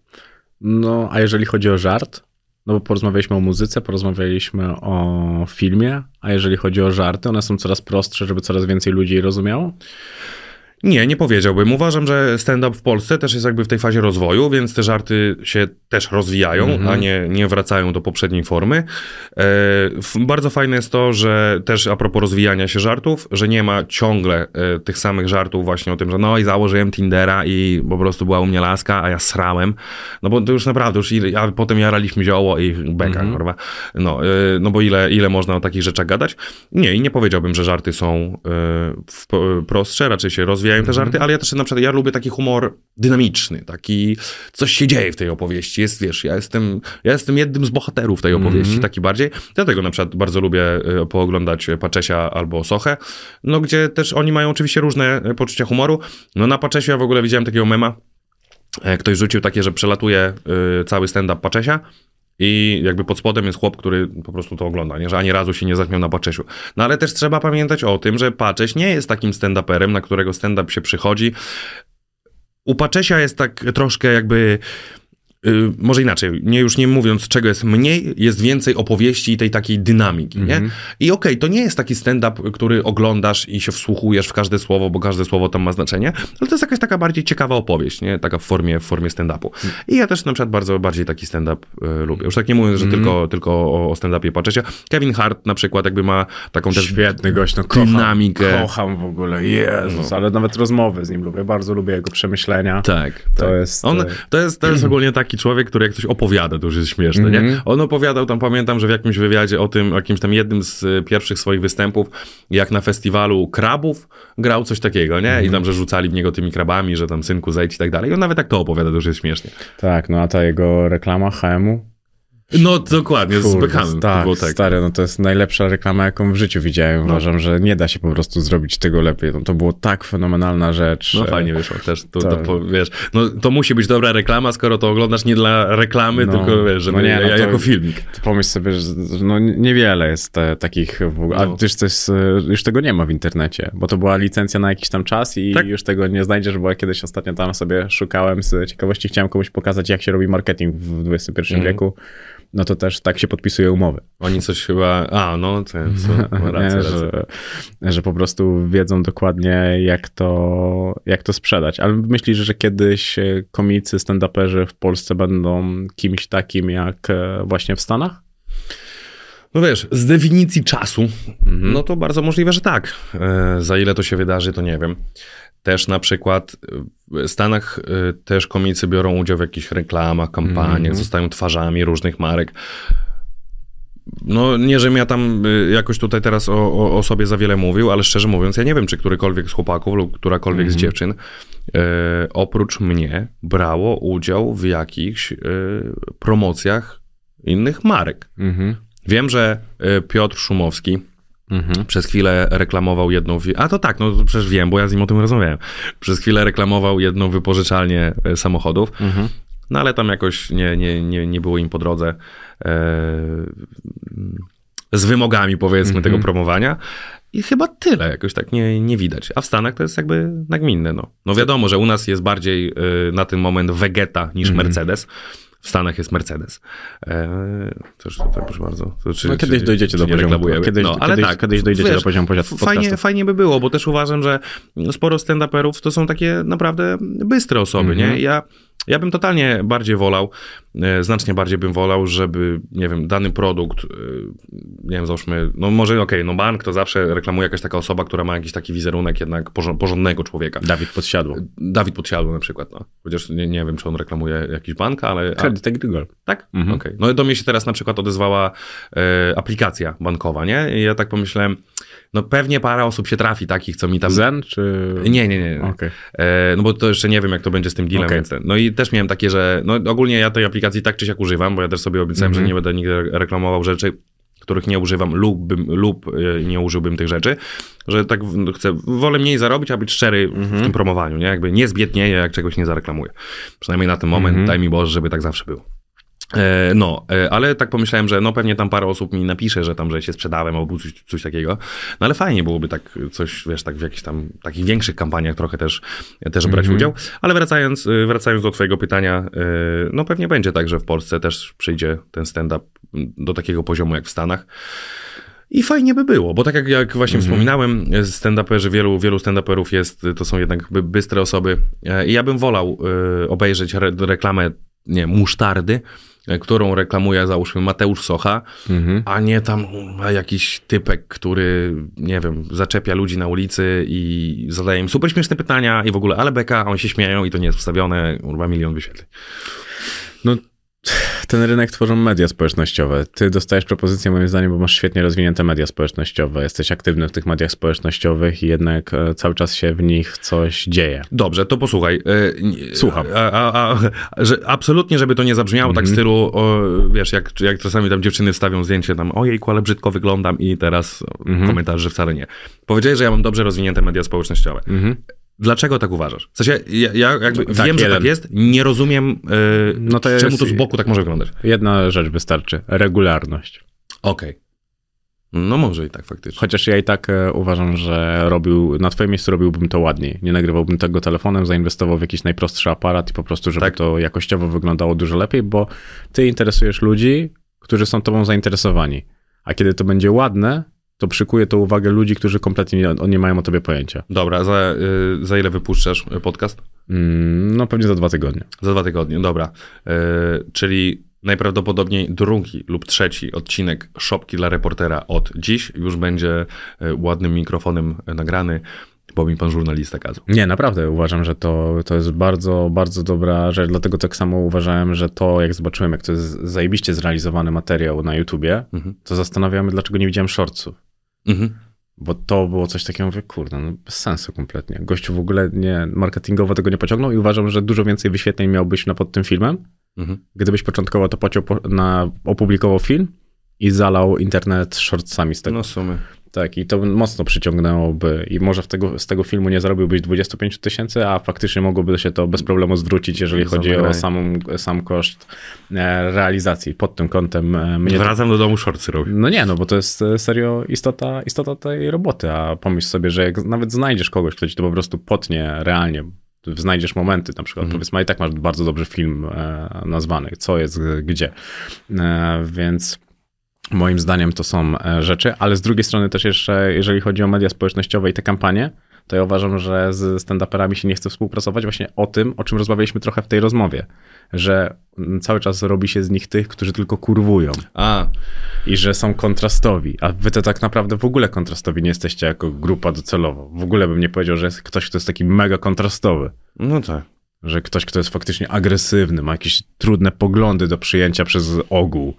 No, a jeżeli chodzi o żart, no bo porozmawialiśmy o muzyce, porozmawialiśmy o filmie, a jeżeli chodzi o żarty, one są coraz prostsze, żeby coraz więcej ludzi je rozumiało? Nie, nie powiedziałbym. Uważam, że stand-up w Polsce też jest jakby w tej fazie rozwoju, więc te żarty się też rozwijają, a nie, nie wracają do poprzedniej formy. E, bardzo fajne jest to, że też a propos rozwijania się żartów, że nie ma ciągle e, tych samych żartów właśnie o tym, że no i założyłem Tindera i po prostu była u mnie laska, a ja srałem. No bo to już naprawdę, już ile, a potem jaraliśmy zioło i beka, kurwa. No, e, no bo ile, ile można o takich rzeczach gadać? Nie, i nie powiedziałbym, że żarty są e, w, prostsze, raczej się rozwijają te żarty, ale ja też na przykład, ja lubię taki humor dynamiczny, taki, coś się dzieje w tej opowieści, jest, wiesz, ja jestem, ja jestem jednym z bohaterów tej opowieści, taki bardziej, dlatego na przykład bardzo lubię e, pooglądać Paczesia albo Sochę, no gdzie też oni mają oczywiście różne e, poczucia humoru, no na Paczesie ja w ogóle widziałem takiego mema, E, Ktoś rzucił takie, że przelatuje y, cały stand-up Paczesia i jakby pod spodem jest chłop, który po prostu to ogląda, nie? że ani razu się nie zaśmiał na Paczesiu. No ale też trzeba pamiętać o tym, że Pacześ nie jest takim stand-uperem, na którego stand-up się przychodzi. U Paczesia jest tak troszkę jakby... y, może inaczej, nie już nie mówiąc czego jest mniej, jest więcej opowieści i tej takiej dynamiki, nie? I okej, to nie jest taki stand-up, który oglądasz i się wsłuchujesz w każde słowo, bo każde słowo tam ma znaczenie, ale to jest jakaś taka bardziej ciekawa opowieść, nie? Taka w formie, w formie stand-upu. I ja też na przykład bardzo bardziej taki stand-up e, lubię. Już tak nie mówiąc, że tylko, tylko o, o stand-upie patrzecie. Kevin Hart na przykład jakby ma taką też Świetny gość, no kocham, dynamikę. kocham w ogóle, Jezus, ale nawet rozmowy z nim lubię, bardzo lubię jego przemyślenia. Tak, To tak. jest, On, e, to, jest, to jest <clears throat> ogólnie taki człowiek, który jak coś opowiada, to już jest śmieszne, nie? Mhm. On opowiadał tam, pamiętam, że w jakimś wywiadzie o tym, jakimś tam jednym z e, pierwszych swoich występów, jak na festiwalu krabów grał coś takiego, nie? Mhm. I tam, że rzucali w niego tymi krabami, że tam synku zejdź i tak dalej. I on nawet tak to opowiada, to już jest śmiesznie. Tak, no a ta jego reklama HM-u, No dokładnie, z Kurde, Beckhamem. tak, było tak. stary, no to jest najlepsza reklama, jaką w życiu widziałem. Uważam, że nie da się po prostu zrobić tego lepiej. No, to było tak fenomenalna rzecz. No fajnie wyszło też. To, to, Tak. wiesz, no, to musi być dobra reklama, skoro to oglądasz nie dla reklamy, No, tylko wiesz, żeby no nie, no ja, to- jako filmik. Pomyśl sobie, że no niewiele jest e, takich w ogóle. A No. też jest, e, już tego nie ma w internecie, bo to była licencja na jakiś tam czas i Tak. już tego nie znajdziesz, bo ja kiedyś ostatnio tam sobie szukałem z ciekawości, chciałem komuś pokazać, jak się robi marketing w XXI Mhm. wieku. No to też tak się podpisuje umowy. Oni coś chyba, a no, to, rację, <laughs> nie, rację. że, że po prostu wiedzą dokładnie, jak to, jak to sprzedać. Ale myślisz, że kiedyś e, komicy, stand-uperzy w Polsce będą kimś takim jak e, właśnie w Stanach? No wiesz, z definicji czasu, Mhm. no to bardzo możliwe, że tak. E, za ile to się wydarzy, to nie wiem. Też na przykład w Stanach e, też komicy biorą udział w jakichś reklamach, kampaniach, Mhm. zostają twarzami różnych marek. No nie, żebym ja tam y, jakoś tutaj teraz o, o, o sobie za wiele mówił, ale szczerze mówiąc, ja nie wiem, czy którykolwiek z chłopaków lub którakolwiek z dziewczyn e, oprócz mnie brało udział w jakichś e, promocjach innych marek. Mhm. Wiem, że Piotr Szumowski Mhm. przez chwilę reklamował jedną. A to tak, no przecież wiem, bo ja z nim o tym rozmawiałem. Przez chwilę reklamował jedną wypożyczalnię e, samochodów, Mhm. no ale tam jakoś nie, nie, nie, nie było im po drodze e, z wymogami, powiedzmy, Mhm. tego promowania. I chyba tyle, jakoś tak nie, nie widać. A w Stanach to jest jakby nagminne. No, no wiadomo, że u nas jest bardziej e, na ten moment Vegeta niż Mhm. Mercedes. W Stanach jest Mercedes. E, cóż tutaj, proszę bardzo. To czy, No kiedyś czy- dojdziecie czy do poziomu. Kiedyś, no, ale kiedyś, tak, kiedyś dojdziecie wiesz, do poziomu podcastu. Fajnie, fajnie by było, bo też uważam, że sporo stand-uperów to są takie naprawdę bystre osoby, Mhm. nie? Ja, ja bym totalnie bardziej wolał, e, znacznie bardziej bym wolał, żeby, nie wiem, dany produkt, e, nie wiem, załóżmy, no może okej, no bank to zawsze reklamuje jakaś taka osoba, która ma jakiś taki wizerunek jednak porządnego człowieka. Dawid podsiadło. Dawid Podsiadło na przykład, no. Chociaż nie, nie wiem, czy on reklamuje jakiś bank, ale... A, Credit Agricole. tak? Mhm. Okej. No do mnie się teraz na przykład odezwała e, aplikacja bankowa, nie? I ja tak pomyślałem, no pewnie parę osób się trafi takich, co mi tam... Zen czy... Nie, nie, nie. nie. Okej. E, no bo to jeszcze nie wiem, jak to będzie z tym dealem. Okej. Więc ten. No i też miałem takie, że no ogólnie ja tej aplikacji tak czy siak używam, bo ja też sobie obiecałem, Mhm. że nie będę nigdy reklamował rzeczy, których nie używam lub, bym, lub e, nie użyłbym tych rzeczy, że tak no, chcę, wolę mniej zarobić, a być szczery w Mhm. tym promowaniu, nie? Jakby nie zbiednieję, jak czegoś nie zareklamuję. Przynajmniej na ten moment, Mhm. daj mi Boże, żeby tak zawsze było. E, No, e, ale tak pomyślałem, że no pewnie tam parę osób mi napisze, że tam, że się sprzedałem albo coś, coś takiego. No ale fajnie byłoby tak coś, wiesz, tak w jakichś tam takich większych kampaniach trochę też, też brać Mhm. udział. Ale wracając, y, wracając do twojego pytania, no pewnie będzie tak, że w Polsce też przyjdzie ten stand-up do takiego poziomu jak w Stanach. I fajnie by było, bo tak jak, jak właśnie wspominałem, stand-uperzy, wielu, wielu stand-uperów jest, to są jednak by- bystre osoby. E, I ja bym wolał obejrzeć re, reklamę, nie, musztardy, e, którą reklamuje załóżmy Mateusz Socha, Mhm. a nie tam jakiś typek, który, nie wiem, zaczepia ludzi na ulicy i zadaje im super śmieszne pytania i w ogóle ale beka, a oni się śmieją i to nie jest wstawione, kurwa, milion wyświetleń. No, ten rynek tworzą media społecznościowe. Ty dostajesz propozycję, moim zdaniem, bo masz świetnie rozwinięte media społecznościowe. Jesteś aktywny w tych mediach społecznościowych i jednak e, cały czas się w nich coś dzieje. Dobrze, to posłuchaj. e, Słucham. A, a, a, że absolutnie, żeby to nie zabrzmiało tak w stylu, o, wiesz, jak, jak czasami tam dziewczyny wstawią zdjęcie tam, ojejku, ale brzydko wyglądam i teraz komentarz, że wcale nie. Powiedziałeś, że ja mam dobrze rozwinięte media społecznościowe. Mhm. Dlaczego tak uważasz? W sensie, ja, ja jakby Tak, wiem, że jeden. tak jest, nie rozumiem, e, No to czemu to z boku tak może wyglądać. Jedna rzecz wystarczy. Regularność. Okej. No może i tak faktycznie. Chociaż ja i tak e, uważam, że robił, na twoim miejscu robiłbym to ładniej. Nie nagrywałbym tego telefonem, zainwestował w jakiś najprostszy aparat i po prostu, żeby Tak. to jakościowo wyglądało dużo lepiej, bo ty interesujesz ludzi, którzy są tobą zainteresowani. A kiedy to będzie ładne, to przykuje to uwagę ludzi, którzy kompletnie nie, nie mają o tobie pojęcia. Dobra, za, y, za ile wypuszczasz y, podcast? Mm, no pewnie za dwa tygodnie. Za dwa tygodnie, dobra. Y, czyli najprawdopodobniej drugi lub trzeci odcinek Szopki dla reportera od dziś już będzie y, ładnym mikrofonem y, nagrany, bo mi pan żurnalista kazał. Nie, naprawdę uważam, że to, to jest bardzo, bardzo dobra rzecz. Dlatego tak samo uważałem, że to, jak zobaczyłem, jak to jest zajebiście zrealizowany materiał na YouTubie, Mhm. to zastanawiamy, dlaczego nie widziałem shortsów. Mhm. Bo to było coś takiego, mówię, kurde, no bez sensu kompletnie. Gościu w ogóle nie, marketingowo tego nie pociągnął i uważam, że dużo więcej wyświetleń miałbyś na pod tym filmem, Mhm. Gdybyś początkowo to pociął po, na, opublikował film i zalał internet shortsami z tego. No w sumie. Tak, i to mocno przyciągnęłoby i może tego, z tego filmu nie zarobiłbyś 25 tysięcy, a faktycznie mogłoby się to bez problemu zwrócić, jeżeli chodzi o samą, sam koszt e, realizacji. Pod tym kątem e, mnie... Wracam do domu, shortsy robię. No nie, no bo to jest e, serio istota, istota tej roboty, a pomyśl sobie, że jak nawet znajdziesz kogoś, kto ci to po prostu potnie realnie, znajdziesz momenty, na przykład powiedzmy, a i tak masz bardzo dobry film e, nazwany, co jest gdzie, e, więc moim zdaniem to są e, rzeczy, ale z drugiej strony też jeszcze, jeżeli chodzi o media społecznościowe i te kampanie, to ja uważam, że z stand-uperami się nie chce współpracować właśnie o tym, o czym rozmawialiśmy trochę w tej rozmowie, że mm, cały czas robi się z nich tych, którzy tylko kurwują A, i że są kontrastowi, a wy to tak naprawdę w ogóle kontrastowi nie jesteście jako grupa docelowo. W ogóle bym nie powiedział, że jest ktoś, kto jest taki mega kontrastowy, no tak. Że ktoś, kto jest faktycznie agresywny, ma jakieś trudne poglądy do przyjęcia przez ogół.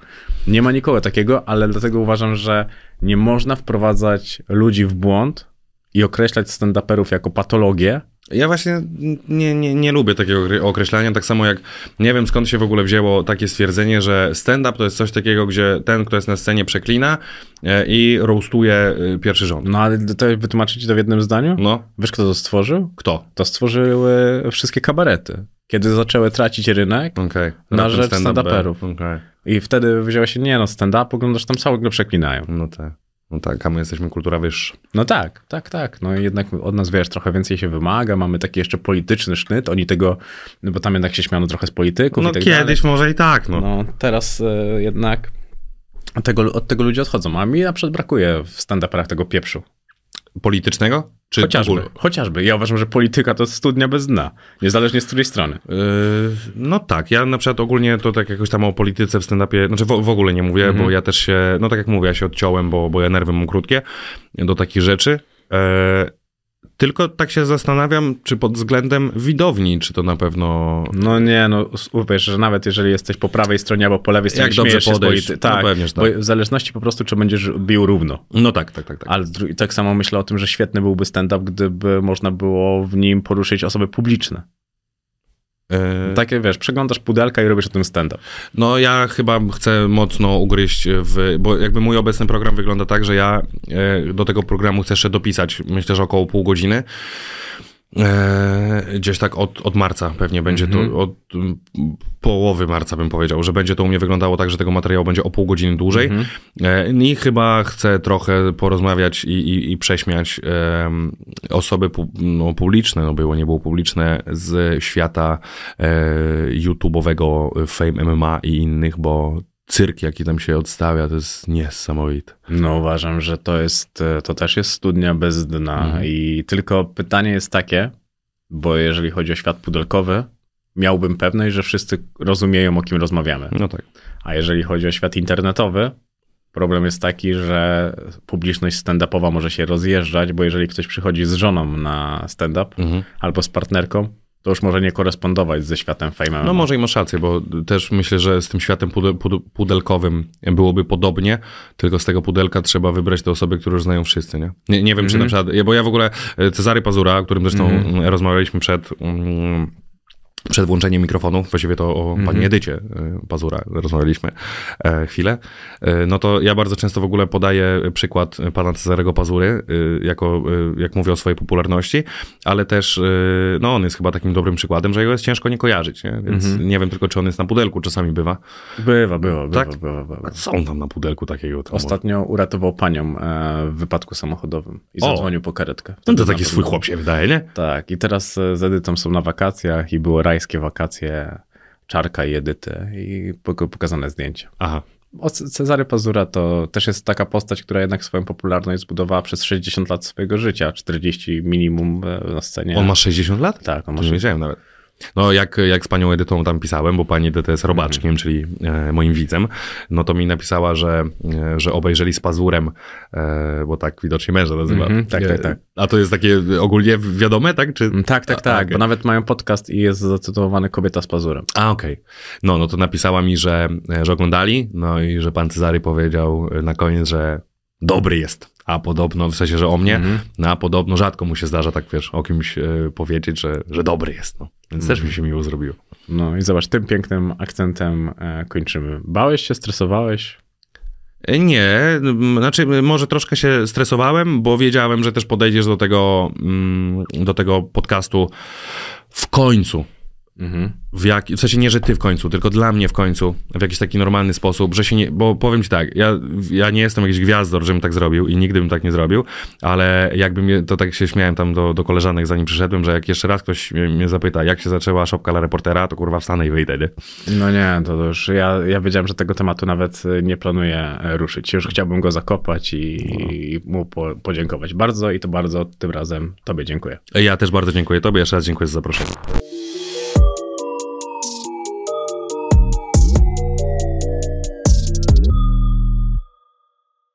Nie ma nikogo takiego, ale dlatego uważam, że nie można wprowadzać ludzi w błąd i określać stand-uperów jako patologię, Ja właśnie nie, nie, nie lubię takiego okre- określania, tak samo jak nie wiem skąd się w ogóle wzięło takie stwierdzenie, że stand-up to jest coś takiego, gdzie ten, kto jest na scenie przeklina e, i roastuje e, pierwszy rząd. no ale to wytłumaczyć to w jednym zdaniu? No, Wiesz, kto to stworzył? kto? To stworzyły wszystkie kabarety. Kiedy zaczęły tracić rynek, Okej. Na rzecz stand-up stand-uperów. Okej. I wtedy wzięła się, nie no, stand-up, oglądasz tam ciągle przeklinają. No tak. No tak, a my jesteśmy kultura wyższa. No tak, tak, tak. No jednak od nas, wiesz, trochę więcej się wymaga, mamy taki jeszcze polityczny sznyt, oni tego, no bo tam jednak się śmiano trochę z polityków No tak kiedyś dalej. może i tak, no. No teraz e, jednak tego, od tego ludzie odchodzą, a mi na przykład brakuje w stand-uperach tego pieprzu. Politycznego? Czy Chociażby, chociażby. Ja uważam, że polityka to studnia bez dna, niezależnie z której strony. Yy, no tak, ja na przykład ogólnie to tak jakoś tam o polityce w stand-upie, znaczy w, w ogóle nie mówię, Mhm. bo ja też się, no tak jak mówię, ja się odciąłem, bo, bo ja nerwy mam krótkie do takich rzeczy. E, tylko tak się zastanawiam, czy pod względem widowni, czy to na pewno... No nie, no uwierz, że nawet jeżeli jesteś po prawej stronie albo po lewej stronie, Jak dobrze śmiejesz się podejść, polity- no Tak, pewnie, że bo tak. w zależności po prostu, czy będziesz bił równo. No tak, tak, tak. tak. Ale tak samo myślę o tym, że świetny byłby stand-up, gdyby można było w nim poruszyć osoby publiczne. E, Takie, wiesz, przeglądasz pudelka i robisz o tym stand-up. No ja chyba chcę mocno ugryźć w, bo jakby mój obecny program wygląda tak, że ja e, do tego programu chcę jeszcze dopisać, myślę, że około pół godziny. E, gdzieś tak od, od marca pewnie będzie Mhm. to, od mm, połowy marca bym powiedział, że będzie to u mnie wyglądało tak, że tego materiału będzie o pół godziny dłużej. Mhm. E, I chyba chcę trochę porozmawiać i, i, i prześmiać osoby pu, no, publiczne, no było, nie było publiczne, z świata e, YouTube'owego Fame MMA i innych, bo cyrk, jaki tam się odstawia, to jest niesamowite. No uważam, że to jest, e, to też jest studnia bez dna i tylko pytanie jest takie, bo jeżeli chodzi o świat pudelkowy, miałbym pewność, że wszyscy rozumieją, o kim rozmawiamy. No tak. A jeżeli chodzi o świat internetowy, problem jest taki, że publiczność stand-upowa może się rozjeżdżać, bo jeżeli ktoś przychodzi z żoną na stand-up Mhm. albo z partnerką, to już może nie korespondować ze światem fame. No może i masz rację, bo też myślę, że z tym światem pudel, pudel, pudelkowym byłoby podobnie, tylko z tego pudelka trzeba wybrać te osoby, które już znają wszyscy, nie? Nie, nie wiem, czy na przykład, bo ja w ogóle e, Cezary Pazura, o którym zresztą mm, rozmawialiśmy przed... mm, przed włączeniem mikrofonu, właściwie to o pani Edycie e, Pazura rozmawialiśmy e, chwilę, e, no to ja bardzo często w ogóle podaję przykład pana Cezarego Pazury, jako, jak mówię o swojej popularności, ale też, no on jest chyba takim dobrym przykładem, że jego jest ciężko nie kojarzyć, nie? więc nie wiem tylko, czy on jest na pudelku, czasami bywa. Bywa, bywa, bywa, Tak? bywa, bywa. Co on tam na pudelku takiego? Ostatnio uratował panią w wypadku samochodowym i O! zadzwonił po karetkę. No to taki swój chłop się wydaje, nie? Tak, i teraz z Edytą są na wakacjach i były rajskie wakacje Czarka i Edyty i pok- pokazane zdjęcia. Aha. O Cezary Pazura to też jest taka postać, która jednak swoją popularność zbudowała przez 60 lat swojego życia, 40 minimum e, na scenie. On ma 60 lat? Tak, on ma nie 60 wiedziałem nawet. No, jak, jak z panią Edytą tam pisałem, bo pani Edyta jest robaczkiem, czyli e, moim widzem, no to mi napisała, że, e, że obejrzeli z pazurem, e, bo tak widocznie męża nazywa. Mhm, tak, E, tak, tak. A to jest takie ogólnie wiadome, tak? Czy... Mm, Tak, tak, A, tak, okej. bo nawet mają podcast i jest zatytułowany Kobieta z pazurem. A, okej. No, no to napisała mi, że, że oglądali, no i że pan Cezary powiedział na koniec, że dobry jest. A podobno, w sensie, że o mnie, Mhm. no a podobno rzadko mu się zdarza tak, wiesz, o kimś e, powiedzieć, że, że dobry jest, no. Więc też mi się miło zrobiło. No i zobacz, tym pięknym akcentem e, kończymy. Bałeś się, stresowałeś? Nie, m, znaczy może troszkę się stresowałem, bo wiedziałem, że też podejdziesz do tego, mm, do tego podcastu w końcu. Mhm. W, jak, w sensie nie, że ty w końcu, tylko dla mnie w końcu, w jakiś taki normalny sposób, że się nie, bo powiem ci tak, ja, ja nie jestem jakiś gwiazdor, żebym tak zrobił i nigdy bym tak nie zrobił, ale jakbym, to tak się śmiałem tam do, do koleżanek zanim przyszedłem, że jak jeszcze raz ktoś mnie, zapyta, jak się zaczęła szopka dla reportera, to kurwa wstanę i wyjdę, nie? No nie, to już ja, ja wiedziałem, że tego tematu nawet e, nie planuję e, ruszyć. Już chciałbym go zakopać i, i mu po, podziękować bardzo i to bardzo tym razem tobie dziękuję. Ja też bardzo dziękuję tobie, jeszcze raz dziękuję za zaproszenie.